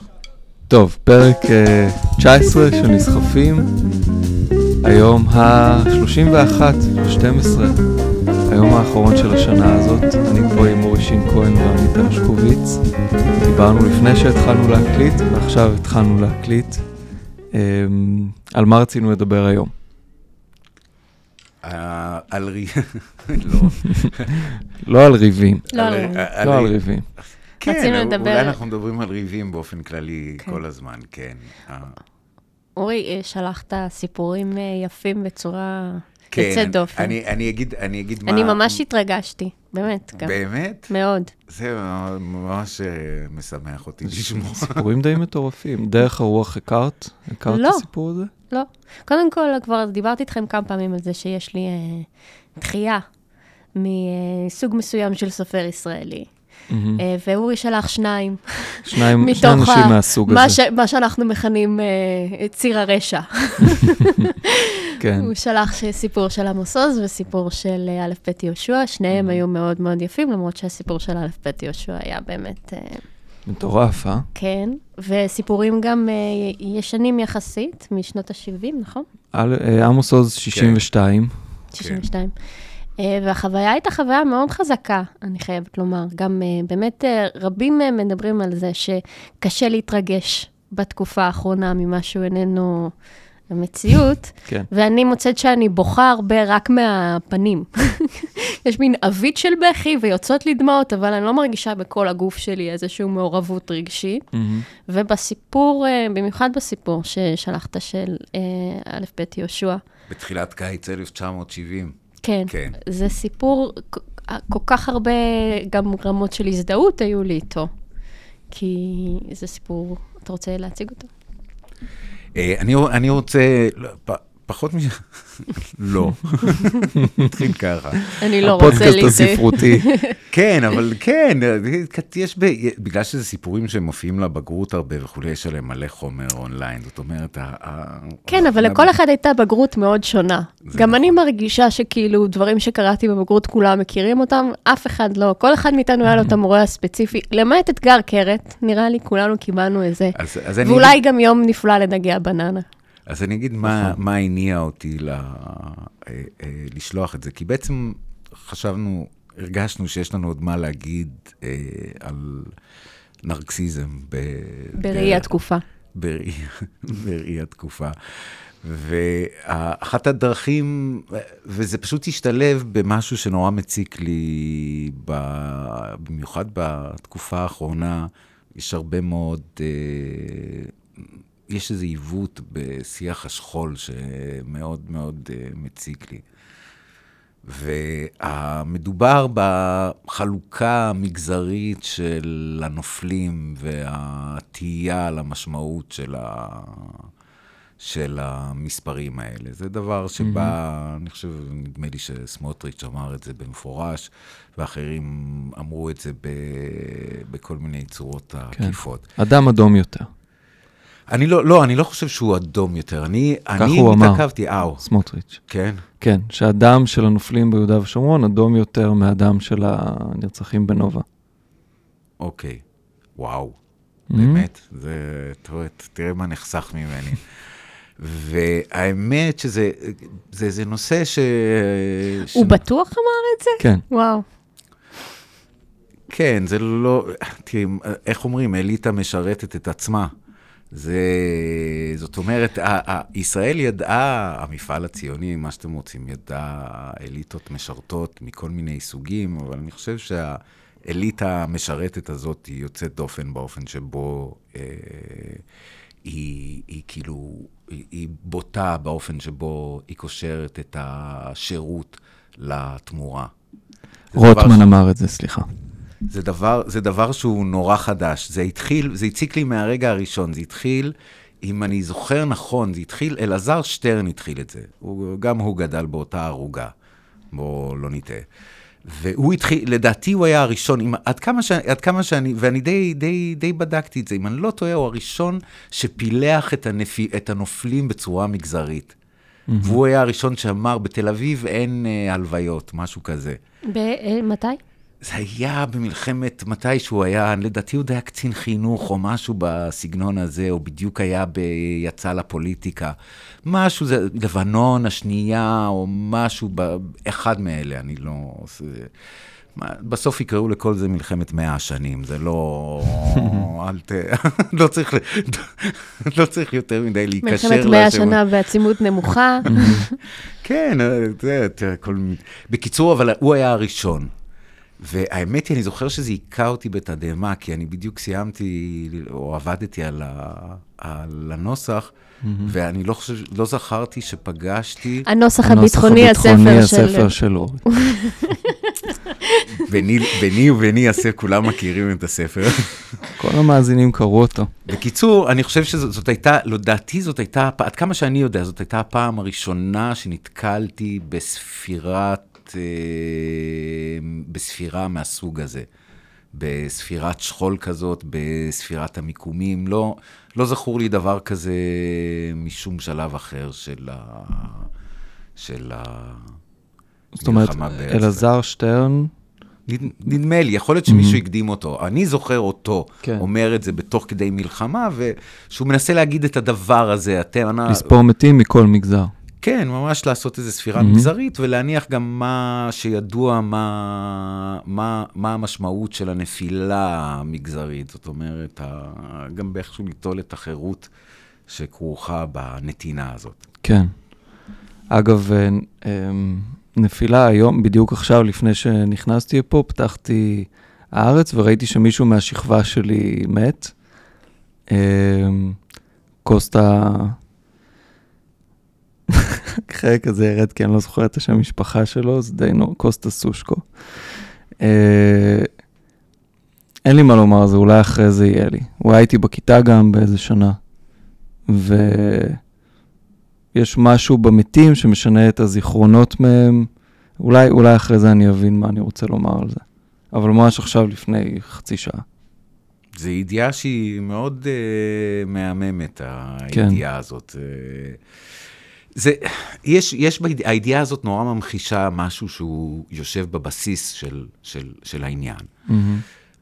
בטח. טוב, פרק uh, 19 של נסחפים, היום ה-31 ל-12, היום האחרון של השנה הזאת. אני פה עם אורי שין כהן ועמית הרשקוביץ. דיברנו לפני שהתחלנו להקליט, ועכשיו התחלנו להקליט. Um, על מה רצינו לדבר היום? אה, על ריב... לא. לא על ריבים. לא על ריבים. על- לא על ריבים. כן, רצינו אולי לדבר- אנחנו מדברים על ריבים באופן כללי כן. כל הזמן, כן. אה, אורי, אה, שלחת סיפורים אה, יפים בצורה כן, יוצאת דופן. אני אני אגיד אני אגיד מה... אני ממש התרגשתי, באמת, גם. באמת? מאוד. זה ממש משמח אותי לשמוע. סיפורים די מטורפים. דרך הרוח הכרת? הכרת לא. את הסיפור הזה? לא. קודם כל, כבר דיברתי איתכם כמה פעמים על זה שיש לי אה, דחייה מסוג מסוים של סופר ישראלי. מהמם. אה, ואורי שלח שניים. שניים, שני אנשים ה- מהסוג מה, הזה. ש, מה שאנחנו מכנים אה, ציר הרשע. כן. הוא שלח סיפור של עמוס עוז וסיפור של אה, א' ב' יהושע, שניהם היו מאוד מאוד יפים, למרות שהסיפור של א' ב' יהושע היה באמת, אה, מטורף, אה? כן, וסיפורים גם אה, ישנים יחסית, משנות ה-70, נכון? אה, עמוס עוז 62. 62. אה, והחוויה הייתה חוויה מאוד חזקה, אני חייבת לומר. גם אה, באמת אה, רבים מהם מדברים על זה שקשה להתרגש בתקופה האחרונה ממשהו איננו המציאות, כן. ואני מוצאת שאני בוכה הרבה רק מהפנים. יש מין עווית של בכי ויוצאות לי דמעות, אבל אני לא מרגישה בכל הגוף שלי איזושהי מעורבות רגשית. מהמם. ובסיפור, אה, במיוחד בסיפור ששלחת של אה, א' ב' יהושע, בתחילת קיץ 1970. כן, כן. זה סיפור, כל- כך הרבה גם רמות של הזדהות היו לי איתו. כי זה סיפור, אתה רוצה להציג אותו? אה, אני, אני רוצה, לא, פחות מ... לא. נתחיל ככה. אני לא רוצה הפודקאסט להתאר. הספרותי. כן, אבל כן, יש, ב, בגלל שזה סיפורים שמופיעים לבגרות הרבה וכולי, יש עליהם מלא חומר אונליין, זאת אומרת, כן, אבל לכל אחד הייתה בגרות מאוד שונה. גם נכון. אני מרגישה שכאילו דברים שקראתי בבגרות כולם מכירים אותם, אף אחד לא. כל אחד מאיתנו היה לו את המורה הספציפי, למעט אתגר קרת, נראה לי כולנו קיבלנו איזה. ואולי גם יום נפלא לדגי הבננה. אז אני אגיד מה, מה הניע אותי ל, אה, אה, לשלוח את זה, כי בעצם חשבנו, הרגשנו שיש לנו עוד מה להגיד אה, על נרקסיזם. ב, בראי התקופה. בראי, בראי התקופה. ואחת הדרכים, וזה פשוט השתלב במשהו שנורא מציק לי, ב, במיוחד בתקופה האחרונה, יש הרבה מאוד, אה, יש איזה עיוות בשיח השכול שמאוד מאוד אה, מציק לי. והמדובר בחלוקה המגזרית של הנופלים והתהייה על המשמעות של, ה... של המספרים האלה. זה דבר שבא, mm-hmm. אני חושב, נדמה לי שסמוטריץ' אמר את זה במפורש, ואחרים אמרו את זה ב... בכל מיני צורות כן. עקיפות. אדם אדום יותר, אני לא, לא, אני לא חושב שהוא אדום יותר. אני, אני. התעכבתי, אאו, סמוטריץ'. כן? כן, שהדם של הנופלים ביהודה ושומרון אדום יותר מהדם של הנרצחים בנובה. אוקיי. וואו. Mm-hmm. באמת, זה, תראה, תראה מה נחסך ממני. והאמת שזה זה, זה נושא ש... ש... הוא בטוח אמר את זה? כן, וואו. כן, זה לא... תראי, איך אומרים, אליטה משרתת את עצמה. זה, זאת אומרת, ישראל ידעה, המפעל הציוני, מה שאתם רוצים, ידע אליטות משרתות מכל מיני סוגים, אבל אני חושב שהאליטה המשרתת הזאת היא יוצאת דופן באופן שבו אה, היא, היא כאילו, היא, היא בוטה באופן שבו היא קושרת את השירות לתמורה. רוטמן אמר את זה, סליחה. זה דבר, זה דבר שהוא נורא חדש. זה התחיל, זה הציק לי מהרגע הראשון. זה התחיל, אם אני זוכר נכון, זה התחיל, אלעזר שטרן התחיל את זה. הוא, גם הוא גדל באותה ערוגה, בואו לא נטעה. והוא התחיל, לדעתי הוא היה הראשון, אם, עד, כמה ש, עד כמה שאני, ואני די, די, די בדקתי את זה, אם אני לא טועה, הוא הראשון שפילח את, הנפי, את הנופלים בצורה מגזרית. Mm-hmm. והוא היה הראשון שאמר, בתל אביב אין אה, הלוויות, משהו כזה. ב- אה, מתי? זה היה במלחמת, מתי שהוא היה, לדעתי הוא היה קצין חינוך או משהו בסגנון הזה, או בדיוק היה ב... יצא לפוליטיקה. משהו, זה לבנון השנייה, או משהו, ב... אחד מאלה, אני לא... זה... בסוף יקראו לכל זה מלחמת מאה השנים, זה לא... אל ת... לא צריך, לא צריך יותר מדי להיקשר מלחמת מאה השנה בעצימות נמוכה. כן, זה, כל... בקיצור, אבל הוא היה הראשון. והאמת היא, אני זוכר שזה היכה אותי בתדהמה, כי אני בדיוק סיימתי, או עבדתי על, ה, על הנוסח, mm-hmm. ואני לא חושב, לא זכרתי שפגשתי... הנוסח הביטחוני, הספר של... הספר של אורי. ביני וביני הספר, כולם מכירים את הספר. כל המאזינים קראו אותו. בקיצור, אני חושב שזאת הייתה, לדעתי זאת הייתה, עד כמה שאני יודע, זאת הייתה הפעם הראשונה שנתקלתי בספירת אה, בספירה מהסוג הזה. בספירת שכול כזאת, בספירת המיקומים. לא, לא זכור לי דבר כזה משום שלב אחר של ה... של ה... זאת אומרת, אלעזר שטרן... נדמה לי, יכול להיות שמישהו mm-hmm. הקדים אותו. אני זוכר אותו כן. אומר את זה בתוך כדי מלחמה, ושהוא מנסה להגיד את הדבר הזה, אתם... לספור מתים מכל מגזר. כן, ממש לעשות איזו ספירה mm-hmm. מגזרית, ולהניח גם מה שידוע, מה, מה, מה המשמעות של הנפילה המגזרית. זאת אומרת, גם באיכשהו ליטול את החירות שכרוכה בנתינה הזאת. כן. אגב, אה, אמ, נפילה היום, בדיוק עכשיו, לפני שנכנסתי לפה, פתחתי הארץ וראיתי שמישהו מהשכבה שלי מת. אמ, קוסטה חלק הזה ירד כי אני לא זוכר את השם המשפחה שלו, זה די נו, קוסטה סושקו. אה, אין לי מה לומר על זה, אולי אחרי זה יהיה לי. הוא היה איתי בכיתה גם באיזה שנה. ויש משהו במתים שמשנה את הזיכרונות מהם. אולי, אולי אחרי זה אני אבין מה אני רוצה לומר על זה. אבל ממש עכשיו, לפני חצי שעה. זו ידיעה שהיא מאוד uh, מהממת, הידיעה כן. הזאת. Uh, זה, יש, יש, הידיעה הזאת נורא ממחישה משהו שהוא יושב בבסיס של, של, של העניין. Mm-hmm.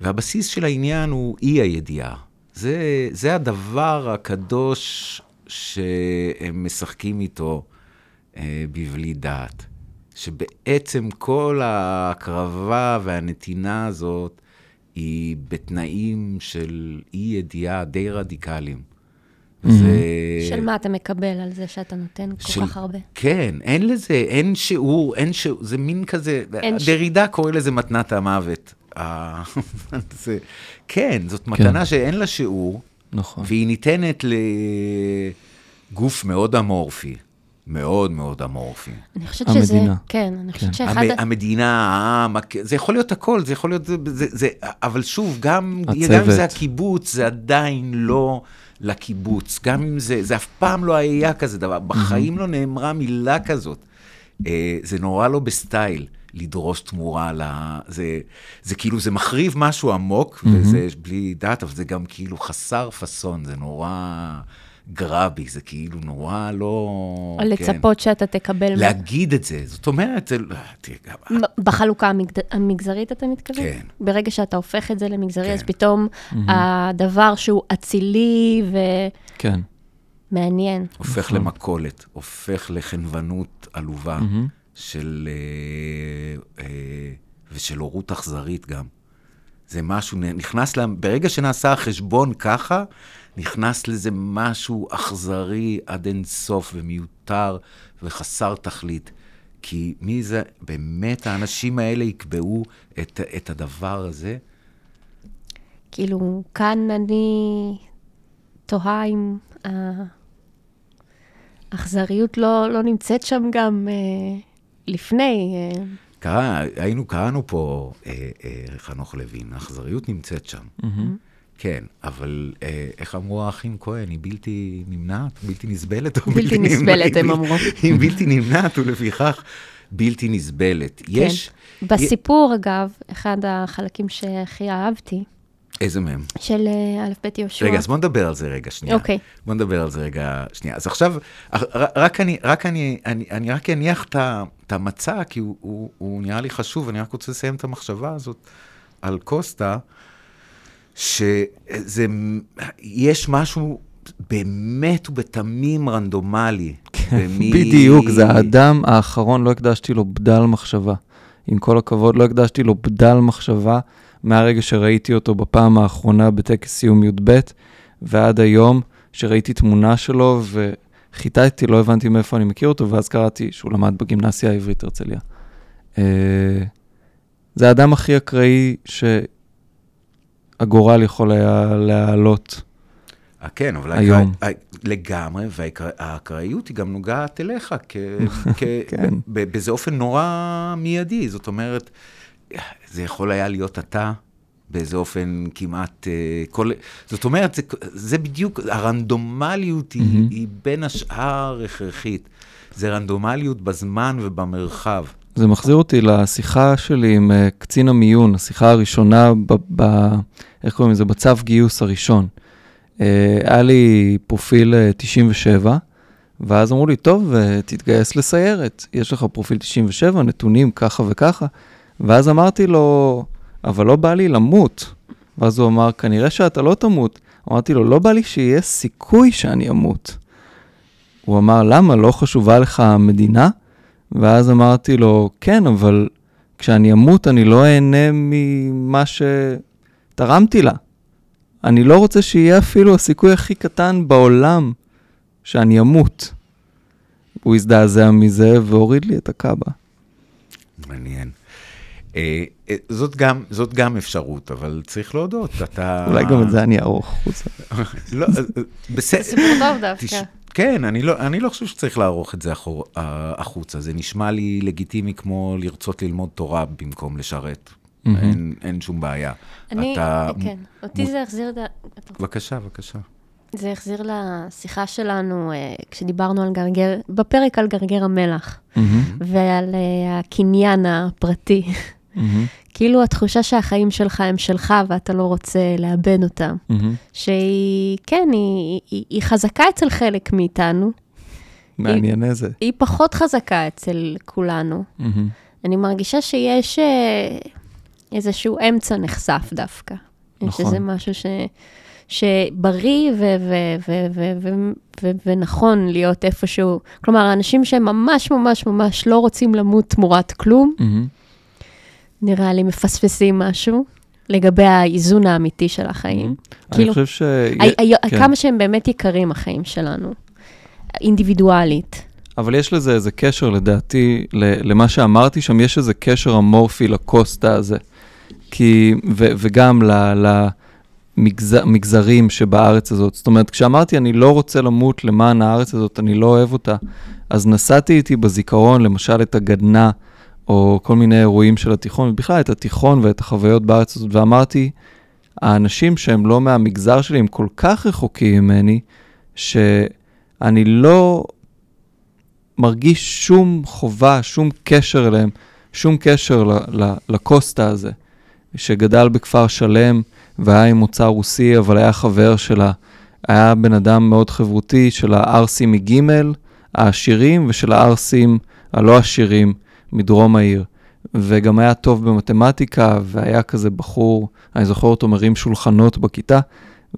והבסיס של העניין הוא אי הידיעה. זה, זה הדבר הקדוש שהם משחקים איתו אה, בבלי דעת. שבעצם כל ההקרבה והנתינה הזאת היא בתנאים של אי ידיעה די רדיקליים. זה... של מה אתה מקבל על זה שאתה נותן כל. כך הרבה? כן, אין לזה, אין שיעור, אין שיעור, זה מין כזה, דרידה ש... קורא לזה מתנת המוות. זה, כן, זאת כן. מתנה כן. שאין לה שיעור, נכון. והיא ניתנת לגוף מאוד אמורפי. מאוד מאוד אמורפי. אני חושבת המדינה. שזה, כן, אני חושבת כן. שאחד... המ, המדינה, העם, זה יכול להיות הכל, זה יכול להיות, זה, זה, זה אבל שוב, גם, גם אם זה הקיבוץ, זה עדיין לא... לקיבוץ, גם אם זה, זה אף פעם לא היה כזה דבר, בחיים לא נאמרה מילה כזאת. אה, זה נורא לא בסטייל לדרוש תמורה ל... זה, זה כאילו, זה מחריב משהו עמוק, וזה בלי דעת, אבל זה גם כאילו חסר פאסון, זה נורא... גרבי, זה כאילו נורא לא... או כן. לצפות שאתה תקבל... להגיד את זה, זאת אומרת, זה... לא, בחלוקה המגד... המגזרית אתה מתכוון? כן. ברגע שאתה הופך את זה למגזרי, כן. אז פתאום mm-hmm. הדבר שהוא אצילי ו... כן. מעניין. הופך נכון. למכולת, הופך לחנוונות עלובה mm-hmm. של... אה, אה, ושל הורות אכזרית גם. זה משהו, נכנס לה... ברגע שנעשה החשבון ככה, נכנס לזה משהו אכזרי עד אינסוף ומיותר וחסר תכלית. כי מי זה, באמת האנשים האלה יקבעו את, את הדבר הזה? כאילו, כאן אני תוהה אם האכזריות לא, לא נמצאת שם גם אה, לפני. אה. קרא, היינו, קראנו פה אה, אה, חנוך לוין, האכזריות נמצאת שם. Mm-hmm. כן, אבל אה, איך אמרו האחים כהן, היא בלתי נמנעת, בלתי נסבלת או בלתי, נסבלת, הם אמרו. היא בלתי נמנעת ולפיכך בלתי נסבלת. כן. יש... בסיפור. אגב, אחד החלקים שהכי אהבתי, איזה מהם? של אה, א' ב' יהושע. רגע, אז בוא נדבר על זה רגע שנייה. אוקיי. בוא נדבר על זה רגע שנייה. אז עכשיו, רק אני, רק אני, אני, אני רק אניח את המצע, כי הוא, הוא, הוא נראה לי חשוב, אני רק רוצה לסיים את המחשבה הזאת על קוסטה, שזה, יש משהו באמת ובתמים רנדומלי. במי- בדיוק, זה האדם האחרון, לא הקדשתי לו בדל מחשבה. עם כל הכבוד, לא הקדשתי לו בדל מחשבה מהרגע שראיתי אותו בפעם האחרונה בטקס סיום י"ב, ועד היום, שראיתי תמונה שלו וחיטטתי, לא הבנתי מאיפה אני מכיר אותו, ואז קראתי שהוא למד בגימנסיה העברית הרצליה. אה, זה האדם הכי אקראי שהגורל יכול היה להעלות. אה, כן, אבל היום. האקראי- לגמרי, והאקראיות היא גם נוגעת אליך, כ, כ, כן. ב- באיזה אופן נורא מיידי. זאת אומרת, זה יכול היה להיות אתה, באיזה אופן כמעט... אה, כל... זאת אומרת, זה, זה בדיוק, הרנדומליות היא, מהמם. היא בין השאר הכרחית. זה רנדומליות בזמן ובמרחב. זה מחזיר אותי לשיחה שלי עם קצין המיון, השיחה הראשונה, ב, ב, איך קוראים לזה? בצו גיוס הראשון. Uh, היה לי פרופיל uh, 97, ואז אמרו לי, טוב, uh, תתגייס לסיירת, יש לך פרופיל 97, נתונים ככה וככה. ואז אמרתי לו, אבל לא בא לי למות. ואז הוא אמר, כנראה שאתה לא תמות. אמרתי לו, לא בא לי שיהיה סיכוי שאני אמות. הוא אמר, למה? לא חשובה לך המדינה? ואז אמרתי לו, כן, אבל כשאני אמות אני לא אהנה ממה שתרמתי לה. אני לא רוצה שיהיה אפילו הסיכוי הכי קטן בעולם שאני אמות. הוא הזדעזע מזה והוריד לי את הקאבה. מעניין. אה, אה, זאת גם, זאת גם אפשרות, אבל צריך להודות, אתה... אולי גם את זה אני אערוך חוצה. לא, אה, בסדר. זה סיפור טוב דווקא. תש... כן, אני לא, אני לא חושב שצריך לערוך את זה אחור, החוצה. זה נשמע לי לגיטימי כמו לרצות ללמוד תורה במקום לשרת. אין, אין שום בעיה. אני, אתה- כן, אותי מ- זה החזיר את ה... בבקשה, בבקשה. זה החזיר לשיחה שלנו אה, כשדיברנו על גרגר, בפרק על גרגר המלח, ועל אה, הקניין הפרטי. כאילו התחושה שהחיים שלך הם שלך ואתה לא רוצה לאבד אותם. שהיא, כן, היא, היא, היא חזקה אצל חלק מאיתנו, מעניין איזה. היא פחות חזקה אצל כולנו. אני מרגישה שיש אה, איזשהו אמצע נחשף דווקא. יש נכון. איזה משהו ש, שבריא ו, ו, ו, ו, ו, ו, ונכון להיות איפשהו. כלומר, אנשים שהם ממש ממש ממש לא רוצים למות תמורת כלום, מהמם. נראה לי מפספסים משהו לגבי האיזון האמיתי של החיים. אני כאילו, חושב ש... כן. כמה שהם באמת יקרים, החיים שלנו, אינדיבידואלית. אבל יש לזה איזה קשר, לדעתי, למה שאמרתי שם, יש איזה קשר אמורפי לקוסטה הזה. כי, ו, וגם למגזרים שבארץ הזאת. זאת אומרת, כשאמרתי, אני לא רוצה למות למען הארץ הזאת, אני לא אוהב אותה, אז נסעתי איתי בזיכרון, למשל, את הגדנ"ע, או כל מיני אירועים של התיכון, ובכלל את התיכון ואת החוויות בארץ הזאת, ואמרתי, האנשים שהם לא מהמגזר שלי, הם כל כך רחוקים ממני, שאני לא מרגיש שום חובה, שום קשר אליהם, שום קשר לקוסטה הזה, שגדל בכפר שלם והיה עם מוצא רוסי, אבל היה חבר שלה, היה בן אדם מאוד חברותי של הערסים מגימל, העשירים, ושל הערסים הלא עשירים מדרום העיר. וגם היה טוב במתמטיקה, והיה כזה בחור, אני זוכר אותו מרים שולחנות בכיתה,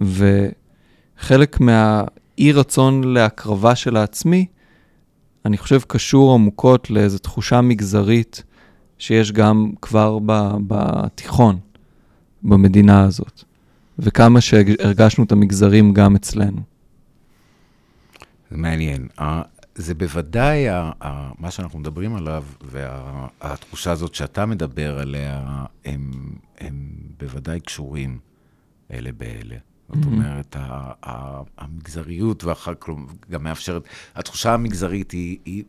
וחלק מהאי רצון להקרבה של העצמי, אני חושב קשור עמוקות לאיזו תחושה מגזרית שיש גם כבר בתיכון, במדינה הזאת, וכמה שהרגשנו את המגזרים גם אצלנו. זה מעניין. זה בוודאי מה שאנחנו מדברים עליו, והתחושה הזאת שאתה מדבר עליה, הם, הם בוודאי קשורים אלה באלה. זאת Mhm. אומרת, ה- ה- המגזריות ואחר כלום, גם מאפשרת, התחושה המגזרית היא, היא,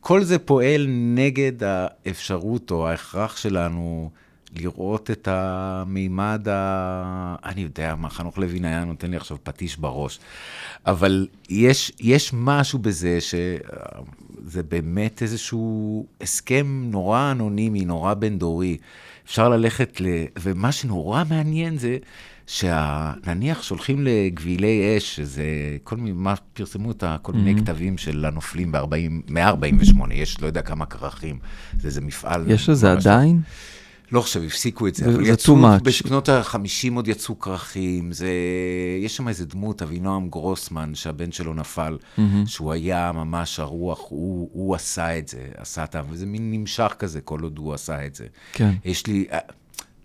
כל זה פועל נגד האפשרות או ההכרח שלנו לראות את המימד ה... אני יודע מה, חנוך לוין היה נותן לי עכשיו פטיש בראש. אבל יש, יש משהו בזה שזה באמת איזשהו הסכם נורא אנונימי, נורא בין-דורי. אפשר ללכת ל... ומה שנורא מעניין זה שנניח שולחים לגבילי אש, שזה כל מיני, מה פרסמו את כל מיני Mhm. כתבים של הנופלים ב-40, 148, יש לא יודע כמה כרכים, זה איזה מפעל. יש לזה ממש- עדיין? לא חושב, הפסיקו את זה, זה- אבל זה יצאו. בשנות ה-50 עוד יצאו כרכים, זה... יש שם איזה דמות, אבינועם גרוסמן, שהבן שלו נפל, מהמם. שהוא היה ממש הרוח, הוא, הוא עשה את זה, עשה את ה... וזה מין נמשך כזה, כל עוד הוא עשה את זה. כן. יש לי...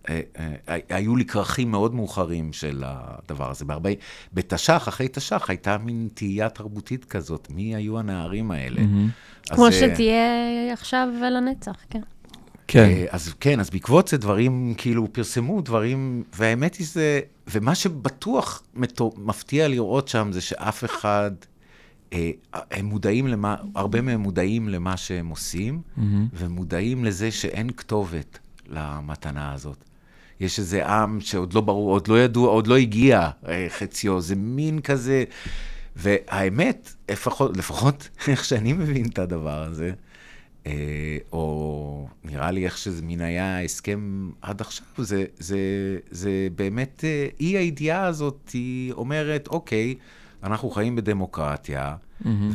אה, אה, היו לי כרכים מאוד מאוחרים של הדבר הזה. בהרבה, בתש"ח, אחרי תש"ח, הייתה מין תהייה תרבותית כזאת, מי היו הנערים האלה? אז, כמו אה, שתהיה עכשיו ולנצח, כן. כן. אז כן, אז בעקבות זה דברים, כאילו, פרסמו דברים, והאמת היא שזה, ומה שבטוח מפתיע לראות שם זה שאף אחד, אה, הם מודעים למה, הרבה מהם מודעים למה שהם עושים, מהמם. ומודעים לזה שאין כתובת למתנה הזאת. יש איזה עם שעוד לא ברור, עוד לא ידוע, עוד לא הגיע אה, חציו, זה מין כזה, והאמת, לפחות, לפחות איך שאני מבין את הדבר הזה, אה, או נראה לי איך שזה מין היה ההסכם עד עכשיו, זה, זה, זה באמת, אה, אי הידיעה הזאת, היא אומרת, אוקיי, אנחנו חיים בדמוקרטיה, מהמם.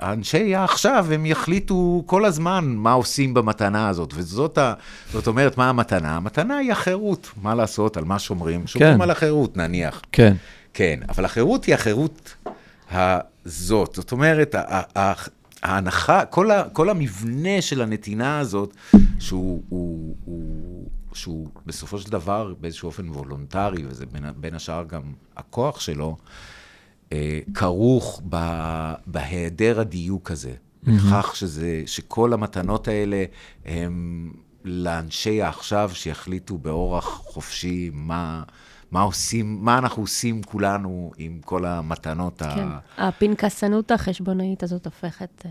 ואנשי העכשיו, הם יחליטו כל הזמן מה עושים במתנה הזאת. וזאת ה... זאת אומרת, מה המתנה? המתנה היא החירות. מה לעשות, על מה שומרים? שומרים כן. על החירות, נניח. כן. כן, אבל החירות היא החירות הזאת. זאת אומרת, ההנחה, כל, ה, כל המבנה של הנתינה הזאת, שהוא, הוא, הוא, שהוא בסופו של דבר באיזשהו אופן וולונטרי, וזה בין, בין השאר גם הכוח שלו, כרוך ב, בהיעדר הדיוק הזה. בכך שזה, שכל המתנות האלה הם לאנשי העכשיו שיחליטו באורח חופשי מה, מה עושים, מה אנחנו עושים כולנו עם כל המתנות כן. ה... הפנקסנות החשבונאית הזאת הופכת אה,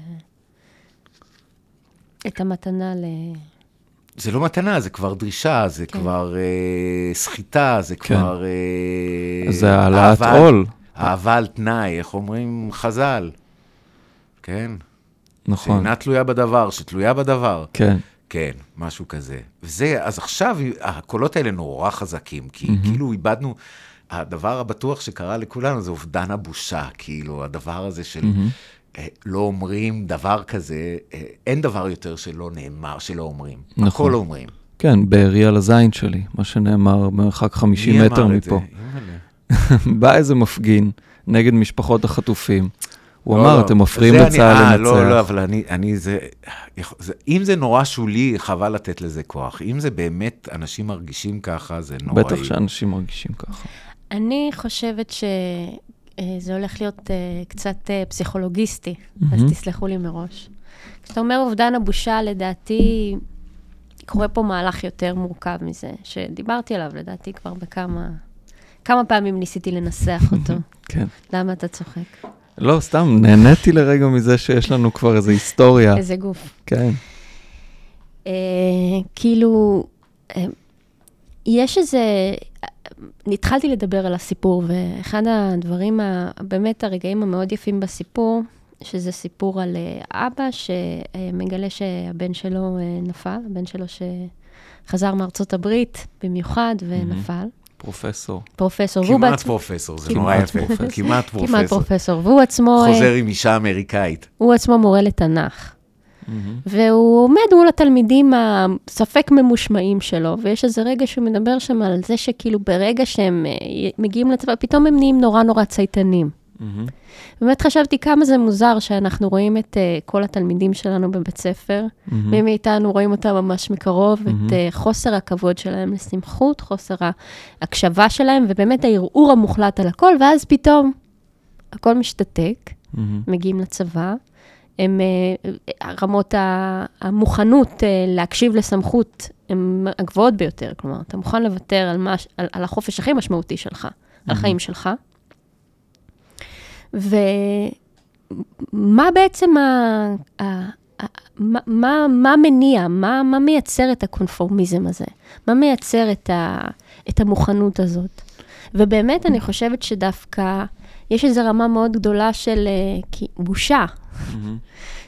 את המתנה ל... זה לא מתנה, זה כבר דרישה, זה כן. כבר אה, סחיטה, זה כן. כבר... אה, זה העלאת עול. אהבה על תנאי, איך אומרים חז"ל, כן? נכון. שאינה תלויה בדבר, שתלויה בדבר. כן. כן, משהו כזה. וזה, אז עכשיו הקולות האלה נורא חזקים, כי מהמם. כאילו איבדנו, הדבר הבטוח שקרה לכולנו זה אובדן הבושה, כאילו, הדבר הזה של מהמם. אה, לא אומרים דבר כזה, אה, אין דבר יותר שלא נאמר, שלא אומרים. נכון. הכל אומרים. כן, בארי על הזין שלי, מה שנאמר במרחק 50 מי מטר אמר את זה? בא איזה מפגין נגד משפחות החטופים. הוא לא, אמר, לא, אתם מפריעים לצה"ל אה, לנצח. לא, לא, אבל אני, אני זה, זה, אם זה נורא שולי, חבל לתת לזה כוח. אם זה באמת, אנשים מרגישים ככה, זה נוראי. בטח שאנשים מרגישים ככה. אני חושבת שזה הולך להיות אה, קצת אה, פסיכולוגיסטי, אז מהמם. תסלחו לי מראש. כשאתה אומר אובדן הבושה, לדעתי, קורה פה מהלך יותר מורכב מזה, שדיברתי עליו, לדעתי, כבר בכמה... כמה פעמים ניסיתי לנסח אותו. כן. למה אתה צוחק? לא, סתם, נהניתי לרגע מזה שיש לנו כבר איזו היסטוריה. איזה גוף. כן. אה, כאילו, אה, יש איזה... התחלתי לדבר על הסיפור, ואחד הדברים, ה- באמת הרגעים המאוד יפים בסיפור, שזה סיפור על אה, אבא שמגלה שהבן שלו נפל, הבן שלו שחזר מארצות הברית במיוחד ונפל, פרופסור. פרופסור, והוא כמעט בעצמו, פרופסור, זה כמעט נורא יפה. פרופסור. כמעט כמעט פרופסור. פרופסור, והוא עצמו, אה, חוזר עם אישה אמריקאית. הוא עצמו מורה לתנ"ך. והוא עומד מול התלמידים הספק ממושמעים שלו, ויש איזה רגע שהוא מדבר שם על זה שכאילו ברגע שהם אה, מגיעים לצבא, פתאום הם נהיים נורא נורא צייתנים. מהמם. באמת חשבתי כמה זה מוזר שאנחנו רואים את uh, כל התלמידים שלנו בבית ספר, מהמם. מי מאיתנו רואים אותם ממש מקרוב, מהמם. את uh, חוסר הכבוד שלהם לסמכות, חוסר ההקשבה שלהם, ובאמת הערעור המוחלט על הכל, ואז פתאום הכל משתתק, מהמם. מגיעים לצבא, הם, אה, רמות המוכנות אה, להקשיב לסמכות הן הגבוהות ביותר. כלומר, אתה מוכן לוותר על, מה, על, על החופש הכי משמעותי שלך, על החיים שלך. ומה בעצם ה... ה... מה, מה, מה מניע, מה, מה מייצר את הקונפורמיזם הזה? מה מייצר את, ה, את המוכנות הזאת? ובאמת, אני חושבת שדווקא יש איזו רמה מאוד גדולה של כי- בושה.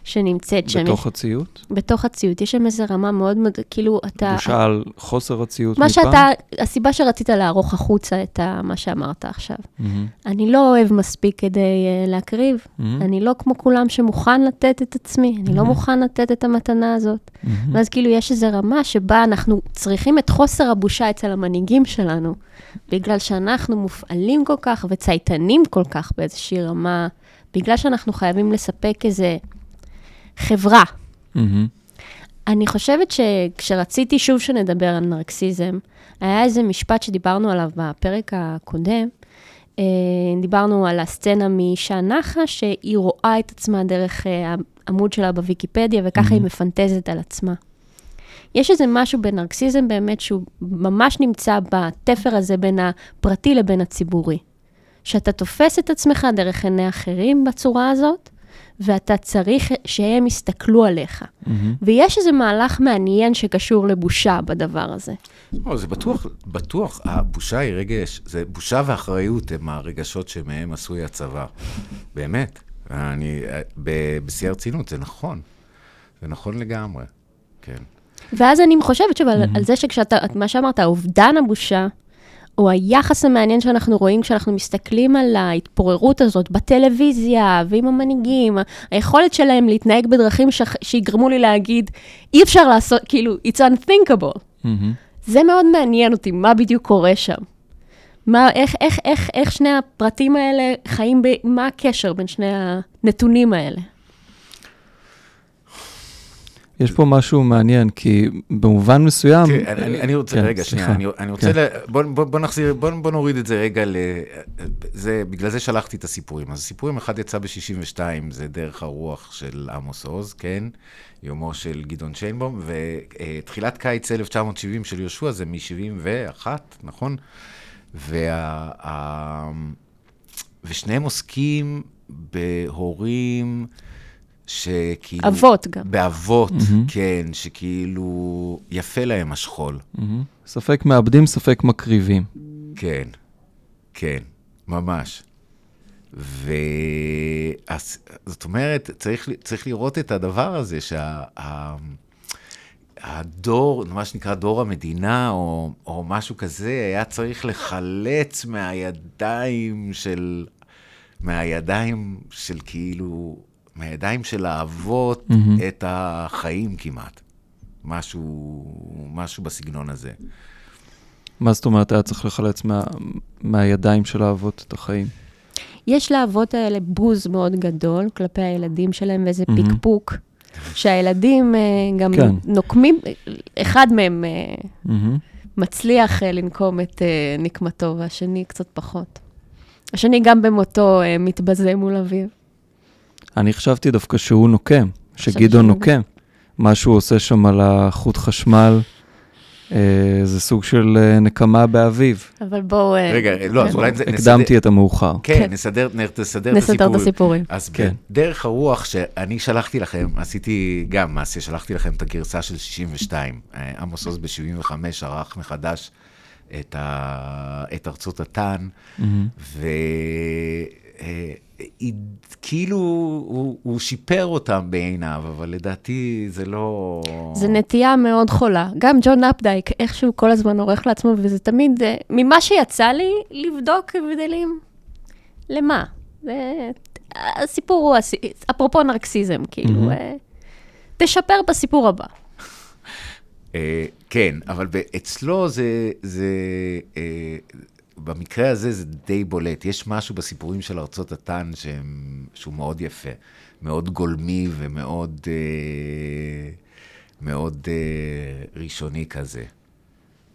שנמצאת שם. בתוך הציות? בתוך הציות. יש שם איזו רמה מאוד מאוד, כאילו, אתה... בושה על חוסר הציות מה מפעם? שאתה, הסיבה שרצית לערוך החוצה את ה, מה שאמרת עכשיו. מהמם, אני לא אוהב מספיק כדי uh, להקריב. מהמם, אני לא כמו כולם שמוכן לתת את עצמי, אני לא מוכן לתת את המתנה הזאת. ואז כאילו יש איזו רמה שבה אנחנו צריכים את חוסר הבושה אצל המנהיגים שלנו, בגלל שאנחנו מופעלים כל כך וצייתנים כל כך באיזושהי רמה, בגלל שאנחנו חייבים לספק איזה חברה. מהמם. אני חושבת שכשרציתי שוב שנדבר על נרקסיזם, היה איזה משפט שדיברנו עליו בפרק הקודם. אה, דיברנו על הסצנה מאישה נחה, שהיא רואה את עצמה דרך אה, העמוד שלה בוויקיפדיה, וככה היא מהמם. מפנטזת על עצמה. יש איזה משהו בנרקסיזם באמת שהוא ממש נמצא בתפר הזה בין הפרטי לבין הציבורי. שאתה תופס את עצמך דרך עיני אחרים בצורה הזאת, ואתה צריך שהם יסתכלו עליך. מהמם. ויש איזה מהלך מעניין שקשור לבושה בדבר הזה. לא, זה בטוח, בטוח, הבושה היא רגש, זה בושה ואחריות הם הרגשות שמהם עשוי הצבא. באמת. אני, ב- בשיא הרצינות, זה נכון. זה נכון לגמרי. כן. ואז אני חושבת שוב על, על זה שכשאתה, מה שאמרת, אובדן הבושה, או היחס המעניין שאנחנו רואים כשאנחנו מסתכלים על ההתפוררות הזאת בטלוויזיה ועם המנהיגים, היכולת שלהם להתנהג בדרכים ש... שיגרמו לי להגיד, אי אפשר לעשות, כאילו, it's unthinkable. מהמם. זה מאוד מעניין אותי, מה בדיוק קורה שם. מה, איך, איך, איך, איך שני הפרטים האלה חיים, ב, מה הקשר בין שני הנתונים האלה? יש פה משהו מעניין, כי במובן מסוים... תראה, אני- אני- רוצה, כן, רגע, שנייה, סליחה. אני- אני רוצה, כן. ל- בוא- בוא בוא נחזיר, בוא בוא נוריד את זה רגע ל... זה, בגלל זה שלחתי את הסיפורים. אז הסיפורים, אחד יצא ב-62, זה דרך הרוח של עמוס עוז, כן? יומו של גדעון שיינבום, ותחילת קיץ 1970 של יהושע זה מ-71, נכון? וה... ה- ושניהם עוסקים בהורים שכאילו... אבות גם. באבות, מהמם. כן, שכאילו יפה להם השכול. מהמם. ספק מאבדים, ספק מקריבים. כן, כן, ממש. וזאת אומרת, צריך, צריך לראות את הדבר הזה, שהדור, מה שנקרא דור המדינה, או, או משהו כזה, היה צריך לחלץ מהידיים של, מהידיים של כאילו, מהידיים של האבות, מהמם. את החיים כמעט. משהו, משהו בסגנון הזה. מה זאת אומרת, היה צריך לחלץ מה, מהידיים של האבות את החיים? יש לאבות האלה בוז מאוד גדול כלפי הילדים שלהם, ואיזה מהמם. פיקפוק, שהילדים אה, גם כן. נוקמים, אחד מהם מהמם. מצליח אה, לנקום את נקמתו, והשני קצת פחות. השני גם במותו מתבזה מול אביו. אני חשבתי דווקא שהוא נוקם, שגדעון נוקם. מה שהוא עושה שם על החוט חשמל, אה, זה סוג של אה, נקמה באביו. אבל בואו... אה, רגע, לא, אז אולי נ- נסדר... הקדמתי את המאוחר. כן, כן. נסדר, נסדר את נסדר את הסיפור. הסיפורים. אז כן. כן. בדרך הרוח שאני שלחתי לכם, עשיתי גם מעשה, שלחתי לכם את הגרסה של 62. אה, עמוס עוז ב-75 ערך מחדש את, ה... את ארצות התן, מהמם. וכאילו הוא, הוא שיפר אותם בעיניו, אבל לדעתי זה לא... זו נטייה מאוד חולה. גם ג'ון אפדייק, איכשהו כל הזמן עורך לעצמו, וזה תמיד, אה, ממה שיצא לי, לבדוק הבדלים. למה? זה... הסיפור הוא, הס- אפרופו נרקסיזם, כאילו. אה, תשפר בסיפור הבא. אה, כן, אבל אצלו זה, זה במקרה הזה זה די בולט. יש משהו בסיפורים של ארצות התן שהם, שהוא מאוד יפה, מאוד גולמי ומאוד אה, מאוד אה, ראשוני כזה.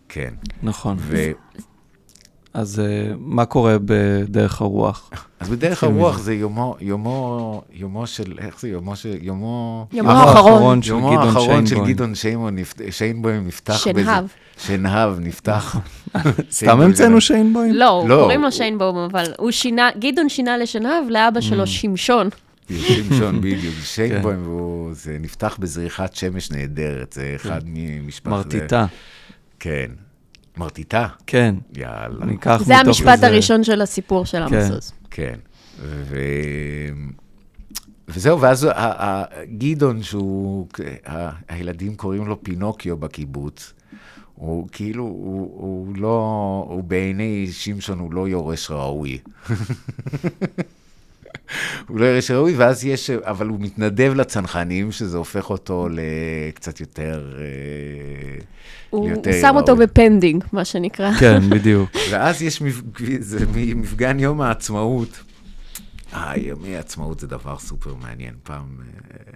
כן. נכון. ו... אז אה, מה קורה בדרך הרוח? אז בדרך הרוח. זה יומו, יומו, יומו של, איך זה יומו של, יומו... יומו יומו האחרון. של יומו גדעון האחרון של שיינבוים. גדעון שיינבוים נפ- שיינבוים נפתח שנהב. שנהב נפתח. סתם המצאנו שיינבוים? לא, לא, קוראים לו שיינבום, אבל הוא שינה, גדעון שינה לשנהב, לאבא Mm. שלו שמשון. שמשון, בדיוק. כן. שיינבוים, והוא- זה נפתח בזריחת שמש נהדרת, זה אחד ממשפחת... מרטיטה. כן. מרטיטה? כן. יאללה. ניקח זה מתוך המשפט איזה- הראשון של הסיפור של כן. עמוס עוז. כן. ו... וזהו, ואז גדעון, שהוא, ה- הילדים קוראים לו פינוקיו בקיבוץ, הוא כאילו, הוא, הוא לא, הוא בעיני שמשון הוא לא יורש ראוי. הוא לא יורש ראוי, ואז יש, אבל הוא מתנדב לצנחנים, שזה הופך אותו לקצת יותר... אה, הוא שם אותו. ב pending, מה שנקרא. כן, בדיוק. ואז יש מפג... מפגן יום העצמאות. אה, ימי העצמאות זה דבר סופר מעניין, פעם,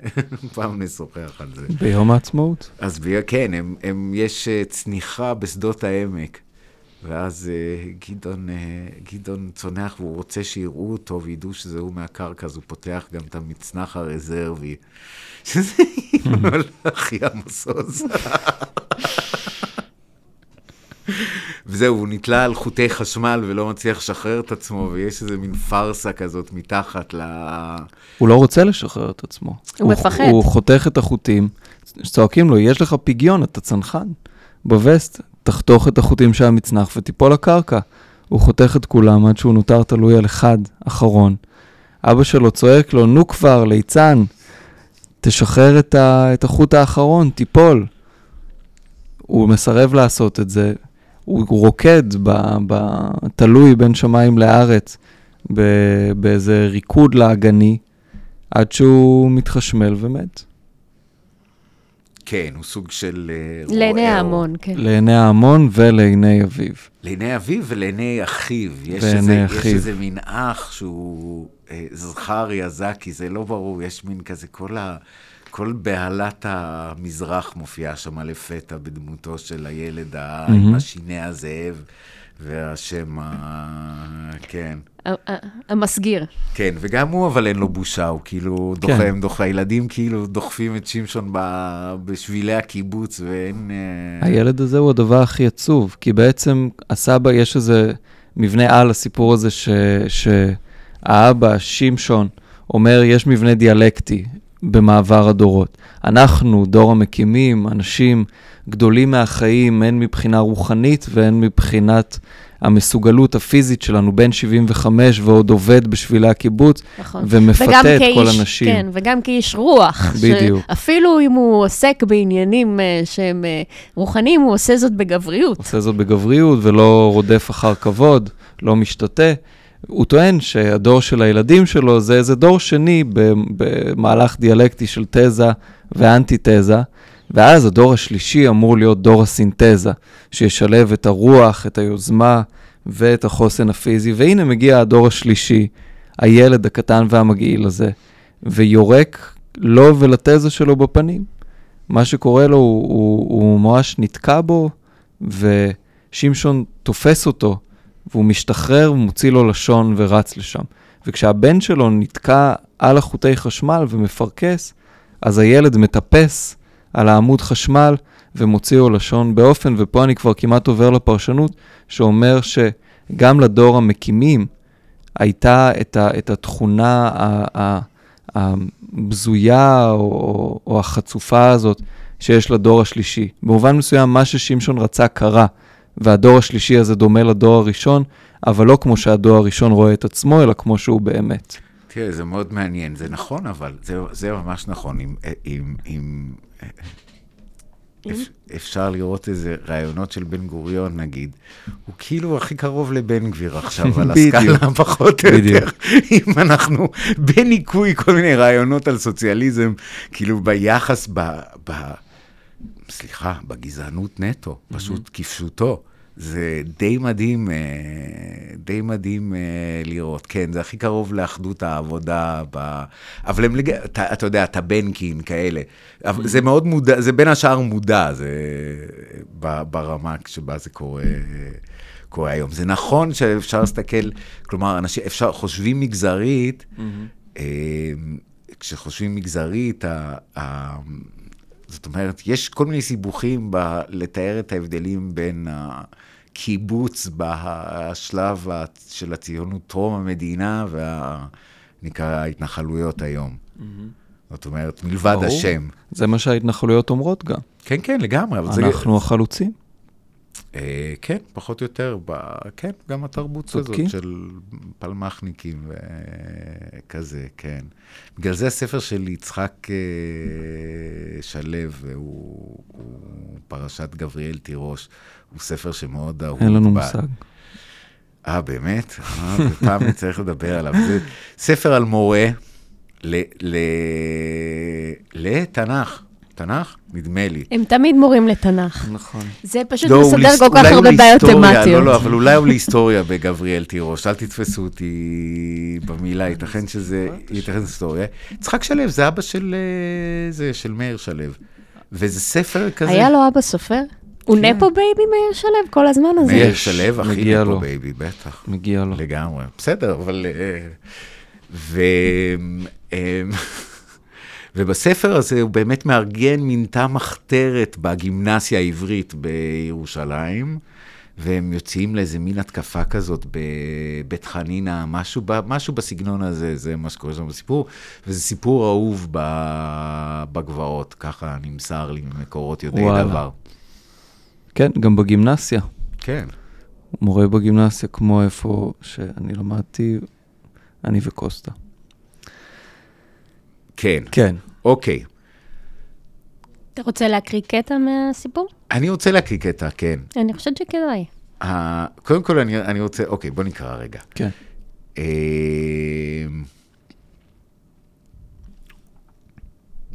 אה, פעם נשוחח על זה. ביום העצמאות. אז ב... כן, הם, הם, יש אה, צניחה בשדות העמק, ואז אה, גדעון, גדעון צונח והוא רוצה שיראו אותו וידעו שזה הוא מהקרקע, אז הוא פותח גם את המצנח הרזרבי, שזה הכי עמוסוס. וזהו, הוא נתלה על חוטי חשמל ולא מצליח לשחרר את עצמו, ויש איזה מין פארסה כזאת מתחת ל... הוא לא רוצה לשחרר את עצמו. הוא מפחד. הוא חותך את החוטים, צועקים לו, יש לך פיגיון, אתה צנחן. בווסט, תחתוך את החוטים של המצנח ותיפול לקרקע. הוא חותך את כולם עד שהוא נותר תלוי על אחד, אחרון. אבא שלו צועק לו, נו כבר, ליצן, תשחרר את, ה, את החוט האחרון, תיפול. הוא מסרב לעשות את זה. הוא, רוקד, ב, ב, תלוי בין שמיים לארץ, ב, באיזה ריקוד לעגני, עד שהוא מתחשמל ומת. כן, הוא סוג של... אה, לעיני. ההמון, כן. לעיני ההמון ולעיני אביו. לעיני אביו ולעיני אחיו. יש איזה, יש אחיו. איזה מין אח שהוא אה, זכריה זקי, זה לא ברור, יש מין כזה, כל, ה, כל בהלת המזרח מופיעה שם לפתע בדמותו של הילד ה- עם מהמם. השיני הזאב והשם ה... כן. המסגיר. כן, וגם הוא אבל אין לו בושה, הוא כאילו כן. דוחה, הם דוחה, הילדים כאילו דוחפים את שמשון ב, בשבילי הקיבוץ ואין... אה, הילד הזה הוא הדבר הכי עצוב, כי בעצם הסבא, יש איזה מבנה על הסיפור הזה ש, שהאבא, שמשון, אומר, יש מבנה דיאלקטי במעבר הדורות. אנחנו, דור המקימים, אנשים גדולים מהחיים, הן מבחינה רוחנית והן מבחינת המסוגלות הפיזית שלנו, בן 75 ועוד עובד בשבילי הקיבוץ, נכון. ומפתה את כאיש- כל הנשים. כן, וגם כאיש רוח. בדיוק. אפילו אם הוא עוסק בעניינים אה, שהם אה, רוחניים, הוא עושה זאת בגבריות. עושה זאת בגבריות ולא רודף אחר כבוד, לא משתתה. הוא טוען שהדור של הילדים שלו זה איזה דור שני במהלך דיאלקטי של תזה ואנטי-תזה, ואז הדור השלישי אמור להיות דור הסינתזה, שישלב את הרוח, את היוזמה ואת החוסן הפיזי. והנה מגיע הדור השלישי, הילד הקטן והמגעיל הזה, ויורק לו ולתזה שלו בפנים. מה שקורה לו, הוא, הוא, הוא ממש נתקע בו, ושמשון תופס אותו, והוא משתחרר ומוציא לו לשון ורץ לשם. וכשהבן שלו נתקע על החוטי חשמל ומפרכס, אז הילד מטפס על העמוד חשמל ומוציא לו לשון באופן, ופה אני כבר כמעט עובר לפרשנות, שאומר שגם לדור המקימים הייתה את, ה, את התכונה הבזויה או, או, או החצופה הזאת שיש לדור השלישי. במובן מסוים, מה ששמשון רצה קרה, והדור השלישי הזה דומה לדור הראשון, אבל לא כמו שהדור הראשון רואה את עצמו, אלא כמו שהוא באמת. תראה, זה מאוד מעניין, זה נכון, אבל זה, זה ממש נכון. אם, אם, אם, אפ, אפשר לראות איזה רעיונות של בן גוריון, נגיד, הוא כאילו הכי קרוב לבן גביר עכשיו, על. הסקאלה פחות או. יותר. אם אנחנו בניקוי כל מיני רעיונות על סוציאליזם, כאילו ביחס, ב, ב, סליחה, בגזענות נטו, פשוט כפשוטו. זה די מדהים, אה, די מדהים אה, לראות. כן, זה הכי קרוב לאחדות העבודה, ב... אבל הם, לג... אתה, אתה יודע, טבנקין, כאלה. אבל זה מאוד מודע, זה בין השאר מודע, זה ברמה שבה זה קורה. קורה היום. זה נכון שאפשר להסתכל, כלומר, אנשים, אפשר, חושבים מגזרית, אה, כשחושבים מגזרית, ה, ה, זאת אומרת, יש כל מיני סיבוכים ב- לתאר את ההבדלים בין הקיבוץ בשלב ה- של הציונות טרום המדינה ונקרא ההתנחלויות היום. זאת אומרת, מלבד ברור. השם. זה מה שההתנחלויות אומרות גם. כן, כן, לגמרי. אבל זה- אנחנו החלוצים. אה, כן, פחות או יותר, ב, כן, גם התרבות צודקים. הזאת של פלמחניקים וכזה, כן. בגלל זה הספר של יצחק אה, שלו, הוא, הוא פרשת גבריאל תירוש, הוא ספר שמאוד אהוב. אין לנו ב- מושג. אה, באמת? אה, פעם נצטרך לדבר עליו. זה ספר על מורה ל- ל- לתנ"ך. תנ"ך? נדמה לי. הם תמיד מורים לתנ"ך. נכון. זה פשוט לא, מסדר כל כך הרבה בעיות תמטיות. לא, לא, אבל אולי הוא להיסטוריה בגבריאל תירוש. אל תתפסו אותי במילה, ייתכן שזה, ייתכן היסטוריה. יצחק שלו, זה אבא של, אה, זה, של מאיר שלו. וזה ספר כזה. היה לו אבא סופר? הוא nepo baby מאיר שלו כל הזמן הזה? מאיר יש, שלו, הכי מגיע nepo לו. baby, בטח. מגיע לו. לגמרי. בסדר, אבל... אה, ו... ובספר הזה הוא באמת מארגן מין תא מחתרת בגימנסיה העברית בירושלים, והם יוצאים לאיזה מין התקפה כזאת בבית חנינא, משהו, משהו בסגנון הזה, זה מה שקורה שם בסיפור, וזה סיפור אהוב בגבעות, ככה נמסר לי ממקורות יודעי וואלה. דבר. כן, גם בגימנסיה. כן. מורה בגימנסיה, כמו איפה שאני למדתי, אני וקוסטה. כן, כן. אוקיי. אתה רוצה להקריא קטע מהסיפור? אני רוצה להקריא קטע, כן. אני חושבת שכדאי. ה- קודם כל, אני, אני רוצה, אוקיי, בוא נקרא רגע. כן. אה,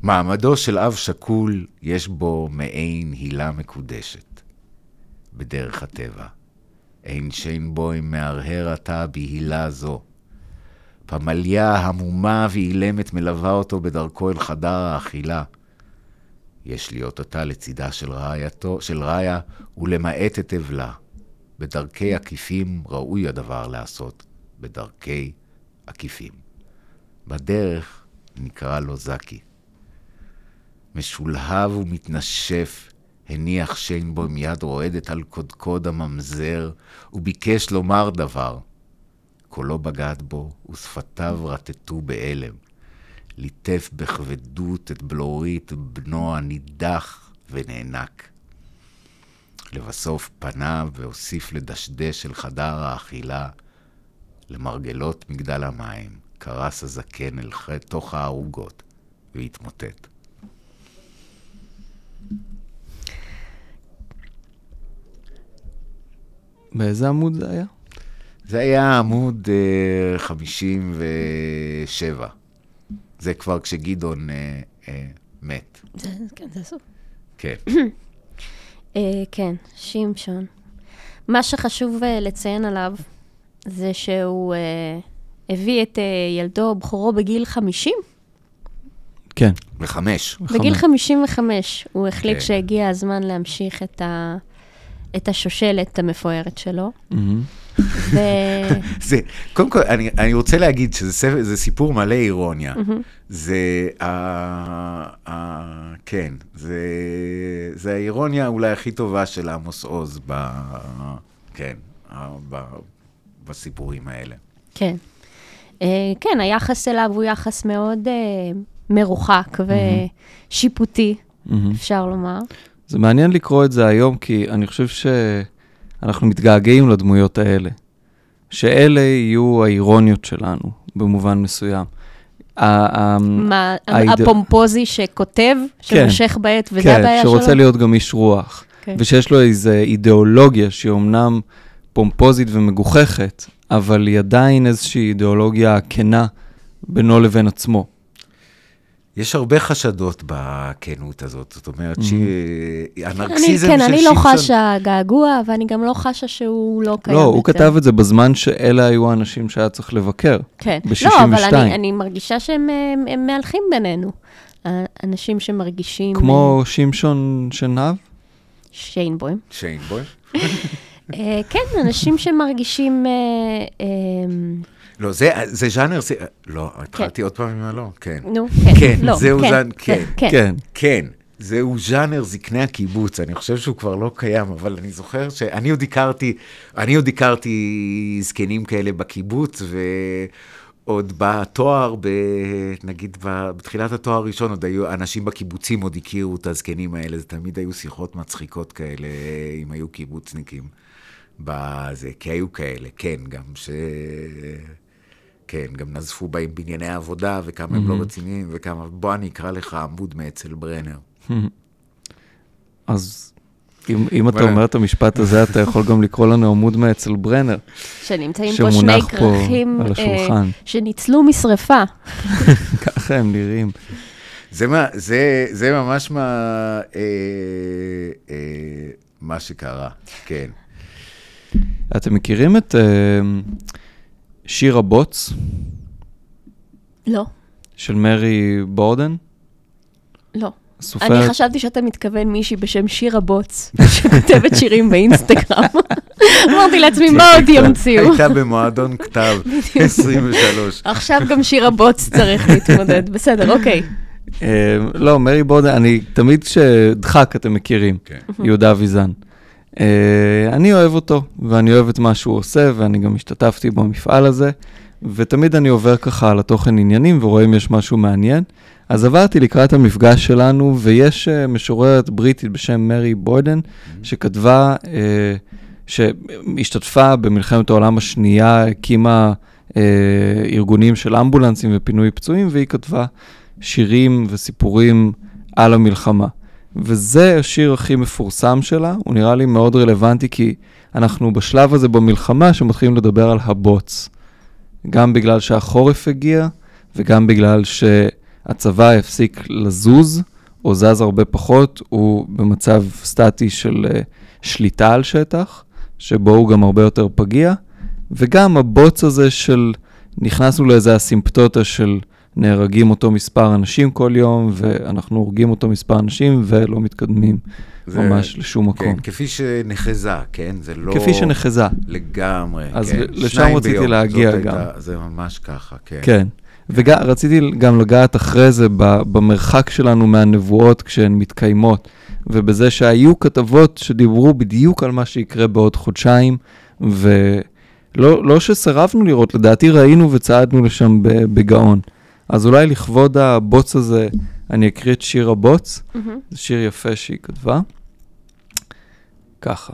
מעמדו של אב שכול, יש בו מעין הילה מקודשת, בדרך הטבע. אין שאין בו אם מהרהר עתה בהילה זו. פמליה המומה ואילמת מלווה אותו בדרכו אל חדר האכילה. יש להיות אותה לצידה של רעייתו, של רעיה, ולמעט את אבלה. בדרכי עקיפים ראוי הדבר לעשות, בדרכי עקיפים. בדרך נקרא לו זקי. משולהב ומתנשף, הניח שיין בו עם יד רועדת על קודקוד הממזר, וביקש לומר דבר. קולו בגד בו, ושפתיו רטטו בהלם. ליטף בכבדות את בלורית בנו הנידח ונאנק. לבסוף פניו והוסיף לדשדש אל חדר האכילה. למרגלות מגדל המים קרס הזקן אל תוך הערוגות והתמוטט. באיזה עמוד זה היה? זה היה עמוד אה, 57. זה כבר כשגדעון אה, אה, מת. זה, כן, זה סוף. כן. אה, כן, שמשון. מה שחשוב אה, לציין עליו, זה שהוא אה, הביא את אה, ילדו, בכורו, בגיל 50. כן. וחמש. בגיל 55 הוא החליט כן. שהגיע הזמן להמשיך את, ה, את השושלת המפוארת שלו. ו... זה, קודם כל, אני, אני רוצה להגיד שזה ספר, זה סיפור מלא אירוניה. זה, ה, ה, כן, זה, זה האירוניה אולי הכי טובה של עמוס עוז, ב, כן, ב, בסיפורים האלה. כן. אה, כן, היחס אליו הוא יחס מאוד אה, מרוחק ושיפוטי. אפשר לומר. זה מעניין לקרוא את זה היום, כי אני חושב שאנחנו מתגעגעים לדמויות האלה. שאלה יהיו האירוניות שלנו, במובן מסוים. מה, האיד- הפומפוזי שכותב, שמושך בעט, וזה כן, הבעיה שלו? שרוצה להיות גם איש רוח. כן. ושיש לו איזו אידיאולוגיה שהיא אומנם פומפוזית ומגוחכת, אבל היא עדיין איזושהי אידיאולוגיה כנה בינו לבין עצמו. יש הרבה חשדות בכנות הזאת, זאת אומרת Mhm. שהנרקסיזם אני, של כן, אני לא שמשון- חשה געגוע, ואני גם לא חשה שהוא לא קיים לא, יותר. הוא כתב את זה בזמן שאלה היו האנשים שהיה צריך לבקר. כן. ב- לא, אבל 62. אני, אני מרגישה שהם אה, הם מהלכים בינינו. אנשים שמרגישים... כמו שמשון שנהב? אה, שיינבוים. שיינבוי. אה, כן, אנשים שמרגישים... לא, זה, זה ז'אנר, זה, לא, התחלתי עוד פעם עם הלא, כן. נו, כן. כן, לא, זהו כן, זן- כן, כן. כן. כן. כן, זהו ז'אנר זקני הקיבוץ, אני חושב שהוא כבר לא קיים, אבל אני זוכר שאני עוד הכרתי, אני עוד הכרתי זקנים כאלה בקיבוץ, עוד בתואר, ב, נגיד בתחילת התואר הראשון, עוד היו, אנשים בקיבוצים עוד הכירו את הזקנים האלה, זה תמיד היו שיחות מצחיקות כאלה, אם היו קיבוצניקים. בזה, כי היו כאלה, כן, גם ש... כן, גם נזפו בהם בענייני העבודה, וכמה הם לא רציניים, וכמה... בוא אני אקרא לך עמוד מאצל ברנר. אז אם, אם אתה אומר את המשפט הזה, אתה יכול גם לקרוא לנו עמוד מאצל ברנר. שנמצאים פה שני כרכים אה, שניצלו משרפה. ככה הם נראים. זה, מה, זה, זה ממש מה, אה, אה, מה שקרה, כן. אתם מכירים את אה, שיר הבוץ? לא. של מרי בורדן? לא. סופרת... אני חשבתי שאתה מתכוון מישהי בשם שירה בוץ, שכותבת שירים באינסטגרם. אמרתי לעצמי, מה עוד ימציאו? הייתה במועדון כתב, 23. עכשיו גם שירה בוץ צריך להתמודד, בסדר, אוקיי. אה, לא, מרי בורדן, אני תמיד כשדחק אתם מכירים, כן. יהודה אביזן. אה, אני אוהב אותו, ואני אוהב את מה שהוא עושה, ואני גם השתתפתי במפעל הזה, ותמיד אני עובר ככה על התוכן עניינים ורואה אם יש משהו מעניין. אז עברתי לקראת המפגש שלנו, ויש uh, משוררת בריטית בשם מרי בוידן. שכתבה, uh, שהשתתפה במלחמת העולם השנייה, הקימה uh, ארגונים של אמבולנסים ופינוי פצועים, והיא כתבה שירים וסיפורים על המלחמה. וזה השיר הכי מפורסם שלה, הוא נראה לי מאוד רלוונטי, כי אנחנו בשלב הזה במלחמה שמתחילים לדבר על הבוץ. גם בגלל שהחורף הגיע, וגם בגלל שהצבא הפסיק לזוז, או זז הרבה פחות, הוא במצב סטטי של uh, שליטה על שטח, שבו הוא גם הרבה יותר פגיע, וגם הבוץ הזה של, נכנסנו לאיזה אסימפטוטה של נהרגים אותו מספר אנשים כל יום, ואנחנו הורגים אותו מספר אנשים ולא מתקדמים זה, ממש לשום מקום. כן, כפי שנחזה, כן? זה לא... כפי שנחזה. לגמרי, אז כן. אז לשם רציתי ביום, להגיע גם. הייתה, זה ממש ככה, כן. כן. ורציתי גם לגעת אחרי זה במרחק שלנו מהנבואות כשהן מתקיימות, ובזה שהיו כתבות שדיברו בדיוק על מה שיקרה בעוד חודשיים, ולא לא שסירבנו לראות, לדעתי ראינו וצעדנו לשם בגאון. אז אולי לכבוד הבוץ הזה, אני אקריא את שיר הבוץ. Mm-hmm. זה שיר יפה שהיא כתבה. ככה.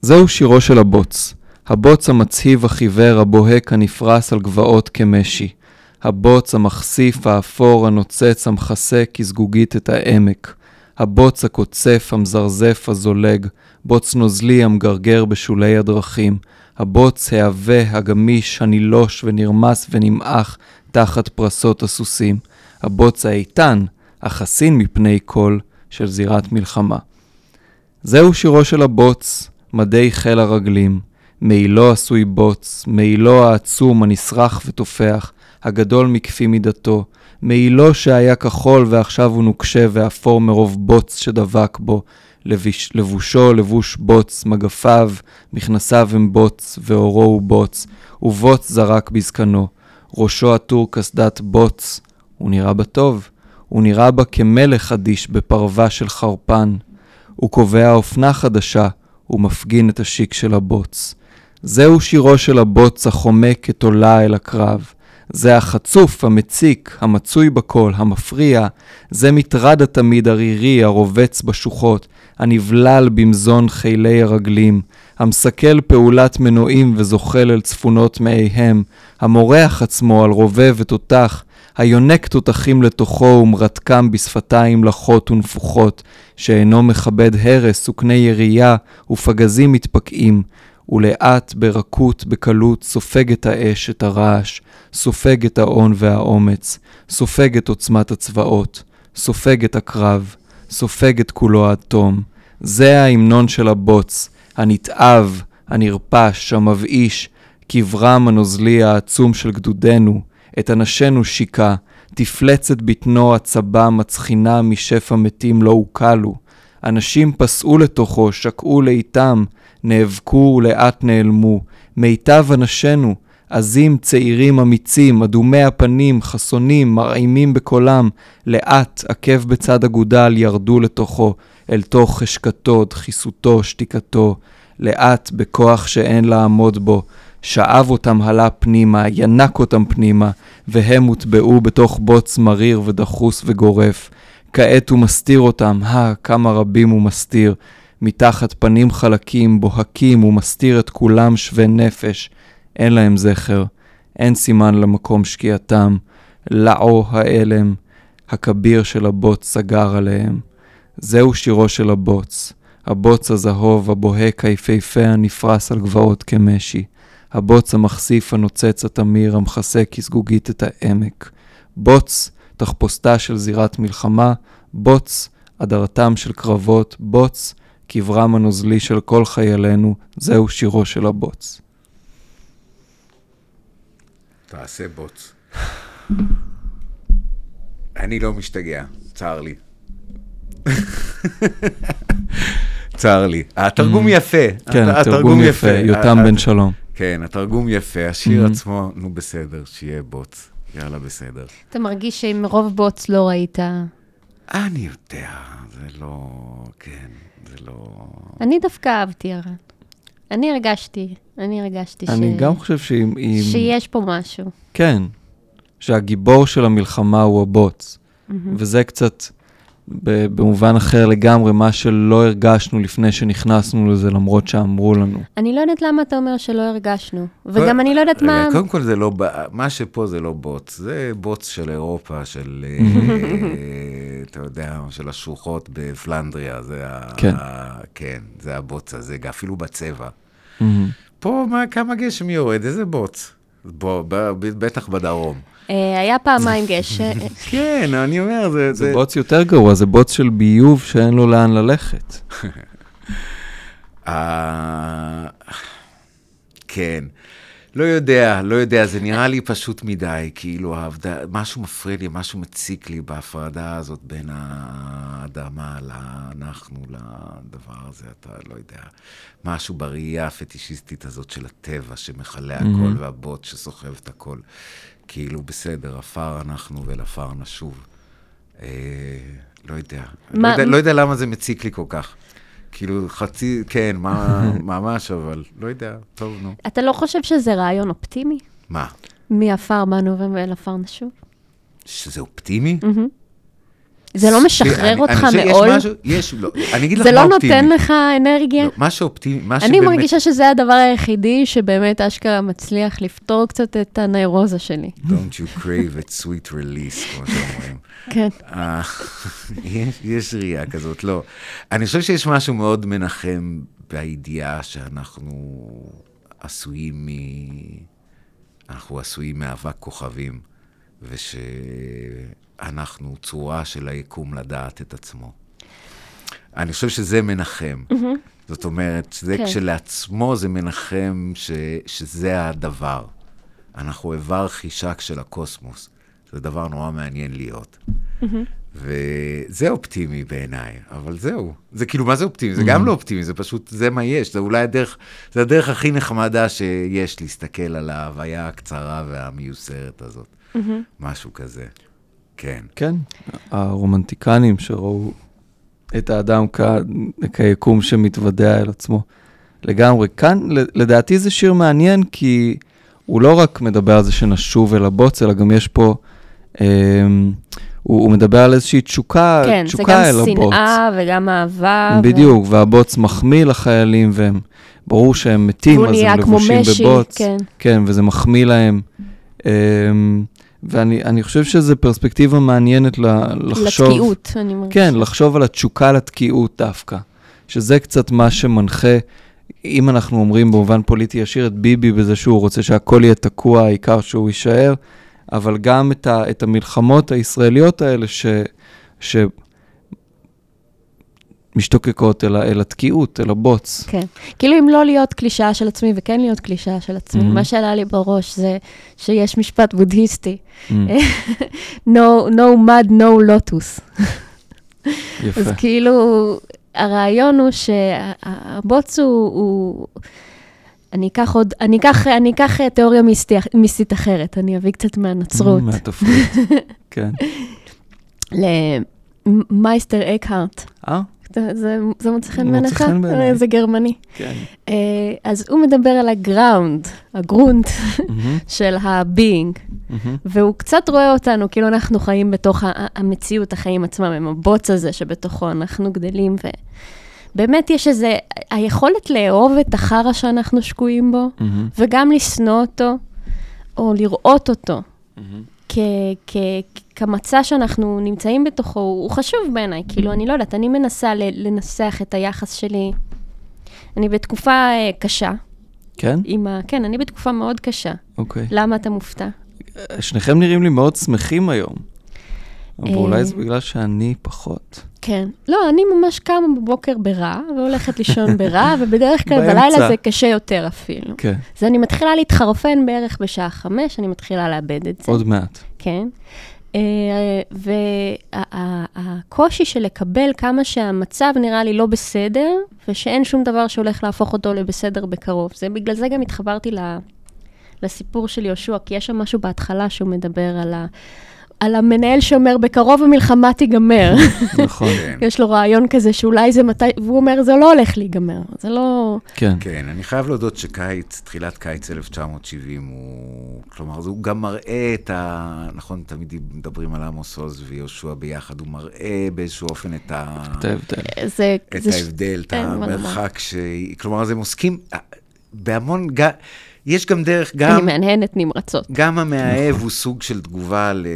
זהו שירו של הבוץ. הבוץ המצהיב החיוור, הבוהק, הנפרס על גבעות כמשי. הבוץ המחשיף, האפור, הנוצץ, המכסה כזגוגית את העמק. הבוץ הקוצף, המזרזף, הזולג. בוץ נוזלי המגרגר בשולי הדרכים. הבוץ העבה, הגמיש, הנילוש ונרמס ונמעך תחת פרסות הסוסים, הבוץ האיתן, החסין מפני כל של זירת מלחמה. זהו שירו של הבוץ, מדי חיל הרגלים, מעילו עשוי בוץ, מעילו העצום הנשרח ותופח, הגדול מכפי מידתו, מעילו שהיה כחול ועכשיו הוא נוקשה ואפור מרוב בוץ שדבק בו, לביש, לבושו לבוש בוץ, מגפיו, מכנסיו הם בוץ, ואורו הוא בוץ, ובוץ זרק בזקנו. ראשו עטור קסדת בוץ, הוא נראה בה טוב, הוא נראה בה כמלך אדיש בפרווה של חרפן. הוא קובע אופנה חדשה, ומפגין את השיק של הבוץ. זהו שירו של הבוץ החומק כתולה אל הקרב. זה החצוף, המציק, המצוי בקול, המפריע. זה מטרד התמיד ערירי, הרובץ בשוחות, הנבלל במזון חילי הרגלים. המסכל פעולת מנועים וזוחל אל צפונות מאיהם, המורח עצמו על רובה ותותח, היונק תותחים לתוכו ומרתקם בשפתיים לחות ונפוחות, שאינו מכבד הרס וקנה ירייה ופגזים מתפקעים, ולאט, ברכות, בקלות, סופג את האש, את הרעש, סופג את ההון והאומץ, סופג את עוצמת הצבאות, סופג את הקרב, סופג את כולו עד תום. זה ההמנון של הבוץ, הנתעב, הנרפש, המבאיש, קברם הנוזלי העצום של גדודנו, את אנשינו שיקה, תפלצת בטנו הצבה מצחינה משפע מתים לא הוקלו. אנשים פסעו לתוכו, שקעו לאיתם, נאבקו ולאט נעלמו. מיטב אנשינו, עזים, צעירים, אמיצים, אדומי הפנים, חסונים, מרעימים בקולם, לאט, עקב בצד אגודל, ירדו לתוכו, אל תוך חשקתו, דחיסותו, שתיקתו, לאט, בכוח שאין לעמוד בו, שאב אותם הלה פנימה, ינק אותם פנימה, והם הוטבעו בתוך בוץ מריר ודחוס וגורף. כעת הוא מסתיר אותם, הא, כמה רבים הוא מסתיר. מתחת פנים חלקים, בוהקים, הוא מסתיר את כולם שווה נפש. אין להם זכר, אין סימן למקום שקיעתם. לעו האלם, הכביר של הבוץ סגר עליהם. זהו שירו של הבוץ, הבוץ הזהוב, הבוהק היפהפה הנפרס על גבעות כמשי. הבוץ המחשיף הנוצץ התמיר, המכסה כסגוגית את העמק. בוץ, תחפושתה של זירת מלחמה, בוץ, הדרתם של קרבות, בוץ, קברם הנוזלי של כל חיילינו, זהו שירו של הבוץ. תעשה בוץ. אני לא משתגע, צר לי. צר לי. התרגום Mm. יפה. כן, הת- תרגום יפה, יותם בן שלום. כן, התרגום יפה, השיר Mhm. עצמו, נו בסדר, שיהיה בוץ. יאללה, בסדר. אתה מרגיש שעם רוב בוץ לא ראית... אני יודע, זה לא... כן, לא... אני דווקא אהבתי, הרן. אני הרגשתי, אני הרגשתי ש... אני גם חושב שאם... אם- שיש פה משהו. כן, שהגיבור של המלחמה הוא הבוץ. וזה קצת, במובן אחר לגמרי, מה שלא הרגשנו לפני שנכנסנו לזה, למרות שאמרו לנו. אני לא יודעת למה אתה אומר שלא הרגשנו. וגם אני לא יודעת מה... קודם כל זה לא, מה שפה זה לא בוץ, זה בוץ של אירופה, של, אה, אתה יודע, של השוחות בפלנדריה, זה ה... כן. כן, זה הבוץ הזה, אפילו בצבע. פה, מה, כמה גשם יורד, איזה בוץ? בוא, ב- ב- בטח בדרום. אה, היה פעמיים גשם. כן, אני אומר, זה... זה בוץ יותר גרוע, זה בוץ של ביוב שאין לו לאן ללכת. אה, כן. לא יודע, לא יודע, זה נראה לי פשוט מדי, כאילו, העבדה, משהו מפריע לי, משהו מציק לי בהפרדה הזאת בין האדמה לאנחנו, לדבר הזה, אתה לא יודע. משהו בראייה הפטישיסטית הזאת של הטבע שמכלה הכל, מהמם. והבוט שסוחב את הכל. כאילו, בסדר, עפר אנחנו ואל עפר נשוב. אה, לא יודע. מה- לא יודע. לא יודע למה זה מציק לי כל כך. כאילו, חצי, כן, מה, ממש, אבל לא יודע, טוב, נו. אתה לא חושב שזה רעיון אופטימי? מה, מעפר באנו ואל עפר נשוב? שזה אופטימי? מהמם. זה לא משחרר אני- אותך אני מעול? יש משהו, יש, לא, אני אגיד לך זה מה לא אופטימי. נותן לך אנרגיה? לא, מה שאופטימי, מה אני שבאמת... מרגישה שזה הדבר היחידי שבאמת אשכרה מצליח לפתור קצת את הנוירוזה שלי. Don't you crave it sweet release, כמו שאומרים. כן. אה, יש, יש ראייה כזאת, לא. אני חושב שיש משהו מאוד מנחם בידיעה שאנחנו עשויים מ... אנחנו עשויים מאבק כוכבים, ושאנחנו צורה של היקום לדעת את עצמו. אני חושב שזה מנחם. זאת אומרת, שזה כן. כשלעצמו זה מנחם ש, שזה הדבר. אנחנו איבר חישק של הקוסמוס. זה דבר נורא מעניין להיות. וזה אופטימי בעיניי, אבל זהו. זה כאילו, מה זה אופטימי? זה גם לא אופטימי, זה פשוט, זה מה יש. זה אולי הדרך, זה הדרך הכי נחמדה שיש להסתכל על ההוויה הקצרה והמיוסרת הזאת. משהו כזה. כן. כן, הרומנטיקנים שראו את האדם כ... כיקום שמתוודע אל עצמו. לגמרי. כאן, לדעתי זה שיר מעניין, כי הוא לא רק מדבר על זה שנשוב אל הבוץ, אלא גם יש פה... אמ, הוא, הוא מדבר על איזושהי תשוקה, כן, זה תשוקה גם אל הבוץ. שנאה וגם אהבה. ו- בדיוק, והבוץ מחמיא לחיילים, והם, ברור שהם מתים, אז נהיה הם כמו לבושים משי, בבוץ. כן. כן, וזה מחמיא להם. אמ, ואני אני חושב שזו פרספקטיבה מעניינת ל- לחשוב. לתקיעות, אני מרגישה. כן, לחשוב על התשוקה לתקיעות דווקא. שזה קצת מה שמנחה, אם אנחנו אומרים במובן פוליטי ישיר את ביבי בזה שהוא רוצה שהכל יהיה תקוע, העיקר שהוא יישאר, אבל גם את, ה, את המלחמות הישראליות האלה ש... ש... משתוקקות אל, אל התקיעות, אל הבוץ. כן. כאילו אם לא להיות קלישאה של עצמי וכן להיות קלישאה של עצמי, Mhm. מה שעלה לי בראש זה שיש משפט בודהיסטי, Mm, no, no mud, no lotus. יפה. אז כאילו, הרעיון הוא שהבוץ הוא... הוא... אני אקח עוד, אני אקח, אני אקח אה, תיאוריה מיסטי, מיסטית אחרת, אני אביא קצת מהנצרות. מהתפריט, כן. למייסטר אקהרט, אה? זה- מוצא חן בעיניך? זה גרמני. כן. אה, אז הוא מדבר על הגראונד, הגרונט של ה-being, והוא קצת רואה אותנו, כאילו אנחנו חיים בתוך המציאות, החיים עצמם, עם הבוץ הזה שבתוכו אנחנו גדלים, ובאמת יש איזה, היכולת לאהוב את החרא שאנחנו שקועים בו, וגם לשנוא אותו, או לראות אותו. כ- כ- כמצע שאנחנו נמצאים בתוכו, הוא חשוב בעיניי. כאילו, אני לא יודעת, אני מנסה לנסח את היחס שלי. אני בתקופה אה, קשה. כן? עם ה... כן, אני בתקופה מאוד קשה. אוקיי. למה אתה מופתע? שניכם נראים לי מאוד שמחים היום. אבל אה. אולי זה בגלל שאני פחות. כן. לא, אני ממש קמה בבוקר ברע, והולכת לישון ברע, ובדרך כלל. בלילה זה קשה יותר אפילו. כן, אז אני מתחילה להתחרפן בערך בשעה חמש, אני מתחילה לאבד את זה. עוד מעט. כן. והקושי של לקבל כמה שהמצב נראה לי לא בסדר, ושאין שום דבר שהולך להפוך אותו לבסדר בקרוב. זה בגלל זה גם התחברתי לסיפור של יהושע, כי יש שם משהו בהתחלה שהוא מדבר על, ה, על המנהל שאומר, בקרוב המלחמה תיגמר. נכון. כן. יש לו רעיון כזה שאולי זה מתי, והוא אומר, זה לא הולך להיגמר. זה לא... כן. כן, אני חייב להודות שקיץ, תחילת קיץ 1970 הוא... כלומר, הוא גם מראה את ה... נכון, תמיד מדברים על עמוס עוז ויהושע ביחד, הוא מראה באיזשהו אופן את ה... את ההבדל. זה... את ההבדל, את. המרחק ש... כלומר, אז הם עוסקים בהמון... יש גם דרך, אני גם... מהנהנת נמרצות. גם המאהב הוא סוג של תגובה ל...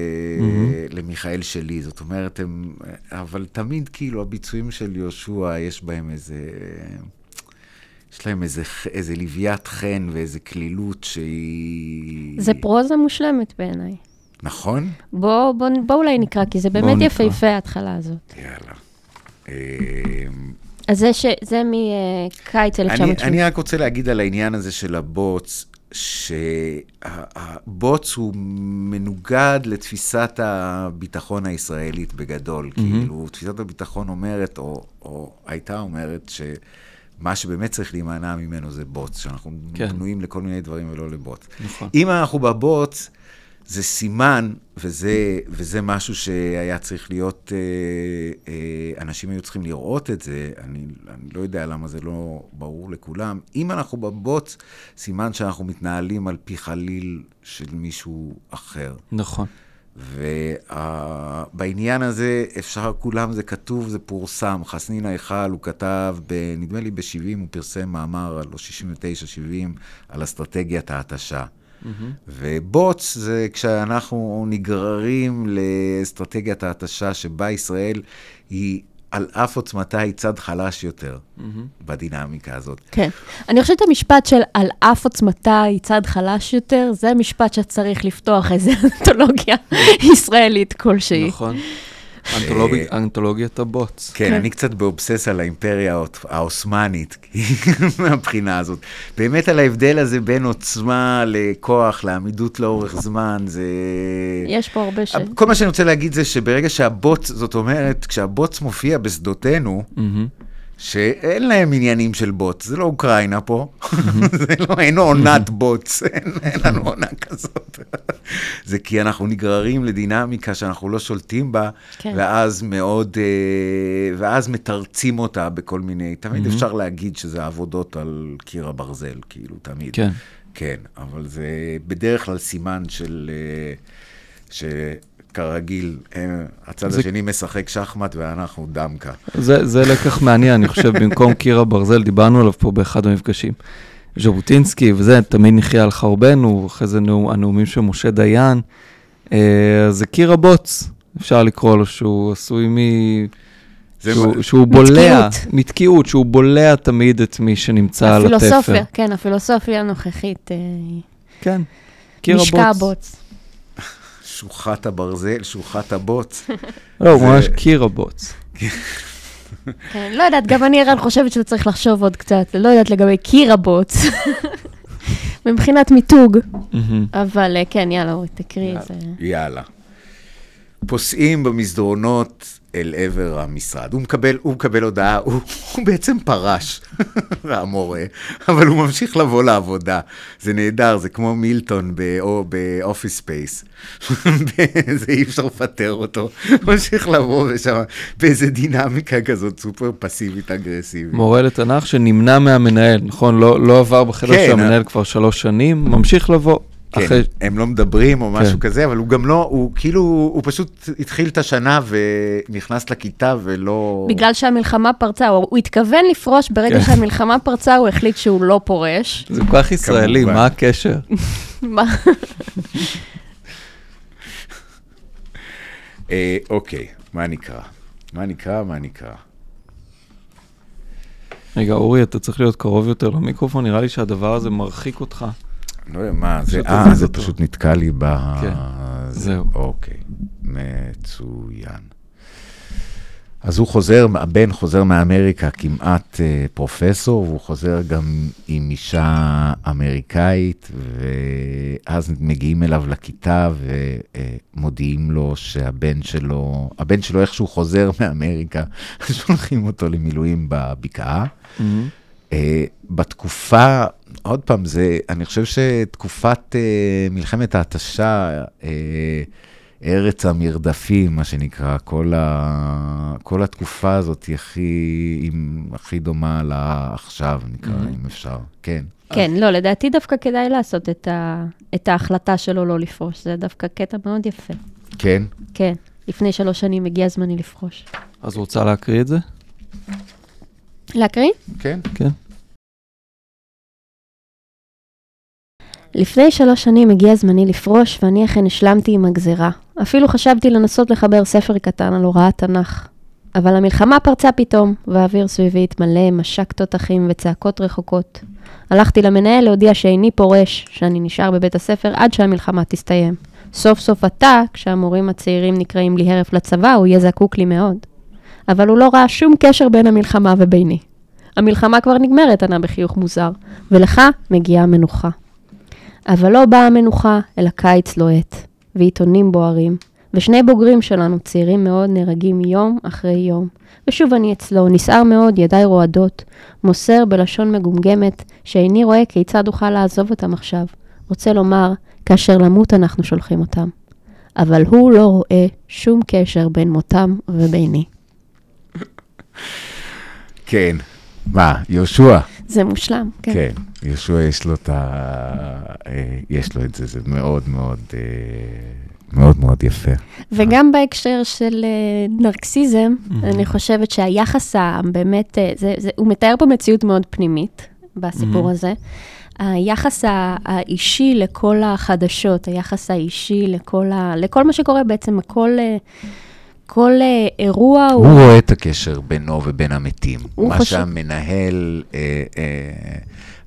למיכאל שלי, זאת אומרת, הם... אבל תמיד כאילו הביצועים של יהושע, יש בהם איזה... יש להם איזה, איזה לוויית חן ואיזה קלילות שהיא... זה פרוזה מושלמת בעיניי. נכון? בוא, בוא, בוא אולי נקרא, כי זה בואו באמת. יפהפה ההתחלה הזאת. יאללה. אז זה, ש... זה מקיץ אני, 1970. אני רק רוצה להגיד על העניין הזה של הבוץ, שהבוץ הוא מנוגד לתפיסת הביטחון הישראלית בגדול. Mm-hmm. כאילו, תפיסת הביטחון אומרת, או, או הייתה אומרת, שמה שבאמת צריך להימנע ממנו זה בוץ, שאנחנו. כן. בנויים לכל מיני דברים ולא לבוץ. נכון. אם אנחנו בבוץ, זה סימן, וזה, וזה משהו שהיה צריך להיות, אה, אה, אנשים היו צריכים לראות את זה, אני, אני לא יודע למה זה לא ברור לכולם. אם אנחנו בבוץ, סימן שאנחנו מתנהלים על פי חליל של מישהו אחר. נכון. ובעניין הזה, אפשר, כולם זה כתוב, זה פורסם. חסנין ההיכל, הוא כתב, ב, נדמה לי ב-70, הוא פרסם מאמר, על 69-70, על אסטרטגיית ההתשה. ובוץ זה כשאנחנו נגררים לאסטרטגיית ההתשה שבה ישראל היא על אף עוצמתה היא צד חלש יותר בדינמיקה הזאת. כן. אני חושבת המשפט של על אף עוצמתה היא צד חלש יותר, זה משפט שצריך לפתוח איזו אנתולוגיה ישראלית כלשהי. נכון. אנתולוג- אנתולוגיית הבוץ. כן, כן. אני קצת באובסס על האימפריה העות'מאנית, מהבחינה הזאת. באמת על ההבדל הזה בין עוצמה לכוח, לעמידות לאורך זמן, זה... יש פה הרבה ש... כל מה שאני רוצה להגיד זה שברגע שהבוץ, זאת אומרת, כשהבוץ מופיע בשדותינו. שאין להם עניינים של בוץ, זה לא אוקראינה פה, זה לא, אין עונת בוץ, אין, אין לנו עונה כזאת. זה כי אנחנו נגררים לדינמיקה שאנחנו לא שולטים בה, כן. ואז מאוד, אה, ואז מתרצים אותה בכל מיני, תמיד אפשר להגיד שזה עבודות על קיר הברזל, כאילו, תמיד. כן. כן, אבל זה בדרך כלל סימן של... אה, שכרגיל, אה, הצד זה- השני משחק שחמט ואנחנו דמקה. זה, זה לקח מעניין, אני חושב, במקום קיר הברזל, דיברנו עליו פה באחד המפגשים. ז'בוטינסקי וזה, תמיד נחיה על חרבנו, אחרי זה נאום, הנאומים של משה דיין. אה, זה קיר הבוץ, אפשר לקרוא לו, שהוא עשוי מ... שהוא, מה- שהוא בולע, מתקיעות. מתקיעות, שהוא בולע תמיד את מי שנמצא על התפר. הפילוסופיה, כן, הפילוסופיה הנוכחית, אה, כן, קיר משקע הבוץ. הבוץ. שוחת הברזל, שוחת הבוץ. לא, הוא ממש קיר הבוץ. כן, לא יודעת, גם אני ערן חושבת שהוא צריך לחשוב עוד קצת, לא יודעת לגבי קיר הבוץ. מבחינת מיתוג. אבל אה, כן, יאללה, אורי, תקריא את זה. יאללה. פוסעים במסדרונות אל עבר המשרד. הוא מקבל, הוא מקבל הודעה, הוא, הוא בעצם פרש, המורה, אבל הוא ממשיך לבוא לעבודה. זה נהדר, זה כמו מילטון ב Office Space. זה אי אפשר לפטר אותו, ממשיך לבוא ושם, באיזה דינמיקה כזאת סופר פסיבית אגרסיבית. מורה לתנ"ך שנמנע מהמנהל, נכון? לא, לא עבר בחדר כן, של המנהל כבר שלוש שנים, ממשיך לבוא. כן, אחרי... הם לא מדברים או משהו כן. כזה, אבל הוא גם לא, הוא כאילו, הוא פשוט התחיל את השנה ונכנס לכיתה ולא... בגלל שהמלחמה פרצה, הוא, הוא התכוון לפרוש, ברגע כן. שהמלחמה פרצה, הוא החליט שהוא לא פורש. זה כל כך ישראלי, כמובן. מה הקשר? מה? אה, אוקיי, מה נקרא? מה נקרא? מה נקרא? רגע, אורי, אתה צריך להיות קרוב יותר למיקרופון, נראה לי שהדבר הזה מרחיק אותך. לא יודע, מה, זה, אה, זה. פשוט נתקע לי ב... כן, זה- זהו. אוקיי, מצוין. אז הוא חוזר, הבן חוזר מאמריקה כמעט אה, פרופסור, והוא חוזר גם עם אישה אמריקאית, ואז מגיעים אליו לכיתה ומודיעים לו שהבן שלו, הבן שלו איכשהו חוזר מאמריקה, שולחים אותו למילואים בבקעה. מהמם. Uh, בתקופה, עוד פעם, זה, אני חושב שתקופת uh, מלחמת ההתשה, uh, ארץ המרדפים, מה שנקרא, כל, ה, כל התקופה הזאת היא הכי, היא הכי דומה לעכשיו, נקרא, Mhm. אם אפשר. כן. כן, לא, לדעתי דווקא כדאי לעשות את, ה, את ההחלטה שלו לא לפרוש. זה דווקא קטע מאוד יפה. כן? כן, לפני שלוש שנים הגיע זמני לפרוש. אז רוצה להקריא את זה? להקריא? כן. כן. לפני שלוש שנים הגיע זמני לפרוש, ואני אכן השלמתי עם הגזרה. אפילו חשבתי לנסות לחבר ספר קטן על הוראת תנ"ך. אבל המלחמה פרצה פתאום, והאוויר סביבי התמלא משק תותחים וצעקות רחוקות. הלכתי למנהל להודיע שאיני פורש, שאני נשאר בבית הספר עד שהמלחמה תסתיים. סוף סוף עתה, כשהמורים הצעירים נקראים לי הרף לצבא, הוא יהיה זקוק לי מאוד. אבל הוא לא ראה שום קשר בין המלחמה וביני. המלחמה כבר נגמרת, ענה בחיוך מוזר, ולך מגיעה המנוחה. אבל לא באה המנוחה, אלא קיץ לוהט, ועיתונים בוערים, ושני בוגרים שלנו, צעירים מאוד, נהרגים יום אחרי יום. ושוב אני אצלו, נסער מאוד, ידיי רועדות, מוסר בלשון מגומגמת, שאיני רואה כיצד אוכל לעזוב אותם עכשיו. רוצה לומר, כאשר למות אנחנו שולחים אותם. אבל הוא לא רואה שום קשר בין מותם וביני. כן. מה, יהושע? זה מושלם, כן. כן. יהושע יש לו את ה... אה, יש לו את זה, זה מאוד מאוד... אה, מאוד מאוד יפה. וגם בהקשר של אה, נרקסיזם, אני חושבת שהיחס הבאמת, זה, זה, הוא מתאר פה מציאות מאוד פנימית בסיפור Mhm. הזה. היחס האישי לכל החדשות, היחס האישי לכל, ה, לכל מה שקורה בעצם, כל, אה, כל אירוע הוא הוא... רואה את הקשר בינו ובין המתים. הוא מה חושב- שהמנהל, אה, אה,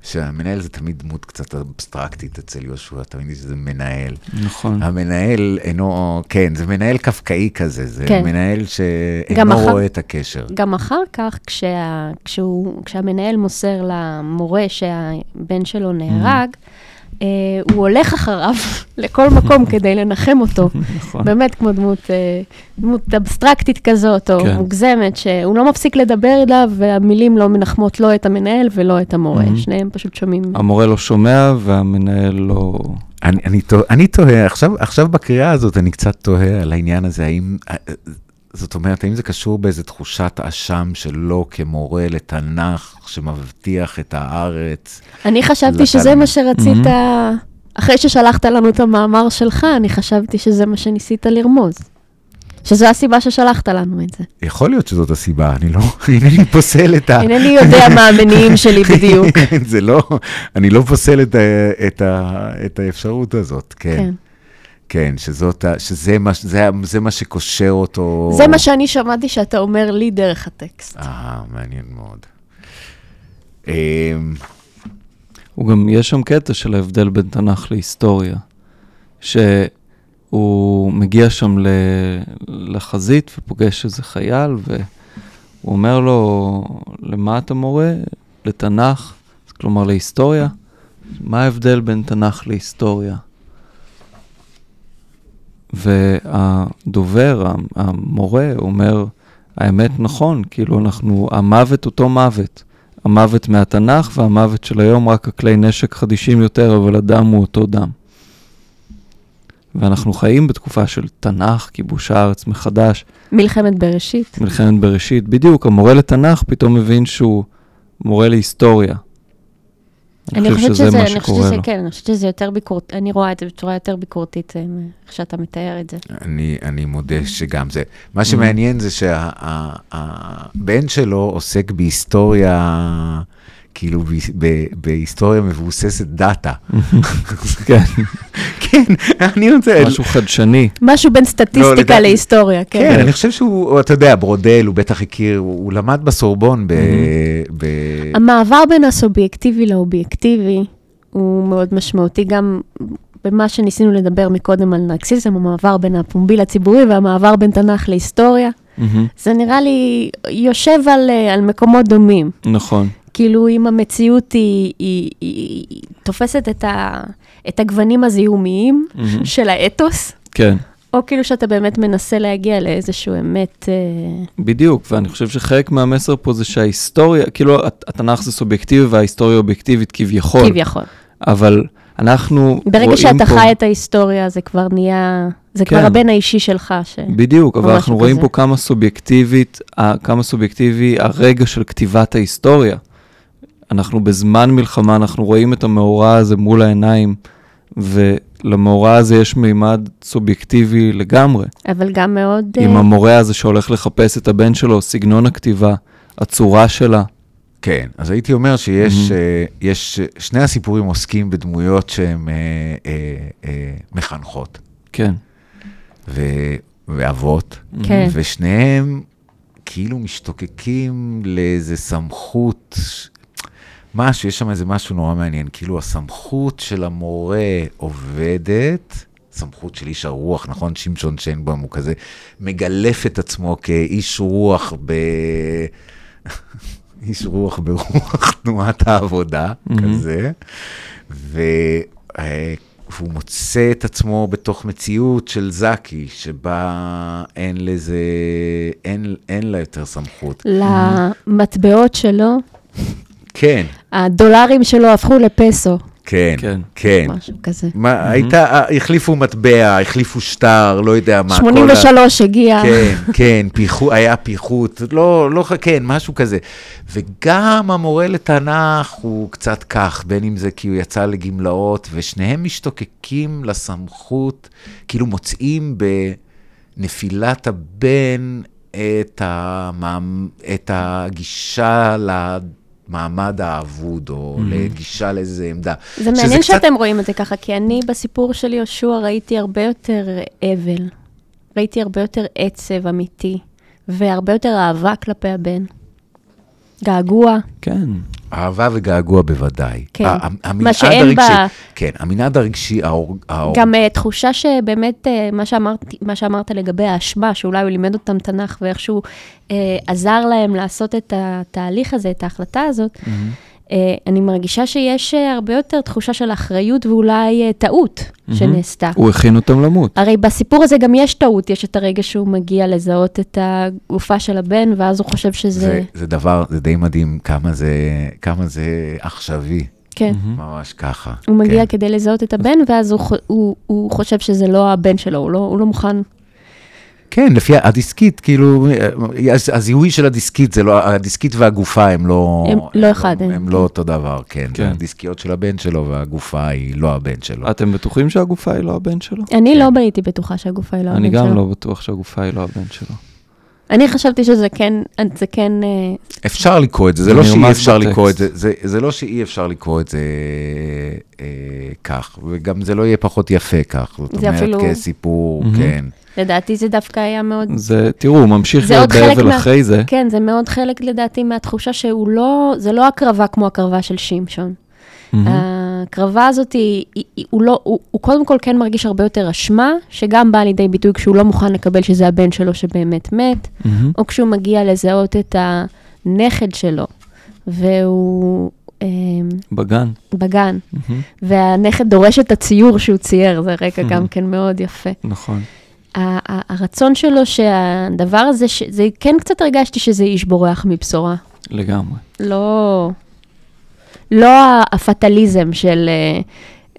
שהמנהל זה תמיד דמות קצת אבסטרקטית אצל יהושע, תמיד יש איזה מנהל. נכון. המנהל אינו, כן, זה מנהל קפקאי כזה, זה כן. מנהל שאינו אחר- רואה את הקשר. גם אחר כך, כשה, כשהוא, כשהמנהל מוסר למורה שהבן שלו נהרג, אה, הוא הולך אחריו לכל מקום כדי לנחם אותו. נכון. באמת כמו דמות, אה, דמות אבסטרקטית כזאת, או כן. מוגזמת, שהוא לא מפסיק לדבר אליו, והמילים לא מנחמות לא את המנהל ולא את המורה. Mhm. שניהם פשוט שומעים. המורה לא שומע והמנהל לא... אני, אני, תוה- אני תוהה, עכשיו, עכשיו בקריאה הזאת אני קצת תוהה על העניין הזה, האם, אה, זאת אומרת, האם זה קשור באיזו תחושת אשם שלו כמורה לתנ"ך, שמבטיח את הארץ? אני חשבתי לתלמיד. שזה מה שרצית, Mhm. אחרי ששלחת לנו את המאמר שלך, אני חשבתי שזה מה שניסית לרמוז. שזו הסיבה ששלחת לנו את זה. יכול להיות שזאת הסיבה, אני לא, אינני פוסל את ה... אינני יודע מה המניעים שלי בדיוק. זה לא, אני לא פוסל את, ה, את, ה, את האפשרות הזאת, כן. כן. כן, שזאת, שזה מה, זה, זה מה שקושר אותו. זה מה שאני שמעתי שאתה אומר לי דרך הטקסט. אה, מעניין מאוד. אמ, הוא גם, יש שם קטע של ההבדל בין תנ"ך להיסטוריה, שהוא מגיע שם ל, לחזית ופוגש איזה חייל, והוא אומר לו, למה אתה מורה? לתנ"ך, כלומר להיסטוריה. מה ההבדל בין תנ"ך להיסטוריה? והדובר, המורה, אומר, האמת נכון, כאילו אנחנו, המוות אותו מוות. המוות מהתנ"ך והמוות של היום, רק הכלי נשק חדישים יותר, אבל הדם הוא אותו דם. ואנחנו חיים בתקופה של תנ"ך, כיבוש הארץ מחדש. מלחמת בראשית. מלחמת בראשית, בדיוק. המורה לתנ"ך פתאום מבין שהוא מורה להיסטוריה. אני חושבת שזה, אני חושבת שזה, כן, אני חושבת שזה יותר ביקורתי, אני רואה את זה בצורה יותר ביקורתית, אה, איך שאתה מתאר את זה. אני, אני מודה שגם זה. מה שמעניין זה שהבן שלו עוסק בהיסטוריה, כאילו בהיסטוריה מבוססת דאטה. כן. כן, אני רוצה... משהו חדשני. משהו בין סטטיסטיקה לא, להיסטוריה, כן. כן, אני חושב שהוא, אתה יודע, ברודל, הוא בטח הכיר, הוא למד בסורבון ב... ב... המעבר בין הסובייקטיבי לאובייקטיבי הוא מאוד משמעותי, גם במה שניסינו לדבר מקודם על נרקסיזם, המעבר בין הפומבי לציבורי והמעבר בין תנ"ך להיסטוריה. Mm-hmm. זה נראה לי יושב על, על מקומות דומים. נכון. כאילו, אם המציאות היא, היא, היא, היא תופסת את, ה, את הגוונים הזיהומיים mm-hmm. של האתוס, כן. או כאילו שאתה באמת מנסה להגיע לאיזשהו אמת... אה, בדיוק, ואני חושב שחלק מהמסר פה זה שההיסטוריה, כאילו, התנ"ך זה סובייקטיבי וההיסטוריה אובייקטיבית כביכול. כביכול. אבל אנחנו רואים פה... ברגע שאתה חי את ההיסטוריה, זה כבר נהיה... זה כן. כבר הבן האישי שלך. ש... בדיוק, אבל אנחנו כזה. רואים פה כמה סובייקטיבית, כמה סובייקטיבי הרגע של כתיבת ההיסטוריה. אנחנו בזמן מלחמה, אנחנו רואים את המאורע הזה מול העיניים, ולמאורע הזה יש מימד סובייקטיבי לגמרי. אבל גם מאוד... עם uh... המורה הזה שהולך לחפש את הבן שלו, סגנון הכתיבה, הצורה שלה. כן, אז הייתי אומר שיש mm-hmm. uh, יש, שני הסיפורים עוסקים בדמויות שהן uh, uh, uh, מחנכות. כן. ו, ואבות. כן. ושניהם כאילו משתוקקים לאיזה סמכות משהו, יש שם איזה משהו נורא מעניין, כאילו הסמכות של המורה עובדת, סמכות של איש הרוח, נכון? שמשון שיינבוים הוא כזה מגלף את עצמו כאיש רוח ב... איש רוח ברוח תנועת העבודה, mm-hmm. כזה, ו... אה, והוא מוצא את עצמו בתוך מציאות של זקי, שבה אין לזה, אין, אין לה יותר סמכות. למטבעות שלו כן. הדולרים שלו הפכו לפסו. כן, כן, כן. משהו כזה. מה, הייתה, החליפו מטבע, החליפו שטר, לא יודע מה. 83 ה... הגיע. כן, כן, פיחו, היה פיחות, לא, לא, כן, משהו כזה. וגם המורה לתנ"ך הוא קצת כך, בין אם זה כי הוא יצא לגמלאות, ושניהם משתוקקים לסמכות, כאילו מוצאים בנפילת הבן את, המאמ... את הגישה ל... למעמד האבוד, או mm-hmm. לגישה לאיזו עמדה. זה מעניין קצת... שאתם רואים את זה ככה, כי אני בסיפור של יהושע ראיתי הרבה יותר אבל, ראיתי הרבה יותר עצב אמיתי, והרבה יותר אהבה כלפי הבן. געגוע. כן. אהבה וגעגוע בוודאי. כן, מה שאין ב... כן, המנעד הרגשי, האור... גם uh, תחושה שבאמת, uh, מה, שאמרת, מה שאמרת לגבי האשמה, שאולי הוא לימד אותם תנ"ך ואיכשהו uh, עזר להם לעשות את התהליך הזה, את ההחלטה הזאת, mm-hmm. Uh, אני מרגישה שיש uh, הרבה יותר תחושה של אחריות ואולי uh, טעות. שנעשתה. הוא הכין אותם למות. הרי בסיפור הזה גם יש טעות, יש את הרגע שהוא מגיע לזהות את הגופה של הבן, ואז הוא חושב שזה... זה, זה דבר, זה די מדהים כמה זה, כמה זה עכשווי. כן. ממש ככה. הוא מגיע כן. כדי לזהות את הבן, ואז הוא, הוא, הוא חושב שזה לא הבן שלו, הוא לא, הוא לא מוכן כן, לפי הדיסקית, כאילו, הזיהוי של הדיסקית, זה לא, הדיסקית והגופה הם לא... הם לא אחד. הם, הם לא אותו דבר, כן. כן. הדיסקיות של הבן שלו והגופה היא לא הבן שלו. אתם בטוחים שהגופה היא לא הבן שלו? אני כן. לא הייתי בטוחה שהגופה היא לא הבן שלו. אני גם לא בטוח שהגופה היא לא הבן שלו. אני חשבתי שזה כן, זה כן... אה, אפשר לקרוא את זה, זה לא שאי אפשר לקרוא את זה, זה, זה לא שאי אפשר לקרוא את זה אה, כך, וגם זה לא יהיה פחות יפה כך, זאת אומרת, אפילו... כסיפור, mm-hmm. כן. לדעתי זה דווקא היה מאוד... זה, תראו, הוא ממשיך להיות באבל מה... אחרי זה. כן, זה מאוד חלק לדעתי מהתחושה שהוא לא, זה לא הקרבה כמו הקרבה של שמשון. Mm-hmm. ההקרבה הזאת, היא, היא, הוא, לא, הוא, הוא קודם כל כן מרגיש הרבה יותר אשמה, שגם באה לידי ביטוי כשהוא לא מוכן לקבל שזה הבן שלו שבאמת מת, mm-hmm. או כשהוא מגיע לזהות את הנכד שלו, והוא אה, בגן. בגן, מהמם. והנכד דורש את הציור שהוא צייר, זה רקע Mhm. גם כן מאוד יפה. נכון. הרצון שלו שהדבר הזה, זה כן קצת הרגשתי שזה איש בורח מבשורה. לגמרי. לא, לא הפטליזם של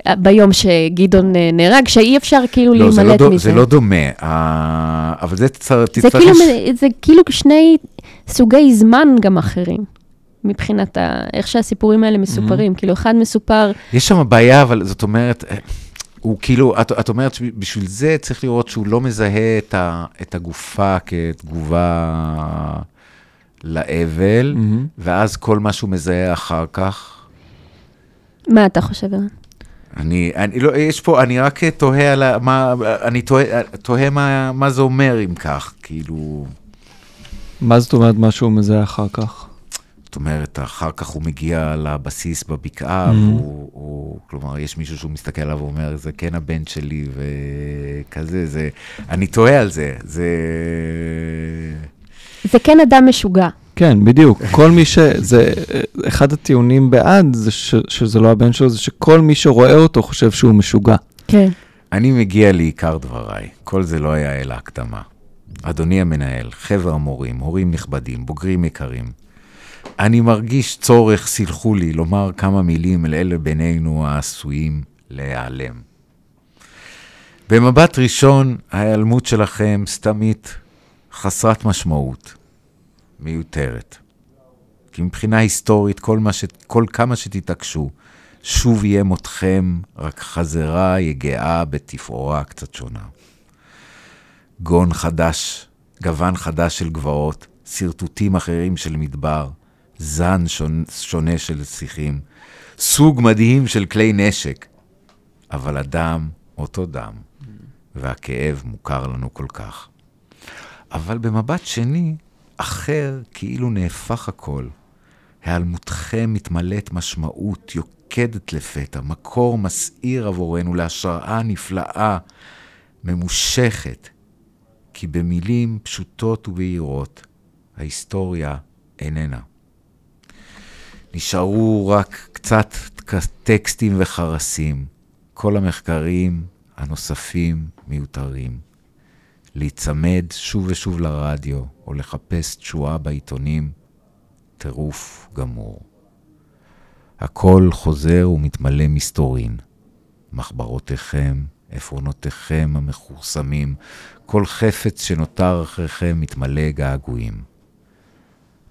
אה, ביום שגדעון אה, נהרג, שאי אפשר כאילו לא, לא, להימלט דו, מזה. זה לא דומה, אה, אבל זה תצטרך... זה כאילו, זה כאילו שני סוגי זמן גם אחרים, מבחינת ה, איך שהסיפורים האלה מסופרים. כאילו, אחד מסופר, יש שם בעיה, אבל זאת אומרת, הוא כאילו, את, את אומרת שבשביל זה צריך לראות שהוא לא מזהה את, ה, את הגופה כתגובה לאבל, מהמם. ואז כל מה שהוא מזהה אחר כך, מה אתה חושב? ערן? אני, אני לא, יש פה, אני רק תוהה על ה- מה, אני תוהה, תוהה מה, מה זה אומר אם כך, כאילו, מה זאת אומרת מה שהוא מזהה אחר כך? זאת אומרת, אחר כך הוא מגיע לבסיס בבקעה, Mhm. והוא, הוא, כלומר, יש מישהו שהוא מסתכל עליו ואומר, זה כן הבן שלי, וכזה, זה, אני תוהה על זה, זה... זה כן אדם משוגע. כן, בדיוק. כל מי ש... זה... אחד הטיעונים בעד זה ש... שזה לא הבן שלו, זה שכל מי שרואה אותו חושב שהוא משוגע. כן. אני מגיע לעיקר דבריי, כל זה לא היה אלא הקדמה. אדוני המנהל, חבר המורים, הורים נכבדים, בוגרים יקרים, אני מרגיש צורך, סלחו לי, לומר כמה מילים אל אלה בינינו העשויים להיעלם. במבט ראשון, ההיעלמות שלכם סתמית, חסרת משמעות, מיותרת. כי מבחינה היסטורית, כל, ש... כל כמה שתתעקשו, שוב יהיה מותכם רק חזרה יגעה בתפאורה קצת שונה. גון חדש, גוון חדש של גבעות, שרטוטים אחרים של מדבר, זן שונה, של שיחים, סוג מדהים של כלי נשק, אבל הדם אותו דם, והכאב מוכר לנו כל כך. אבל במבט שני, אחר כאילו נהפך הכל. היעלמותכם מתמלאת משמעות יוקדת לפתע, מקור מסעיר עבורנו להשראה נפלאה, ממושכת, כי במילים פשוטות ובהירות, ההיסטוריה איננה. נשארו רק קצת טקסטים וחרסים, כל המחקרים הנוספים מיותרים. להיצמד שוב ושוב לרדיו, או לחפש תשואה בעיתונים, טירוף גמור. הכל חוזר ומתמלא מסתורין. מחברותיכם, עפרונותיכם המכורסמים, כל חפץ שנותר אחריכם מתמלא געגועים.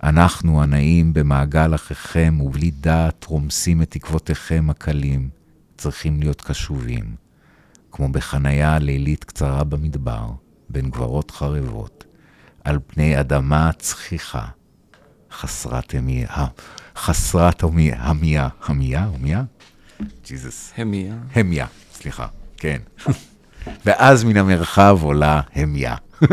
אנחנו הנעים במעגל אחריכם ובלי דעת רומסים את תקוותיכם הקלים, צריכים להיות קשובים, כמו בחניה לילית קצרה במדבר, בין גברות חרבות, על פני אדמה צחיחה, חסרת המיה, חסרת המיה, המיה, המיה, המיה? ג'יזוס. המיה. המיה, סליחה, כן. ואז מן המרחב עולה המיה.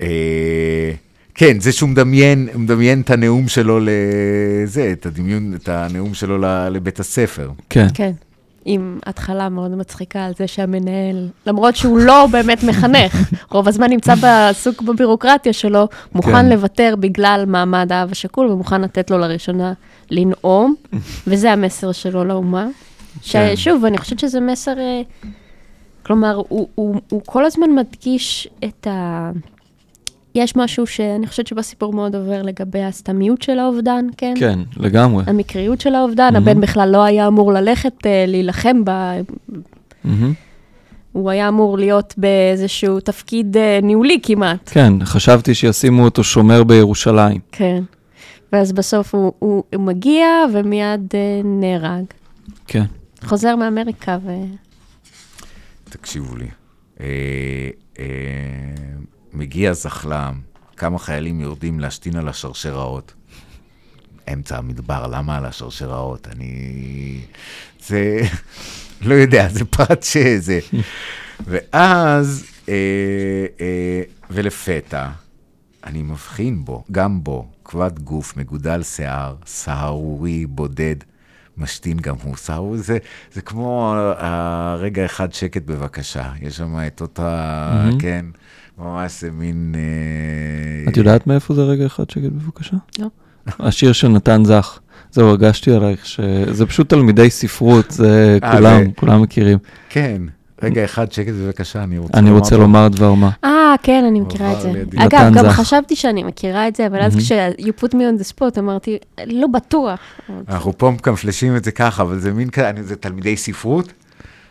אה, כן, זה שהוא מדמיין, מדמיין את הנאום שלו לזה, את הדמיון, את הנאום שלו ל- לבית הספר. כן. כן. עם התחלה מאוד מצחיקה על זה שהמנהל, למרות שהוא לא באמת מחנך, רוב הזמן נמצא עסוק בבירוקרטיה שלו, מוכן כן. לוותר בגלל מעמד האב השכול, ומוכן לתת לו לראשונה לנאום, וזה המסר שלו לאומה. כן. ששוב, אני חושבת שזה מסר, אה, כלומר, הוא, הוא, הוא כל הזמן מדגיש את ה... יש משהו שאני חושבת שבסיפור מאוד עובר לגבי הסתמיות של האובדן, כן? כן, לגמרי. המקריות של האובדן, מהמם. הבן בכלל לא היה אמור ללכת אה, להילחם בה, מהמם. הוא היה אמור להיות באיזשהו תפקיד אה, ניהולי כמעט. כן, חשבתי שישימו אותו שומר בירושלים. כן. ואז בסוף הוא, הוא, הוא מגיע ומיד אה, נהרג. כן. חוזר מאמריקה ו... תקשיבו לי. אה, אה, מגיע זחל"ם, כמה חיילים יורדים להשתין על השרשראות. אמצע המדבר, למה על השרשראות? אני... זה... לא יודע, זה פרט שזה. ואז, אה, אה, ולפתע, אני מבחין בו, גם בו, כבד גוף, מגודל שיער, סהרורי, בודד, משתין גם הוא. סהרורי זה, זה כמו הרגע אחד שקט בבקשה. יש שם את אותה, מהמם. כן, ממש זה מין... אה, את יודעת מאיפה זה רגע אחד שקט בבקשה? לא. השיר של נתן זך. זהו, הרגשתי עלייך שזה פשוט תלמידי ספרות, זה אה, כולם, כולם מכירים. כן. רגע, אחד, שקט בבקשה, אני רוצה אני רוצה לומר דבר מה. אה, כן, אני מכירה את זה. אגב, גם. חשבתי שאני מכירה את זה, אבל אז מהמם. כש-you put me on the spot, אמרתי, לא בטוח. אנחנו פה מקמפלשים את זה ככה, אבל זה מין כזה, זה תלמידי ספרות?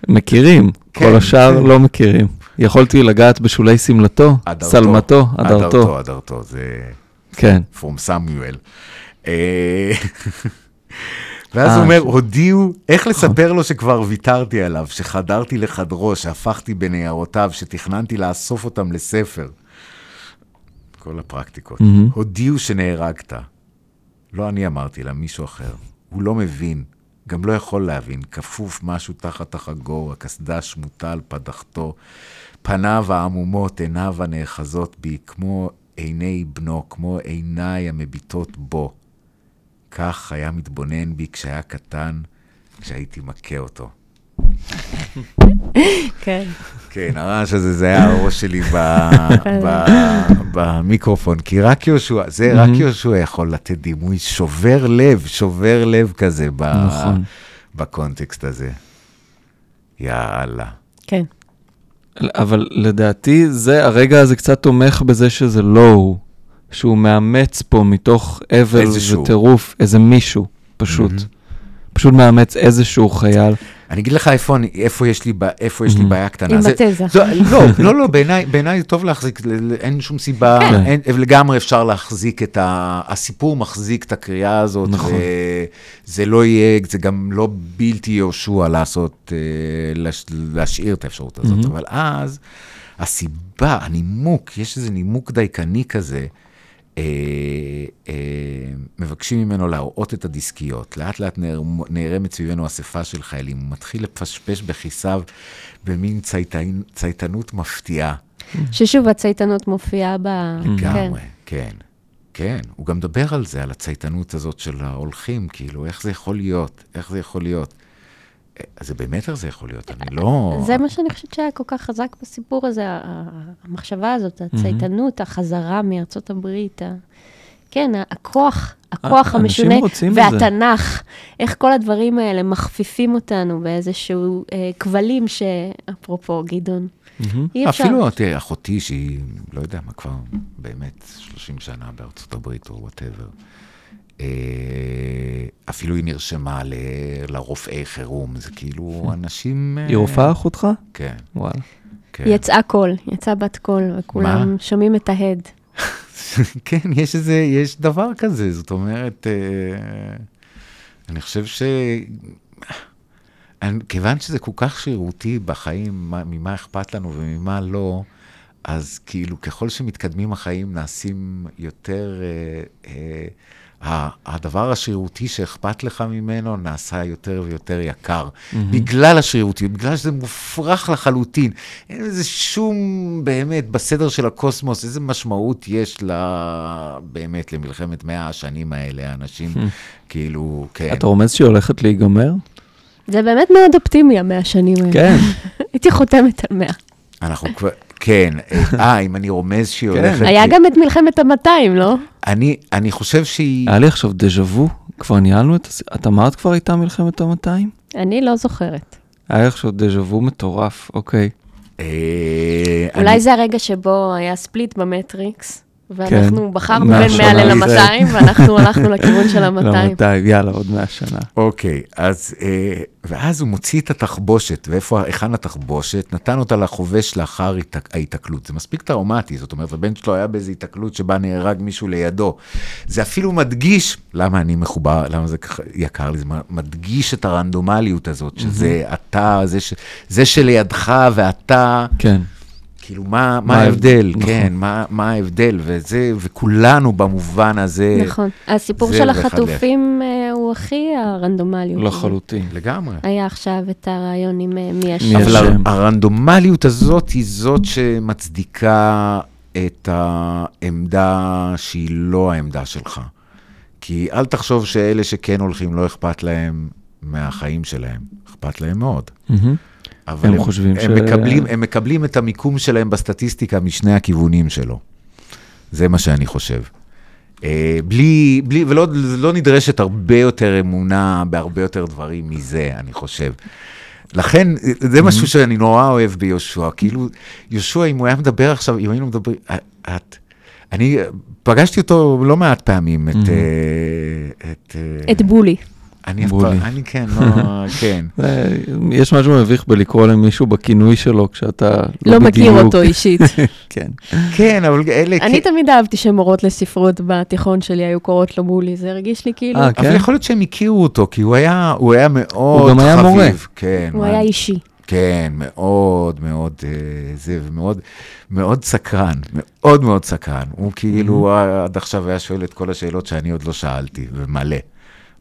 מכירים, כן, כל השאר כן. לא מכירים. יכולתי לגעת בשולי שמלתו. שלמתו, הדרתו. הדרתו, הדרתו, זה כן. from Samuel. אה, ואז אה, הוא אומר, ש- הודיעו, איך לספר לו שכבר ויתרתי עליו, שחדרתי לחדרו, שהפכתי בניירותיו, שתכננתי לאסוף אותם לספר. כל הפרקטיקות. הודיעו שנהרגת. לא אני אמרתי לה, מישהו אחר. הוא לא מבין, גם לא יכול להבין, כפוף משהו תחת החגור, הקסדה שמוטה על פדחתו, פניו העמומות, עיניו הנאחזות בי, כמו עיני בנו, כמו עיניי המביטות בו. כך היה מתבונן בי כשהיה קטן, כשהייתי מכה אותו. כן. כן, הרעש הזה, זה היה הראש שלי ב, ב, במיקרופון, כי רק יהושע, זה רק מהמם. יהושע יכול לתת דימוי שובר לב, שובר לב כזה ב, נכון. בקונטקסט הזה. יאללה. כן. אבל לדעתי, זה, הרגע הזה קצת תומך בזה שזה לא הוא, שהוא מאמץ פה מתוך אבל. וטירוף איזה מישהו, פשוט. מהמם. פשוט מאמץ איזשהו חייל. אני אגיד לך איפה, אני, איפה יש לי, איפה יש לי Mhm. בעיה קטנה. עם זה- התזה. זו, לא, לא, לא, בעיניי זה טוב להחזיק, אין שום סיבה, כן. אין, לגמרי אפשר להחזיק את ה... הסיפור מחזיק את הקריאה הזאת, נכון. וזה לא יהיה, זה גם לא בלתי יהושע לעשות, אה, להש, להשאיר את האפשרות הזאת, מהמם. אבל אז הסיבה, הנימוק, יש איזה נימוק דייקני כזה, מבקשים ממנו להראות את הדיסקיות. לאט לאט נער- נערמת סביבנו אספה של חיילים. הוא מתחיל לפשפש בכיסיו במין צייתן, צייתנות מפתיעה. ששוב, הצייתנות מופיעה ב... לגמרי, כן. כן, הוא גם מדבר על זה, על הצייתנות הזאת של ההולכים, כאילו, איך זה יכול להיות? איך זה יכול להיות? אה, זה באמת איך זה יכול להיות, אני לא... זה מה שאני חושבת שהיה כל כך חזק בסיפור הזה, המחשבה הזאת, הצייתנות, החזרה מארצות הברית, כן, הכוח, הכוח אנשים המשונה, את. והתנ"ך, איך כל הדברים האלה מכפיפים אותנו באיזשהו אה, כבלים שאפרופו, גדעון. אי אפשר. אפילו תראה, אחותי שהיא, לא יודע מה, כבר באמת 30 שנה בארצות הברית או whatever, אפילו היא נרשמה ל- לרופאי חירום, זה כאילו אנשים... אה, היא רופאה אחותך? כן, וואלה. כן. יצאה קול, יצאה בת קול, וכולם מה? שומעים את ההד. כן, יש איזה, יש דבר כזה, זאת אומרת, אה, אני חושב ש... אני, כיוון שזה כל כך שרירותי בחיים, מה, ממה אכפת לנו וממה לא, אז כאילו ככל שמתקדמים החיים נעשים יותר, אה, אה, הדבר השרירותי שאכפת לך ממנו נעשה יותר ויותר יקר. בגלל השרירותיות, בגלל שזה מופרך לחלוטין. אין לזה שום, באמת, בסדר של הקוסמוס, איזה משמעות יש לה, באמת, למלחמת מאה השנים האלה, האנשים, כאילו, כן. אתה רומז שהיא הולכת להיגמר? זה באמת מאוד אופטימי, המאה שנים האלה. כן. הייתי חותמת על מאה. אנחנו כבר, כן, אה, אם אני רומז שהיא כן. הולכת... היה גם את מלחמת המאתיים, לא? אני, אני חושב שהיא... היה לי עכשיו דז'ה וו, כבר ניהלנו את. את אמרת כבר הייתה מלחמת המאתיים? אני לא זוכרת. היה לי עכשיו דז'ה וו מטורף, אוקיי. אה, אולי זה הרגע שבו היה ספליט במטריקס, ואנחנו בחרנו בין מהשנה 100 הזה. ל-200, ואנחנו הלכנו לכיוון של ה-200. למאתיים, יאללה, עוד מאה שנה. אוקיי, אז, אה, ואז הוא מוציא את התחבושת, ואיפה, היכן התחבושת? נתן אותה לחובש לאחר היתק- ההיתקלות. זה מספיק טראומטי, זאת אומרת, הבן שלו היה באיזו היתקלות שבה נהרג מישהו לידו. זה אפילו מדגיש, למה אני מחובר, למה זה ככה יקר לי, זה מדגיש את הרנדומליות הזאת, שזה אתה, זה, ש, זה שלידך ואתה, כן. כאילו, מה, מה מה ההבדל? כן, נכון. מה, מה ההבדל? וזה, וכולנו במובן הזה, נכון. הסיפור של החטופים אה, הוא הכי הרנדומליות. לחלוטין. לגמרי. היה עכשיו את הרעיון עם אה, מי השם. אבל השם. הרנדומליות הזאת היא זאת שמצדיקה את העמדה שהיא לא העמדה שלך. כי אל תחשוב שאלה שכן הולכים לא אכפת להם מהחיים שלהם, אכפת להם מאוד. מהמם. אבל הם חושבים הם ש- מקבלים, הם מקבלים את המיקום שלהם בסטטיסטיקה משני הכיוונים שלו. זה מה שאני חושב. אה, בלי, בלי, ולא לא נדרשת הרבה יותר אמונה בהרבה יותר דברים מזה, אני חושב. לכן, זה משהו שאני נורא אוהב ביהושע. כאילו, יהושע, אם הוא היה מדבר עכשיו, אם היינו מדברים, את, אני פגשתי אותו לא מעט פעמים, את... אה, את, אה, את בולי. אני אף. פעם, אני כן, לא, כן. זה- יש משהו מביך בלקרוא למישהו בכינוי שלו כשאתה לא, לא מכיר. אותו אישית. כן. כן, אבל אלה... אני כן. תמיד אהבתי שמורות לספרות בתיכון שלי היו קוראות לו בולי, זה הרגיש לי כאילו, אה, אבל כן? יכול להיות שהם הכירו אותו, כי הוא היה, הוא היה מאוד הוא גם היה חביב. מורה. כן. הוא היה אישי. כן, מאוד מאוד, אה, זה, ומאוד מאוד סקרן, מאוד מאוד סקרן. הוא כאילו עד עכשיו היה שואל את כל השאלות שאני עוד לא שאלתי, ומלא.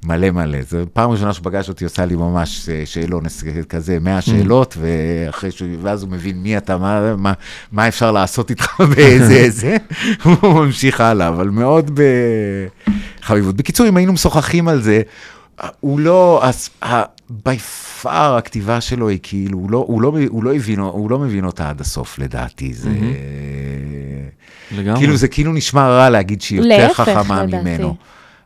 מלא מלא. זו פעם ראשונה שפגש אותי, עושה לי ממש אה, שאלון כזה, 100 שאלות, ואחרי שהוא, ואז הוא מבין מי אתה, מה, מה, מה אפשר לעשות איתך באיזה זה, הוא ממשיך הלאה, אבל מאוד בחביבות. בקיצור, אם היינו משוחחים על זה, הוא לא, אז, בי פאר הכתיבה שלו היא כאילו, הוא לא, הוא לא, הוא לא, הבין, הוא לא מבין אותה עד הסוף לדעתי, זה... לגמרי. כאילו, זה כאילו נשמע רע להגיד שהיא יותר להפך, חכמה לדעתי.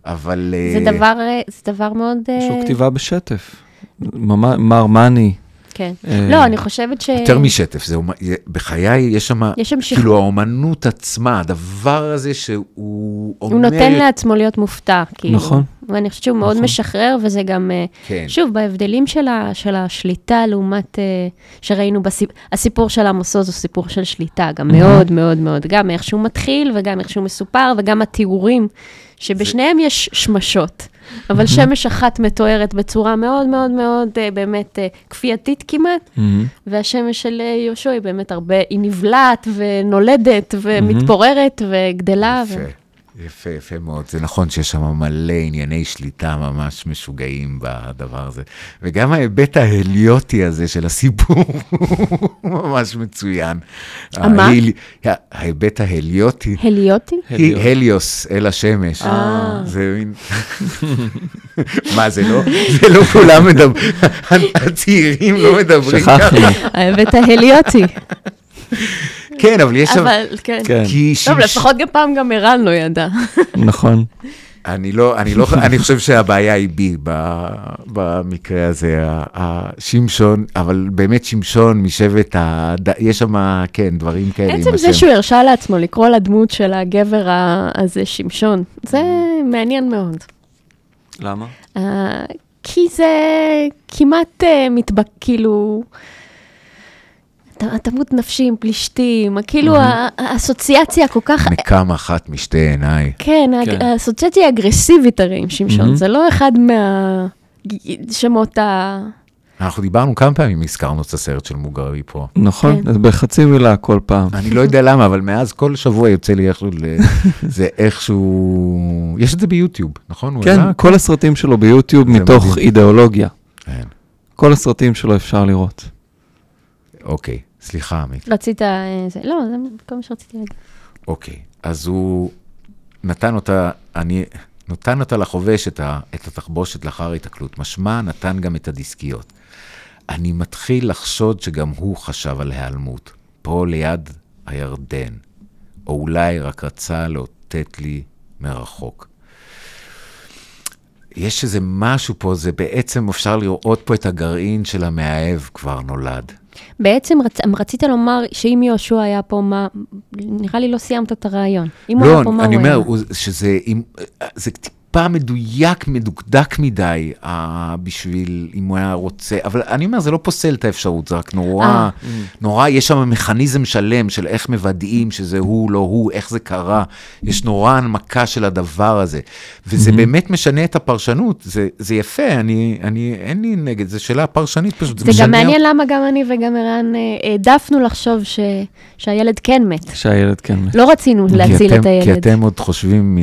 אבל... זה אה, דבר, אה, זה דבר מאוד... יש לו אה, כתיבה בשטף. מר מאני. כן. אה, לא, אני חושבת ש... יותר משטף, זה, בחיי יש שם, יש שם שכ- כאילו האומנות עצמה, הדבר הזה שהוא אומר... הוא נותן לעצמו להיות מופתע, כאילו. נכון. ואני חושבת שהוא מאוד נכון. משחרר, וזה גם, אה, כן. שוב, בהבדלים של, ה, של השליטה לעומת, אה, שראינו בסיפ... הסיפור של עמוס עוז הוא סיפור של שליטה, גם מאוד מאוד מאוד, גם איך שהוא מתחיל, וגם איך שהוא מסופר, וגם התיאורים, שבשניהם יש שמשות, אבל שמש אחת מתוארת בצורה מאוד מאוד מאוד, אה, באמת, אה, כפייתית כמעט. והשמש של אה, יהושע היא באמת הרבה, היא נבלעת ונולדת ומתפוררת וגדלה. ו... יפה, יפה, מאוד. זה נכון שיש שם מלא ענייני שליטה ממש משוגעים בדבר הזה. וגם ההיבט ההליוטי הזה של הסיפור הוא ממש מצוין. המה? ההיל- ההיבט ההליוטי. הליוטי? הליוס, אל השמש. אה. זה מין... מה, זה לא, זה לא כולם מדברים, הצעירים לא מדברים שכחנו. ככה. ההיבט ההליוטי. כן, אבל יש. אבל, כן. כן, כי טוב, שמש- לפחות גם פעם גם ערן לא ידע. נכון. אני לא, אני לא, אני חושב שהבעיה היא בי ב- במקרה הזה, השמשון, אבל באמת שמשון משבט ה... יש שם, כן, דברים כאלה עצם זה השם. שהוא הרשה לעצמו לקרוא לדמות של הגבר הזה שמשון, זה מעניין מאוד. למה? אה, כי זה כמעט אה, מתבק... כאילו... תמות נפשי עם פלישתים, כאילו האסוציאציה כל כך... נקם אחת משתי עיניי. כן, כן. האסוציאציה היא אגרסיבית הרי עם שמשון. זה לא אחד מהשמות ה... אנחנו דיברנו כמה פעמים, הזכרנו את הסרט של מוגרבי פה. נכון, כן. אז בחצי מילה כל פעם. אני לא יודע למה, אבל מאז כל שבוע יוצא לי איכשהו, ל- זה איכשהו, יש את זה ביוטיוב, נכון? כן? כל הסרטים שלו ביוטיוב מתוך. אידיאולוגיה. כן, כל הסרטים שלו אפשר לראות. אוקיי, סליחה עמית. רצית... אה, זה- לא, זה כל מה שרציתי להגיד. אוקיי, אז הוא נתן אותה, אני, נתן אותה לחובש את, ה, את התחבושת לאחר ההיתקלות, משמע נתן גם את הדיסקיות. אני מתחיל לחשוד שגם הוא חשב על היעלמות, פה ליד הירדן, או אולי רק רצה לאותת לי מרחוק. יש איזה משהו פה, זה בעצם אפשר לראות פה את הגרעין של המאהב כבר נולד. בעצם רצ... רצית לומר שאם יהושע היה פה, מה... נראה לי לא סיימת את הרעיון. אם הוא לא, היה פה, מה אני הוא אומר, היה? הוא- שזה אם- זה טיפה מדויק, מדוקדק מדי, אה, בשביל אם הוא היה רוצה, אבל אני אומר, זה לא פוסל את האפשרות, זה רק נורא, אה. נורא, יש שם מכניזם שלם של איך מוודאים שזה הוא, לא הוא, איך זה קרה, יש נורא הנמקה של הדבר הזה, וזה באמת משנה את הפרשנות, זה, זה יפה, אני, אני, אין לי נגד, זו שאלה פרשנית פשוט, זה, זה משנה גם מעניין למה גם אני וגם ערן אה, העדפנו לחשוב ש... שהילד כן מת. שהילד כן מת. לא רצינו כי להציל אתם, את כי הילד. אתם עוד חושבים, מ...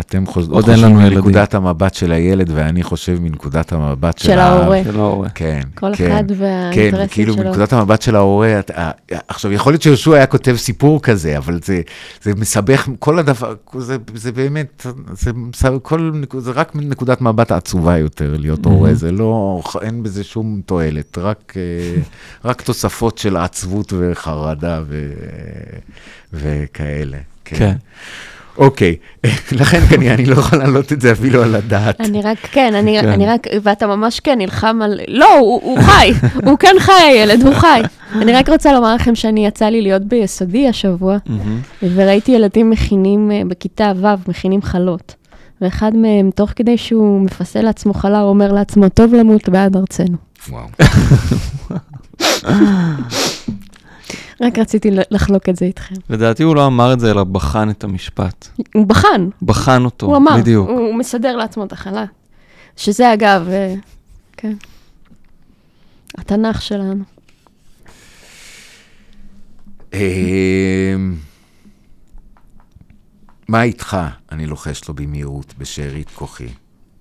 אתם חוש... עוד אין לנו ילדים. מנקודת המבט של הילד, ואני חושב מנקודת המבט של, ההורה. של ההורה. כן, כל כן. אחד כן, והאינטרסים כאילו שלו. מנקודת המבט של ההורה, אתה, עכשיו יכול להיות שיהושע היה כותב סיפור כזה, אבל זה, זה מסבך, כל הדבר, זה, זה באמת, זה, מסבך, כל, זה רק מנקודת מבט עצובה יותר להיות הורה, זה לא, אין בזה שום תועלת, רק, אה, רק תוספות של עצבות וחרדה ו, וכאלה. כן. אוקיי, לכן כנראה אני לא יכול להעלות את זה אפילו על הדעת. אני רק, כן, אני, כן. אני רק, ואתה ממש כן נלחם על, לא, הוא, חי, הוא כן חי הילד, הוא חי. אני רק רוצה לומר לכם שאני יצא לי להיות ביסודי השבוע. וראיתי ילדים מכינים, אה, בכיתה ו', מכינים חלות. ואחד מהם, תוך כדי שהוא מפסה לעצמו חלה, הוא אומר לעצמו, טוב למות בעד ארצנו. וואו. רק רציתי לחלוק את זה איתכם. לדעתי הוא לא אמר את זה, אלא בחן את המשפט. הוא בחן, בחן אותו, הוא אמר, בדיוק. הוא מסדר לעצמו את החלה. שזה אגב, אה, כן, התנ"ך שלנו. אמ, מה איתך? אני לוחש לו במהירות בשארית כוחי,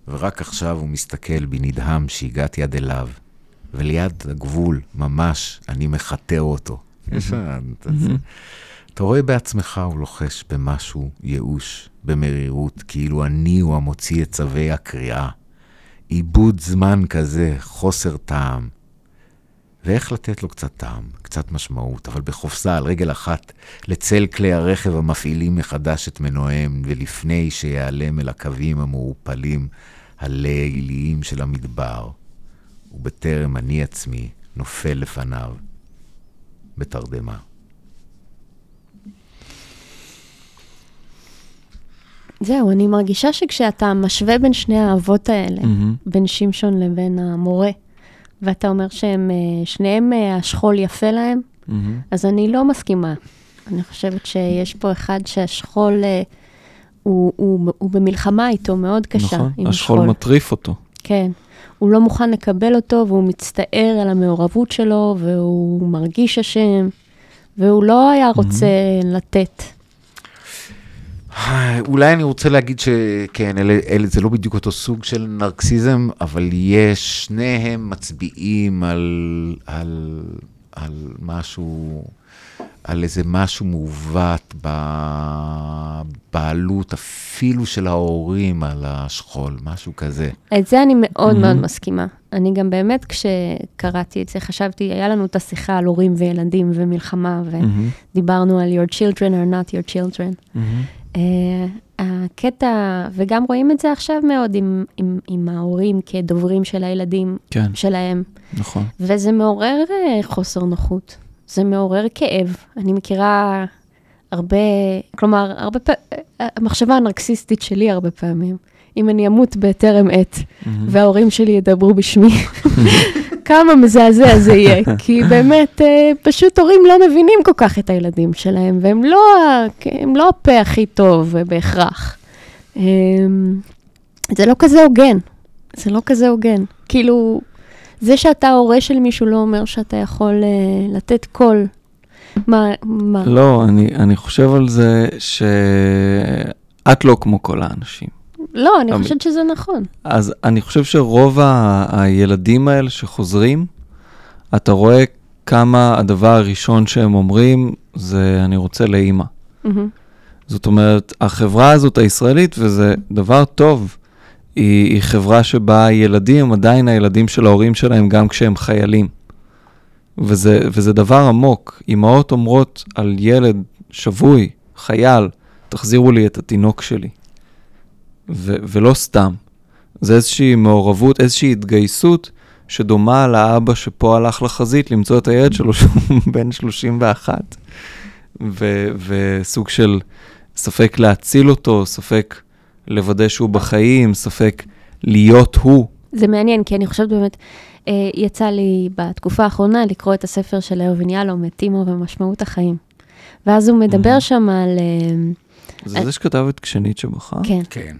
ורק עכשיו הוא מסתכל בי נדהם שהגעתי עד אליו, וליד הגבול, ממש, אני מחטא אותו. יש... אתה- אתה רואה בעצמך, הוא לוחש במשהו ייאוש, במרירות, כאילו אני הוא המוציא את צווי הקריאה. עיבוד זמן כזה, חוסר טעם. ואיך לתת לו קצת טעם, קצת משמעות, אבל בחופזה, על רגל אחת, לצל כלי הרכב המפעילים מחדש את מנועיהם, ולפני שיעלם אל הקווים המעורפלים, הליליים של המדבר, ובטרם אני עצמי נופל לפניו בתרדמה. זהו, אני מרגישה שכשאתה משווה בין שני האבות האלה, מהמם. בין שמשון לבין המורה, ואתה אומר שהם, אה, שניהם אה, השכול יפה להם, מהמם. אז אני לא מסכימה. אני חושבת שיש פה אחד שהשכול, אה, הוא, הוא, הוא במלחמה איתו מאוד קשה. נכון, השכול מטריף אותו. כן. הוא לא מוכן לקבל אותו, והוא מצטער על המעורבות שלו, והוא מרגיש אשם, והוא לא היה רוצה לתת. אולי אני רוצה להגיד שכן, אלה, אלה, זה לא בדיוק אותו סוג של נרקסיזם, אבל יש, שניהם מצביעים על, על, על משהו, על איזה משהו מעוות בבעלות אפילו של ההורים על השכול, משהו כזה. את זה אני מאוד מאוד מסכימה. אני גם באמת, כשקראתי את זה, חשבתי, היה לנו את השיחה על הורים וילדים ומלחמה, מהמם. ודיברנו על your children are not your children. מהמם. Uh, הקטע, וגם רואים את זה עכשיו מאוד עם, עם, עם ההורים כדוברים של הילדים כן, שלהם, נכון. וזה מעורר uh, חוסר נוחות, זה מעורר כאב. אני מכירה הרבה, כלומר, הרבה פעמים, המחשבה הנרקסיסטית שלי הרבה פעמים, אם אני אמות בטרם עת. וההורים שלי ידברו בשמי, כמה מזעזע זה יהיה. כי באמת, אה, פשוט הורים לא מבינים כל כך את הילדים שלהם, והם לא, הם לא הפה הכי טוב בהכרח. אה, זה לא כזה הוגן. זה לא כזה הוגן. כאילו, זה שאתה הורה של מישהו לא אומר שאתה יכול אה, לתת קול. מה, מה? לא, אני, אני חושב על זה שאת לא כמו כל האנשים. לא, אני אבל- חושבת שזה נכון. אז אני חושב שרוב ה- הילדים האלה שחוזרים, אתה רואה כמה הדבר הראשון שהם אומרים זה אני רוצה לאימא. מהמם. זאת אומרת, החברה הזאת הישראלית, וזה דבר טוב, היא, היא חברה שבה ילדים, עדיין הילדים של ההורים שלהם גם כשהם חיילים. וזה, וזה דבר עמוק. אמהות אומרות על ילד שבוי, חייל, תחזירו לי את התינוק שלי. ו, ולא סתם. זה איזושהי מעורבות, איזושהי התגייסות שדומה לאבא שפה הלך לחזית למצוא את הילד שלו שהוא בן 31. ו, וסוג של ספק להציל אותו, ספק לוודא שהוא בחיים, ספק להיות הוא. זה מעניין, כי אני חושבת באמת, אה, יצא לי בתקופה האחרונה לקרוא את הספר של אהובין יהלום, את טימו ומשמעות החיים. ואז הוא מדבר שם על... אה, זה זה שכתב את כשנית שבחר? כן, כן.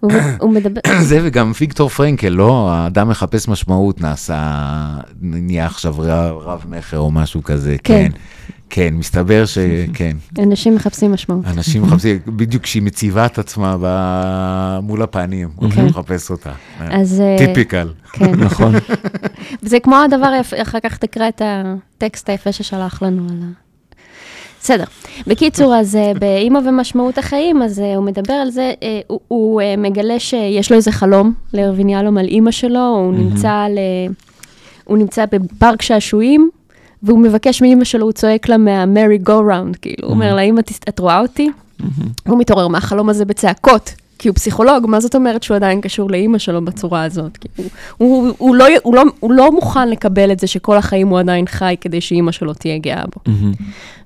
הוא, הוא מדבר... זה וגם ויקטור פרנקל, לא? האדם מחפש משמעות נעשה, נהיה עכשיו רב, רב מכר או משהו כזה, כן. כן. מסתבר שכן. אנשים מחפשים משמעות. אנשים מחפשים, בדיוק כשהיא מציבה את עצמה ב- מול הפנים, הולכים לחפש אותה. אז... אה, טיפיקל. כן. נכון. זה כמו הדבר היפה, אחר כך תקרא את הטקסט היפה ששלח לנו על ה... בסדר. בקיצור, אז אה, באימא ומשמעות החיים, אז אה, הוא מדבר על זה, הוא, הוא מגלה שיש לו איזה חלום לארווין יהלום על אימא שלו, הוא נמצא על... אה, הוא נמצא בפארק שעשועים, והוא מבקש מאימא שלו, הוא צועק לה מה-Mary Go Round, כאילו, הוא אומר לה, אימא, את רואה אותי? הוא מתעורר מהחלום הזה בצעקות, כי הוא פסיכולוג, מה זאת אומרת שהוא עדיין קשור לאימא שלו בצורה הזאת? כי הוא, הוא, הוא, לא, הוא, לא, הוא לא מוכן לקבל את זה שכל החיים הוא עדיין חי כדי שאימא שלו תהיה גאה בו. מהמם.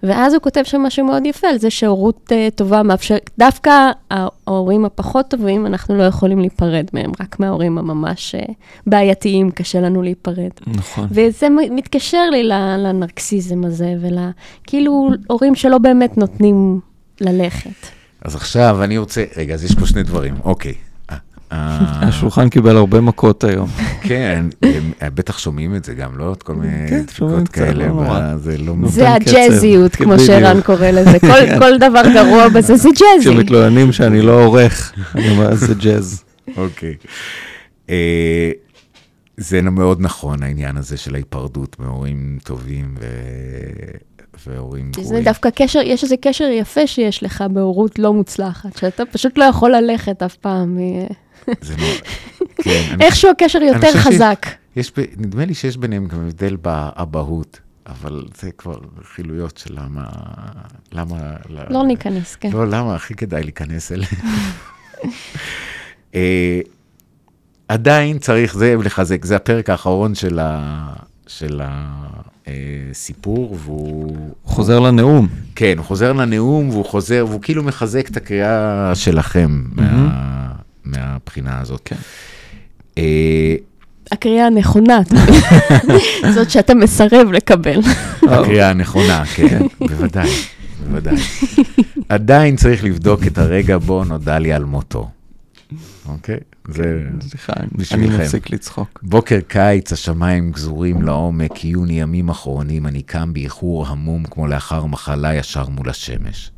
ואז הוא כותב שם משהו מאוד יפה על זה שהורות uh, טובה מאפשרת, דווקא ההורים הפחות טובים, אנחנו לא יכולים להיפרד מהם, רק מההורים הממש uh, בעייתיים, קשה לנו להיפרד. נכון. וזה מתקשר לי לנרקסיזם הזה, וכאילו הורים שלא באמת נותנים ללכת. אז עכשיו אני רוצה, רגע, אז יש פה שני דברים, אוקיי. אה, אה, השולחן קיבל הרבה מכות היום. כן, הם בטח שומעים את זה גם, לא? את כל מיני כן, שומעים דפיקות כאלה, לא זה לא... זה קצב. הג'אזיות, כן, כמו. שערן קורא לזה. כל- כל דבר גרוע בזה זה ג'אזי. כשמתלוננים שאני לא עורך, אני אומר, זה ג'אז. אוקיי. אה, זה מאוד נכון, העניין הזה של ההיפרדות מהורים טובים והורים זה גרועים. דווקא קשר, יש איזה קשר יפה שיש לך בהורות לא מוצלחת, שאתה פשוט לא יכול ללכת אף פעם. מ- זה נורא. כן, איכשהו הקשר יותר חזק. יש, נדמה לי שיש ביניהם גם הבדל באבהות, אבל זה כבר חילויות של למה... למה... לא ניכנס, כן. לא, למה? הכי כדאי להיכנס אליהם. אה, עדיין צריך זה לחזק, זה הפרק האחרון של, ה, של הסיפור, והוא... הוא חוזר לנאום. כן, הוא חוזר לנאום, והוא חוזר, והוא כאילו מחזק את הקריאה שלכם מה, מהבחינה הזאת. כן. אה, הקריאה הנכונה? זאת שאתה מסרב לקבל. הקריאה הנכונה, כן, בוודאי, בוודאי. עדיין צריך לבדוק את הרגע בו נודע לי על מותו. אוקיי? זה... סליחה, אני. מפסיק לצחוק. בוקר קיץ, השמיים גזורים לעומק, עיוני ימים אחרונים, אני קם באיחור המום כמו לאחר מחלה ישר מול השמש.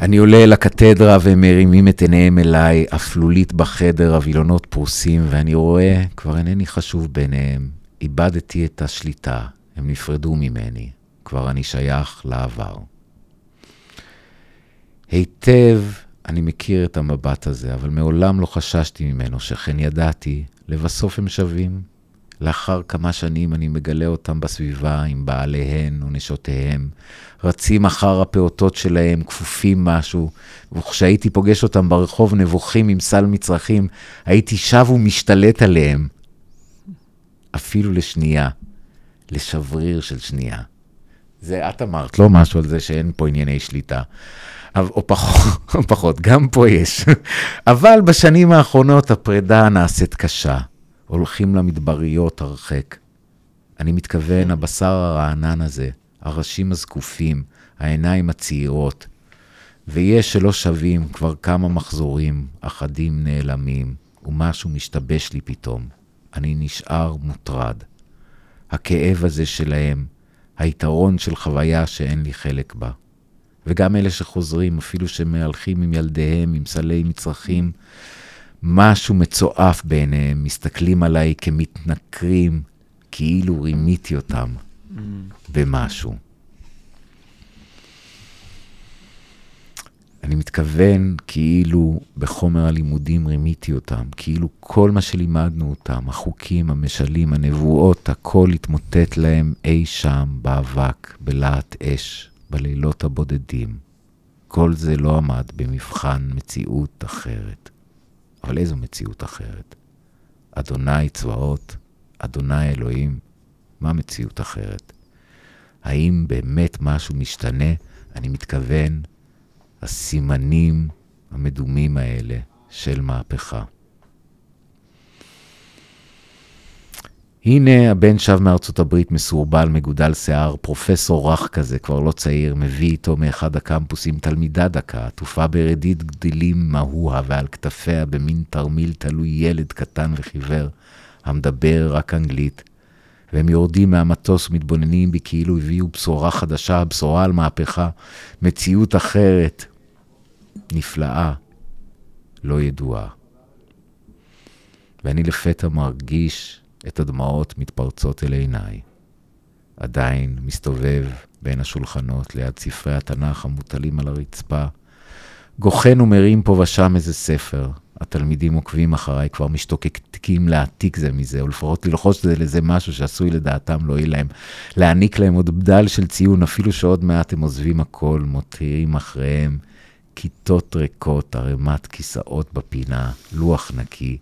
אני עולה אל הקתדרה והם מרימים את עיניהם אליי, אפלולית בחדר, הווילונות פרוסים, ואני רואה, כבר אינני חשוב ביניהם. איבדתי את השליטה, הם נפרדו ממני, כבר אני שייך לעבר. היטב אני מכיר את המבט הזה, אבל מעולם לא חששתי ממנו, שכן ידעתי, לבסוף הם שווים. לאחר כמה שנים אני מגלה אותם בסביבה עם בעליהן ונשותיהם, רצים אחר הפעוטות שלהם, כפופים משהו, וכשהייתי פוגש אותם ברחוב נבוכים עם סל מצרכים, הייתי שב ומשתלט עליהם. אפילו לשנייה, לשבריר של שנייה. זה את אמרת, לא משהו על זה שאין פה ענייני שליטה. או פחות, פחות, גם פה יש. אבל בשנים האחרונות הפרידה נעשית קשה. הולכים למדבריות הרחק. אני מתכוון, הבשר הרענן הזה, הראשים הזקופים, העיניים הצעירות. ויש שלא שווים כבר כמה מחזורים, אחדים נעלמים, ומשהו משתבש לי פתאום. אני נשאר מוטרד. הכאב הזה שלהם, היתרון של חוויה שאין לי חלק בה. וגם אלה שחוזרים, אפילו שמהלכים עם ילדיהם, עם סלי מצרכים, משהו מצועף בעיניהם, מסתכלים עליי כמתנכרים, כאילו רימיתי אותם במשהו. אני מתכוון כאילו בחומר הלימודים רימיתי אותם, כאילו כל מה שלימדנו אותם, החוקים, המשלים, הנבואות, הכל התמוטט להם אי שם באבק, בלהט אש, בלילות הבודדים. כל זה לא עמד במבחן מציאות אחרת. אבל איזו מציאות אחרת? אדוני צבאות, אדוני אלוהים, מה מציאות אחרת? האם באמת משהו משתנה? אני מתכוון, הסימנים המדומים האלה של מהפכה. הנה הבן שב מארצות הברית מסורבל, מגודל שיער, פרופסור רך כזה, כבר לא צעיר, מביא איתו מאחד הקמפוסים תלמידה דקה, עטופה ברדיד גדילים מהוה, ועל כתפיה במין תרמיל תלוי ילד קטן וחיוור, המדבר רק אנגלית, והם יורדים מהמטוס ומתבוננים בי כאילו הביאו בשורה חדשה, בשורה על מהפכה, מציאות אחרת, נפלאה, לא ידועה. ואני לפתע מרגיש את הדמעות מתפרצות אל עיניי. עדיין מסתובב בין השולחנות ליד ספרי התנ"ך המוטלים על הרצפה. גוחן ומרים פה ושם איזה ספר. התלמידים עוקבים אחריי, כבר משתוקקים להעתיק זה מזה, או לפחות ללחוש זה לזה משהו שעשוי לדעתם להועיל להם. להעניק להם עוד בדל של ציון, אפילו שעוד מעט הם עוזבים הכל, מותירים אחריהם כיתות ריקות, ערימת כיסאות בפינה, לוח נקי,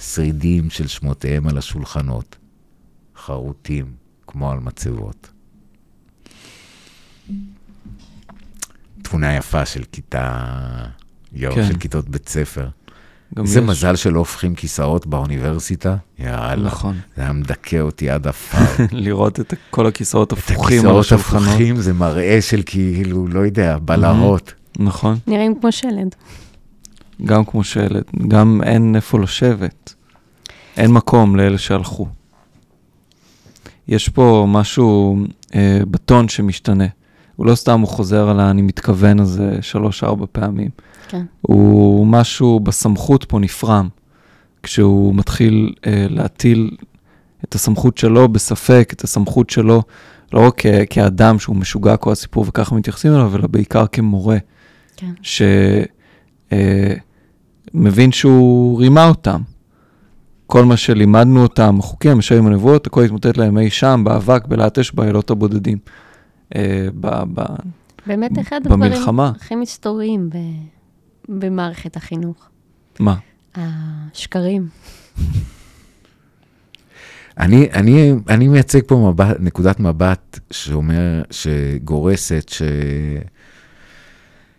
שרידים של שמותיהם על השולחנות, חרוטים כמו על מצבות. תמונה יפה של כיתה, יואו, כן. של כיתות בית ספר. איזה יש- מזל שלא הופכים כיסאות באוניברסיטה, יאללה. נכון. זה היה מדכא אותי עד עפר. לראות את כל הכיסאות את הפוכים על הכיסאות השולחנות. הפוכים זה מראה של כאילו, לא יודע, בלהות. נכון. נראים כמו שלד. גם כמו שלד, גם אין איפה לשבת. אין מקום לאלה שהלכו. יש פה משהו אה, בטון שמשתנה. הוא לא סתם הוא חוזר על ה"אני מתכוון" הזה שלוש-ארבע פעמים. כן. הוא משהו בסמכות פה נפרם. כשהוא מתחיל אה, להטיל את הסמכות שלו בספק, את הסמכות שלו, לא רק כ- כאדם שהוא משוגע כל הסיפור וככה מתייחסים אליו, אלא בעיקר כמורה. כן. שמבין שהוא רימה אותם. כל מה שלימדנו אותם, החוקים, משאים הנבואות, הכל התמוטט להם אי שם, באבק, בלהט אש, באלות הבודדים. אה, ב- ב- באמת אחד הדברים במלחמה. הכי מסתוריים ב- במערכת החינוך. מה? השקרים. אני, אני, אני מייצג פה מבט, נקודת מבט שאומר, שגורסת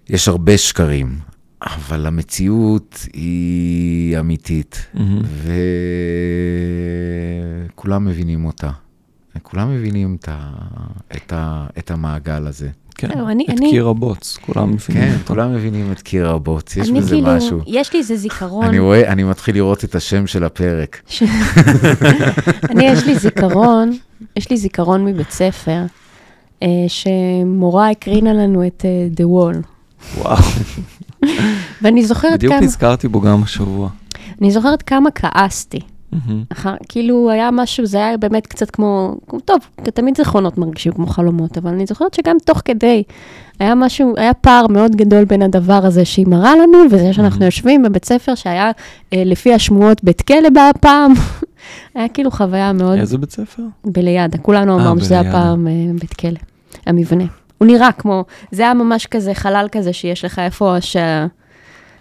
שיש הרבה שקרים, אבל המציאות היא אמיתית, מהמם. וכולם מבינים אותה. כולם מבינים את, ה, את, ה, את המעגל הזה. כן, אני- את אני- קיר הבוץ, כולם מבינים כן, אותו. כולם מבינים את קיר הבוץ, יש אני בזה כאילו, משהו. יש לי איזה זיכרון. אני רואה, אני מתחיל לראות את השם של הפרק. אני, יש לי זיכרון, יש לי זיכרון מבית ספר, אה, שמורה הקרינה לנו את אה, The Wall. וואו, ואני זוכרת בדיוק כמה, נזכרתי בו גם השבוע. אני זוכרת כמה כעסתי. אחר, כאילו היה משהו, זה היה באמת קצת כמו, טוב, תמיד זיכרונות מרגישים כמו חלומות, אבל אני זוכרת שגם תוך כדי, היה משהו, היה פער מאוד גדול בין הדבר הזה שהיא מראה לנו, וזה שאנחנו יושבים בבית ספר שהיה, אה, לפי השמועות, בית כלא פעם. היה כאילו חוויה מאוד איזה בית ספר? בלידע, כולנו אה, אמרנו שזה היה בלידע. פעם אה, בית כלא, המבנה. הוא נראה כמו, זה היה ממש כזה חלל כזה שיש לך איפה שהאסירים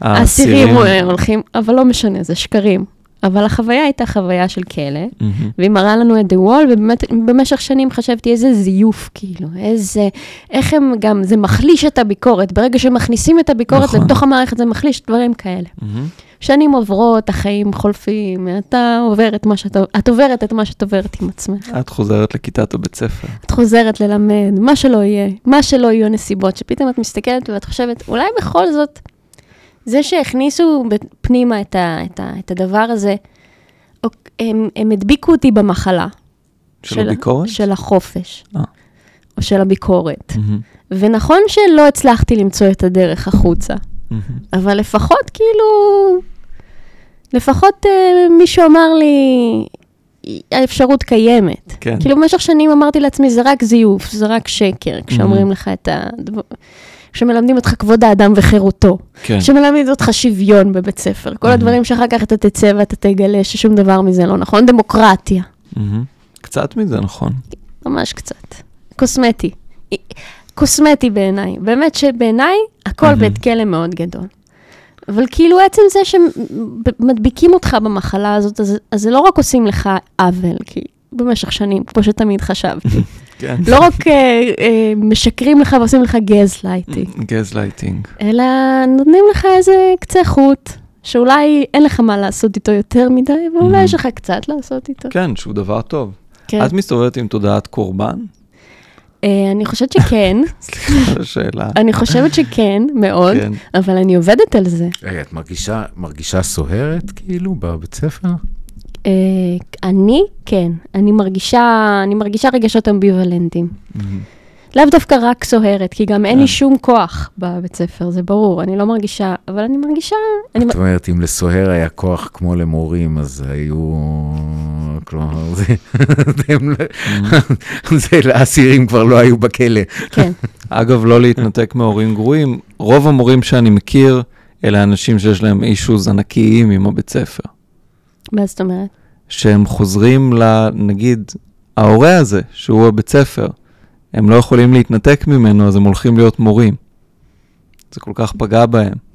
האסירים. הולכים, אבל לא משנה, זה שקרים. אבל החוויה הייתה חוויה של כלא, מהמם. והיא מראה לנו את The Wall, ובאמת במשך שנים חשבתי איזה זיוף, כאילו, איזה, איך הם גם, זה מחליש את הביקורת, ברגע שמכניסים את הביקורת נכון. לתוך המערכת, זה מחליש דברים כאלה. מהמם. שנים עוברות, החיים חולפים, אתה עובר את מה שאתה, את עוברת את מה שאת עוברת עם עצמך. את חוזרת לכיתת הבית ספר. את חוזרת ללמד, מה שלא יהיה, מה שלא יהיו נסיבות, שפתאום את מסתכלת ואת חושבת, אולי בכל זאת, זה שהכניסו פנימה את, ה, את, ה, את הדבר הזה, הם, הם הדביקו אותי במחלה. של הביקורת? של החופש, אה. או של הביקורת. מהמם. ונכון שלא הצלחתי למצוא את הדרך החוצה, מהמם. אבל לפחות כאילו, לפחות אה, מישהו אמר לי, האפשרות קיימת. כן. כאילו במשך שנים אמרתי לעצמי, זה רק זיוף, זה רק שקר, כשאומרים לך את הדבר... כשמלמדים אותך כבוד האדם וחירותו, כן. כשמלמדים אותך שוויון בבית ספר, כל הדברים שאחר כך אתה תצא ואתה תגלה ששום דבר מזה לא נכון, דמוקרטיה, מהמם. קצת מזה, נכון. ממש קצת, קוסמטי, קוסמטי בעיניי, באמת שבעיניי הכל מהמם. בית כלא מאוד גדול. אבל כאילו עצם זה שמדביקים אותך במחלה הזאת, אז, אז זה לא רק עושים לך עוול, כי במשך שנים, כמו שתמיד חשבתי. כן. לא רק אה, אה, משקרים לך ועושים לך gaslighting, gaslighting. אלא נותנים לך איזה קצה חוט, שאולי אין לך מה לעשות איתו יותר מדי, ואולי Mhm. יש לך קצת לעשות איתו. כן, שהוא דבר טוב. כן. את מסתובבת עם תודעת קורבן? אה, אני חושבת שכן, סליחה על השאלה. אני חושבת שכן, מאוד, כן. אבל אני עובדת על זה. רגע, את מרגישה, מרגישה סוהרת כאילו בבית ספר? אה, אני, כן. אני מרגישה, אני מרגישה רגשות אמביוולנטיים. לאו דווקא רק סוהרת, כי גם אין לי כן. שום כוח בבית ספר, זה ברור, אני לא מרגישה, אבל אני מרגישה... זאת אומרת, אם לסוהר היה כוח כמו למורים, אז היו... כלומר, זה... הם- זה לאסירים כבר לא היו בכלא. כן, אגב, לא להתנתק מהורים גרועים, רוב המורים שאני מכיר, אלה אנשים שיש להם אישוז ענקיים עם הבית ספר. מה זאת אומרת? שהם חוזרים ל... נגיד, ההורה הזה, שהוא הבית ספר, הם לא יכולים להתנתק ממנו, אז הם הולכים להיות מורים. זה כל כך פגע בהם.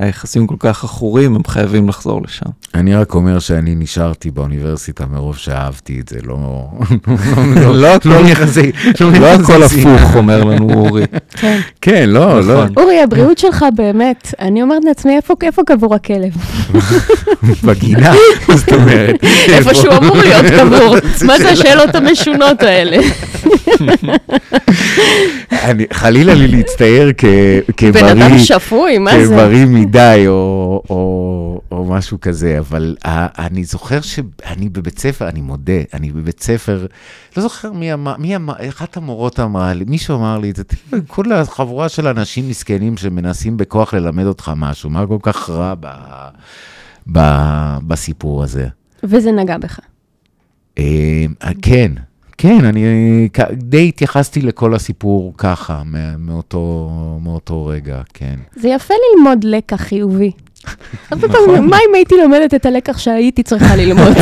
היחסים כל כך עכורים, הם חייבים לחזור לשם. אני רק אומר שאני נשארתי באוניברסיטה מרוב שאהבתי את זה, לא... לא הכל- לא יחסי... לא הכל יחסי. הפוך, אומר לנו אורי. כן. כן, לא, לא. נכון. אורי, הבריאות שלך באמת, אני אומרת לעצמי, איפה, קבור הכלב? בגינה, זאת אומרת. איפה שהוא אמור להיות קבור. מה זה השאלות המשונות האלה? אני- חלילה לי להצטייר כ- בן אדם כבריא. שפוי, מה זה? כבריא מדי, או, או, או משהו כזה, אבל אני זוכר שאני בבית ספר, אני מודה, אני בבית ספר, לא זוכר מי אמר, מי אמר, אחת המורות אמרה לי, מישהו אמר לי את זה, "תראה, כל החבורה של אנשים מסכנים שמנסים בכוח ללמד אותך משהו, מה כל כך רע ב, ב, בסיפור הזה? וזה נגע בך. אה, כן, כן, אני די התייחסתי לכל הסיפור ככה, מא- מאותו, מאותו רגע, כן. זה יפה ללמוד לקח חיובי. הרבה פעמים, מה אם הייתי לומדת את הלקח שהייתי צריכה ללמוד?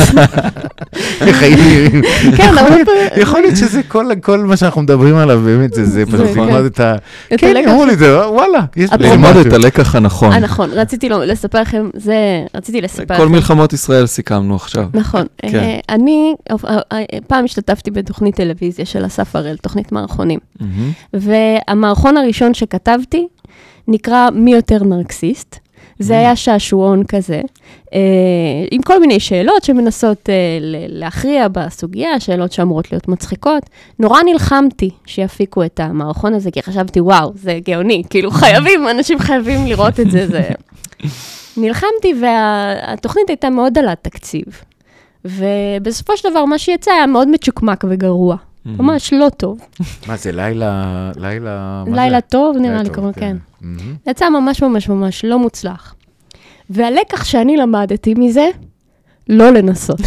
איך נראים. כן, הרבה פעמים... יכול להיות שזה כל, כל מה שאנחנו מדברים עליו, באמת, זה, פשוט כן. ללמוד את ה... את כן, אמרו לי, זה, וואלה, יש בזה ללמוד. את הלקח הנכון. אה, נכון, רציתי לספר לכם, זה, רציתי לספר כל לכם. מלחמות ישראל סיכמנו עכשיו. נכון. כן. אה, אני, אה, אה, פעם השתתפתי בתוכנית טלוויזיה של אסף הראל, תוכנית מערכונים. והמערכון הראשון שכתבתי נקרא מי יותר נרקסיסט. זה היה שעשועון כזה, אה, עם כל מיני שאלות שמנסות אה, להכריע בסוגיה, שאלות שאמורות להיות מצחיקות. נורא נלחמתי שיפיקו את המערכון הזה, כי חשבתי, וואו, זה גאוני, כאילו חייבים, אנשים חייבים לראות את זה, זה... נלחמתי והתוכנית הייתה מאוד על התקציב. ובסופו של דבר, מה שיצא היה מאוד מצ'וקמק וגרוע. ממש לא טוב. מה זה, לילה... לילה... לילה? טוב, נראה לי קוראים, כן. מהמם. יצא ממש ממש ממש לא מוצלח. והלקח שאני למדתי מזה, לא לנסות.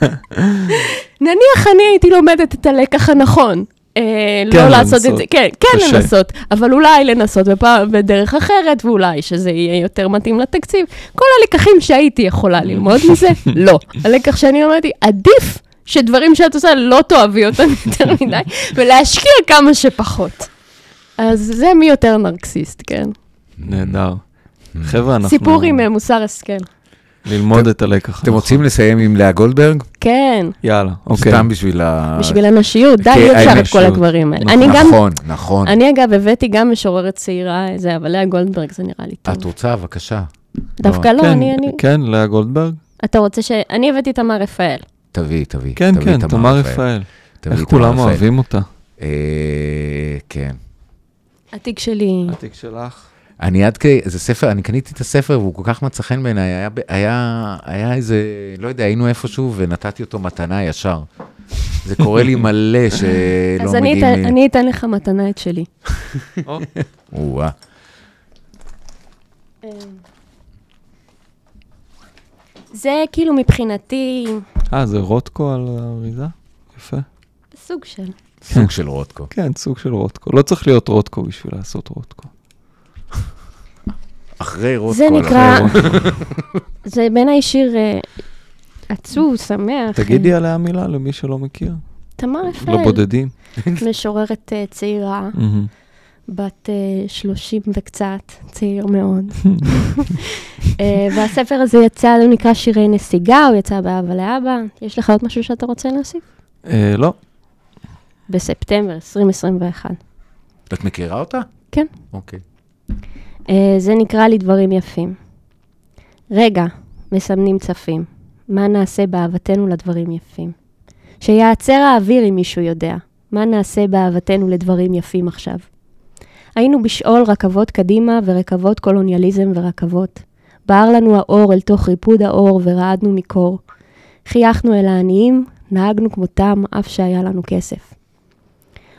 נניח אני הייתי לומדת את הלקח הנכון. אה, כן לא לעשות לנסות. את זה, כן, כן קשה. לנסות, אבל אולי לנסות בפעם, בדרך אחרת, ואולי שזה יהיה יותר מתאים לתקציב. כל הלקחים שהייתי יכולה ללמוד מזה, לא. הלקח שאני למדתי, עדיף שדברים שאת עושה לא תאהבי אותם יותר מדי, ולהשקיע כמה שפחות. אז זה מי יותר נרקסיסט, כן. נהדר. חבר'ה, אנחנו... סיפור עם אה, מוסר השכל. ללמוד את הלקח. אתם. רוצים לסיים עם לאה גולדברג? כן, יאללה, אוקיי. סתם בשביל ה... בשביל הנשיות, די, אי אפשר את כל. הדברים האלה. נכון. אני גם, נכון, נכון. אני אגב הבאתי גם משוררת צעירה, זה, אבל לאה גולדברג זה נראה לי טוב. את רוצה, בבקשה. דווקא לא, כן, אני, אני, כן, לאה גולדברג? אתה רוצה ש... אני הבאתי את תמר רפאל. תביאי, תביאי. כן, תביאי כן, תמר רפאל. איך כולם רפאל. אוהבים אותה? אה, כן. התיק שלי, התיק שלך? אני עד כ... זה ספר, אני קניתי את הספר והוא כל כך מצא חן בעיניי, היה, היה, היה איזה, לא יודע, היינו איפשהו ונתתי אותו מתנה ישר. זה קורה לי מלא שלא אז אני מגיעים... אתן, אני אתן לך מתנה את שלי. או, או-אה. זה כאילו מבחינתי אה, זה רוטקו על האריזה? יפה. סוג של... סוג של רודקו. כן, סוג של רוטקו. לא צריך להיות רוטקו בשביל לעשות רוטקו. אחרי רודקו. זה נקרא- זה בעיניי שיר אה, עצוב, שמח. תגידי עליה מילה למי שלא מכיר. תמר לא רפאל, בודדים. משוררת אה, צעירה. בת אה, 30 וקצת, צעיר מאוד. אה, והספר הזה יצא, הוא נקרא שירי נסיגה, הוא יצא באבא לאבא. יש לך עוד משהו שאתה רוצה להוסיף? אה, לא. בספטמבר 2021. את מכירה אותה? כן. אוקיי. אה, זה נקרא לי דברים יפים. רגע, מסמנים צפים. מה נעשה באהבתנו לדברים יפים? שיעצר האוויר אם מישהו יודע. מה נעשה באהבתנו לדברים יפים עכשיו? היינו בשאול רכבות קדימה ורכבות קולוניאליזם ורכבות. בער לנו האור אל תוך ריפוד האור ורעדנו מקור. חייכנו אל העניים, נהגנו כמותם, אף שהיה לנו כסף.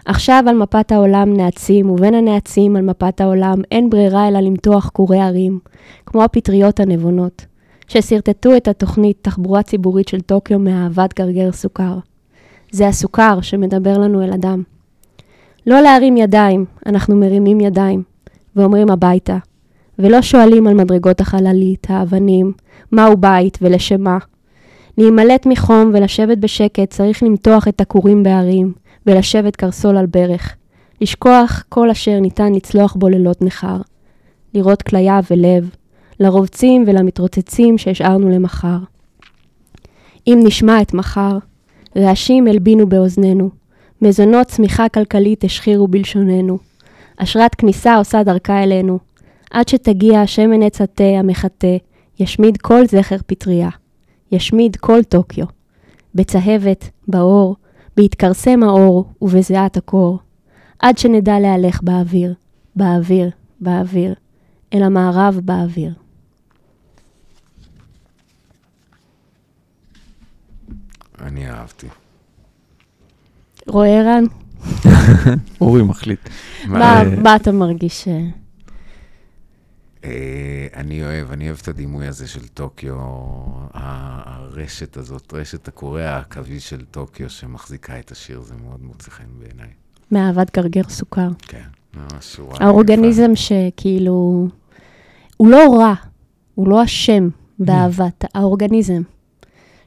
עכשיו על מפת העולם נעצים, ובין הנעצים על מפת העולם אין ברירה אלא למתוח קורי ערים, כמו הפטריות הנבונות, ששרטטו את התוכנית תחבורה ציבורית של טוקיו מאהבת גרגר סוכר. זה הסוכר שמדבר לנו אל אדם. לא להרים ידיים, אנחנו מרימים ידיים, ואומרים הביתה, ולא שואלים על מדרגות החללית, האבנים, מהו בית ולשם מה. להימלט מחום ולשבת בשקט צריך למתוח את הכורים בהרים, ולשבת קרסול על ברך. לשכוח כל אשר ניתן לצלוח בו לילות נכר. לראות כליה ולב, לרובצים ולמתרוצצים שהשארנו למחר. אם נשמע את מחר, רעשים הלבינו באוזנינו, מזונות צמיחה כלכלית השחירו בלשוננו. אשרת כניסה עושה דרכה אלינו, עד שתגיע השמן עץ התה המחטא, ישמיד כל זכר פטריה. ישמיד כל טוקיו. בצהבת, באור, בהתכרסם האור ובזיעת הקור, עד שנדע להלך באוויר, באוויר, באוויר, אל המערב באוויר. אני אהבתי. רואה רן? אורי מחליט. מה, מה אתה מרגיש? אה? אה, אני אוהב, אני אוהב את הדימוי הזה של טוקיו, הרשת הזאת, רשת הקורי העכביש של טוקיו שמחזיקה את השיר, זה מאוד מוצא חן בעיניי. מאהבת גרגר סוכר. כן, ממש שורה. האורגניזם שכאילו, הוא לא רע, הוא לא אשם באהבת, האורגניזם,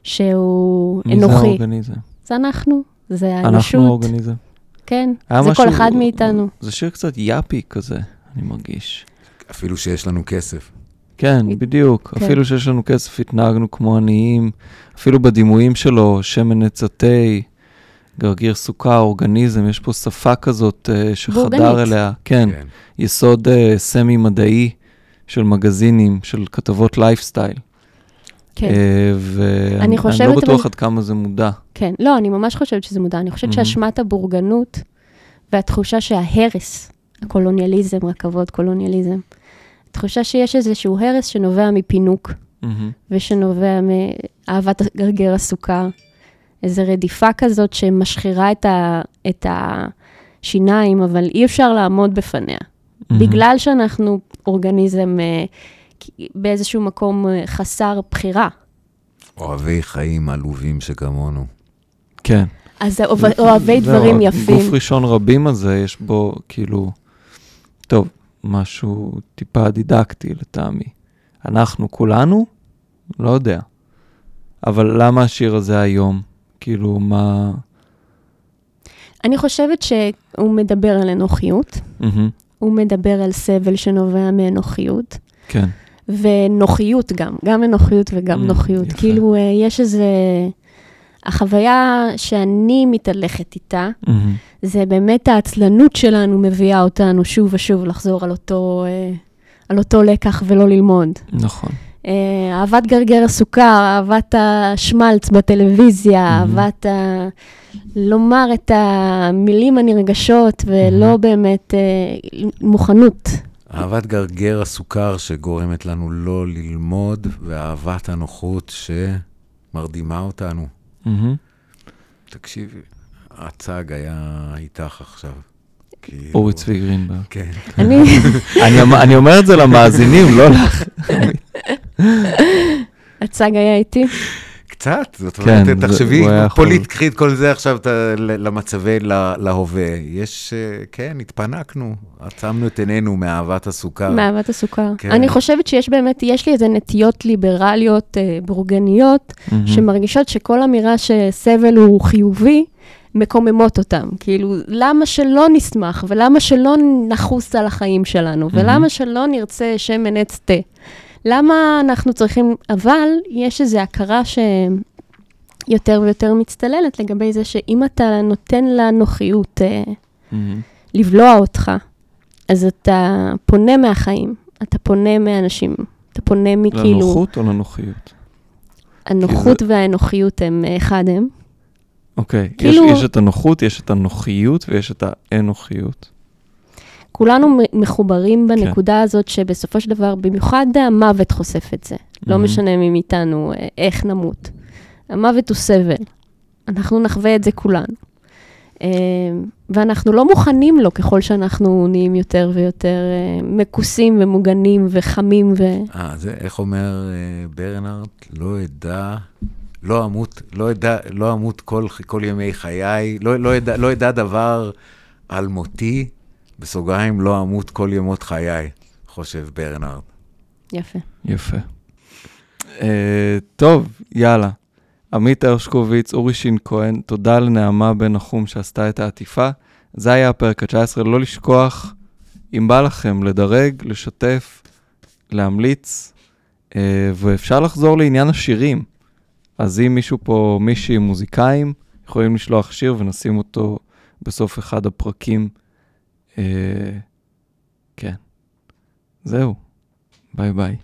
שהוא מי זה אנוכי. האורגניזם? זה אנחנו, זה אנחנו האנושות. האורגניזם. כן, זה כל משהו- אחד מאיתנו. זה שיר קצת יאפי כזה, אני מרגיש. אפילו שיש לנו כסף. כן, בדיוק. כן. אפילו שיש לנו כסף, התנהגנו כמו עניים. אפילו בדימויים שלו, שמן עץ התה, גרגיר סוכר, אורגניזם, יש פה שפה כזאת אה, שחדר בורגנית. אליה. כן, יסוד אה, סמי-מדעי של מגזינים, של כתבות לייפסטייל. כן. אה, ואני לא בטוח עד כמה זה מודע. כן, לא, אני ממש חושבת שזה מודע. אני חושבת מהמם. שאשמת הבורגנות והתחושה שההרס, הקולוניאליזם, רכבות, קולוניאליזם, תחושה שיש איזשהו הרס שנובע מפינוק מהמם. ושנובע מאהבת גרגר הסוכר. איזו רדיפה כזאת שמשחירה את, ה, את השיניים, אבל אי אפשר לעמוד בפניה. מהמם. בגלל שאנחנו אורגניזם אה, באיזשהו מקום אה, חסר בחירה. אוהבי חיים עלובים שכמונו. כן. אז אוהבי דברים יפים. גוף ראשון רבים הזה, יש בו כאילו, טוב, משהו טיפה דידקטי לטעמי. אנחנו כולנו? לא יודע. אבל למה השיר הזה היום? כאילו, מה... אני חושבת שהוא מדבר על אנוכיות, מהמם, הוא מדבר על סבל שנובע מאנוכיות, כן. ונוחיות גם, גם אנוכיות וגם Mm, נוחיות. יפה. כאילו, אה, יש איזה... החוויה שאני מתהלכת איתה, מהמם, זה באמת העצלנות שלנו מביאה אותנו שוב ושוב לחזור על אותו, אה, על אותו לקח ולא ללמוד. נכון. אה, אהבת גרגר הסוכר, אהבת השמלץ בטלוויזיה, אהבת ה... לומר את המילים הנרגשות ולא באמת אה, מוכנות. אהבת גרגר הסוכר שגורמת לנו לא ללמוד, ואהבת הנוחות שמרדימה אותנו. מהמם. תקשיבי, הצג היה איתך עכשיו. כאילו- אורי צבי גרינברג. כן. אני, אני אמ- אני אומר את זה למאזינים, לא לך. הצג היה איתי. קצת, זאת כן, אומרת, זה- תחשבי, פוליט, קחי את כל זה עכשיו למצבי, ל- להווה. יש, אה, כן, התפנקנו, עצמנו את עינינו מאהבת הסוכר. מאהבת הסוכר. כן. אני חושבת שיש באמת, יש לי איזה נטיות ליברליות, אה, בורגניות, מהמם. שמרגישות שכל אמירה שסבל הוא חיובי, מקוממות אותם. כאילו, למה שלא נשמח, ולמה שלא נחוס על החיים שלנו, ולמה שלא נרצה שמן עץ תה? למה אנחנו צריכים, אבל יש איזו הכרה שיותר ויותר מצטללת לגבי זה שאם אתה נותן לנוחיות אה, מהמם. לבלוע אותך, אז אתה פונה מהחיים, אתה פונה מאנשים, אתה פונה מכאילו... לנוחות או לנוחיות? הנוחות והאנוכיות הם אחד הם. אוקיי, יש, כאילו- יש את הנוחות, יש את הנוחיות ויש את האנוכיות. כולנו מחוברים בנקודה כן. הזאת שבסופו של דבר, במיוחד המוות חושף את זה. Mm-hmm. לא משנה מי מאיתנו, אה, איך נמות. המוות הוא סבל. אנחנו נחווה את זה כולנו. אה, ואנחנו לא מוכנים לו ככל שאנחנו נהיים יותר ויותר אה, מכוסים ומוגנים וחמים. ו... אה, זה, איך אומר ברנארט? לא אדע, לא אמות, לא אדע, לא אמות כל, כל ימי חיי, לא, לא, אדע, לא אדע דבר על מותי, בסוגריים, לא אמות כל ימות חיי, חושב ברנארט. יפה. יפה. Uh, טוב, יאללה. עמית הרשקוביץ, אורי שין כהן, תודה לנעמה בן נחום שעשתה את העטיפה. זה היה הפרק ה-19, לא לשכוח, אם בא לכם, לדרג, לשתף, להמליץ, אה, ואפשר לחזור לעניין השירים. אז אם מישהו פה, מישהי מוזיקאים, יכולים לשלוח שיר ונשים אותו בסוף אחד הפרקים. אה, כן. זהו, ביי ביי.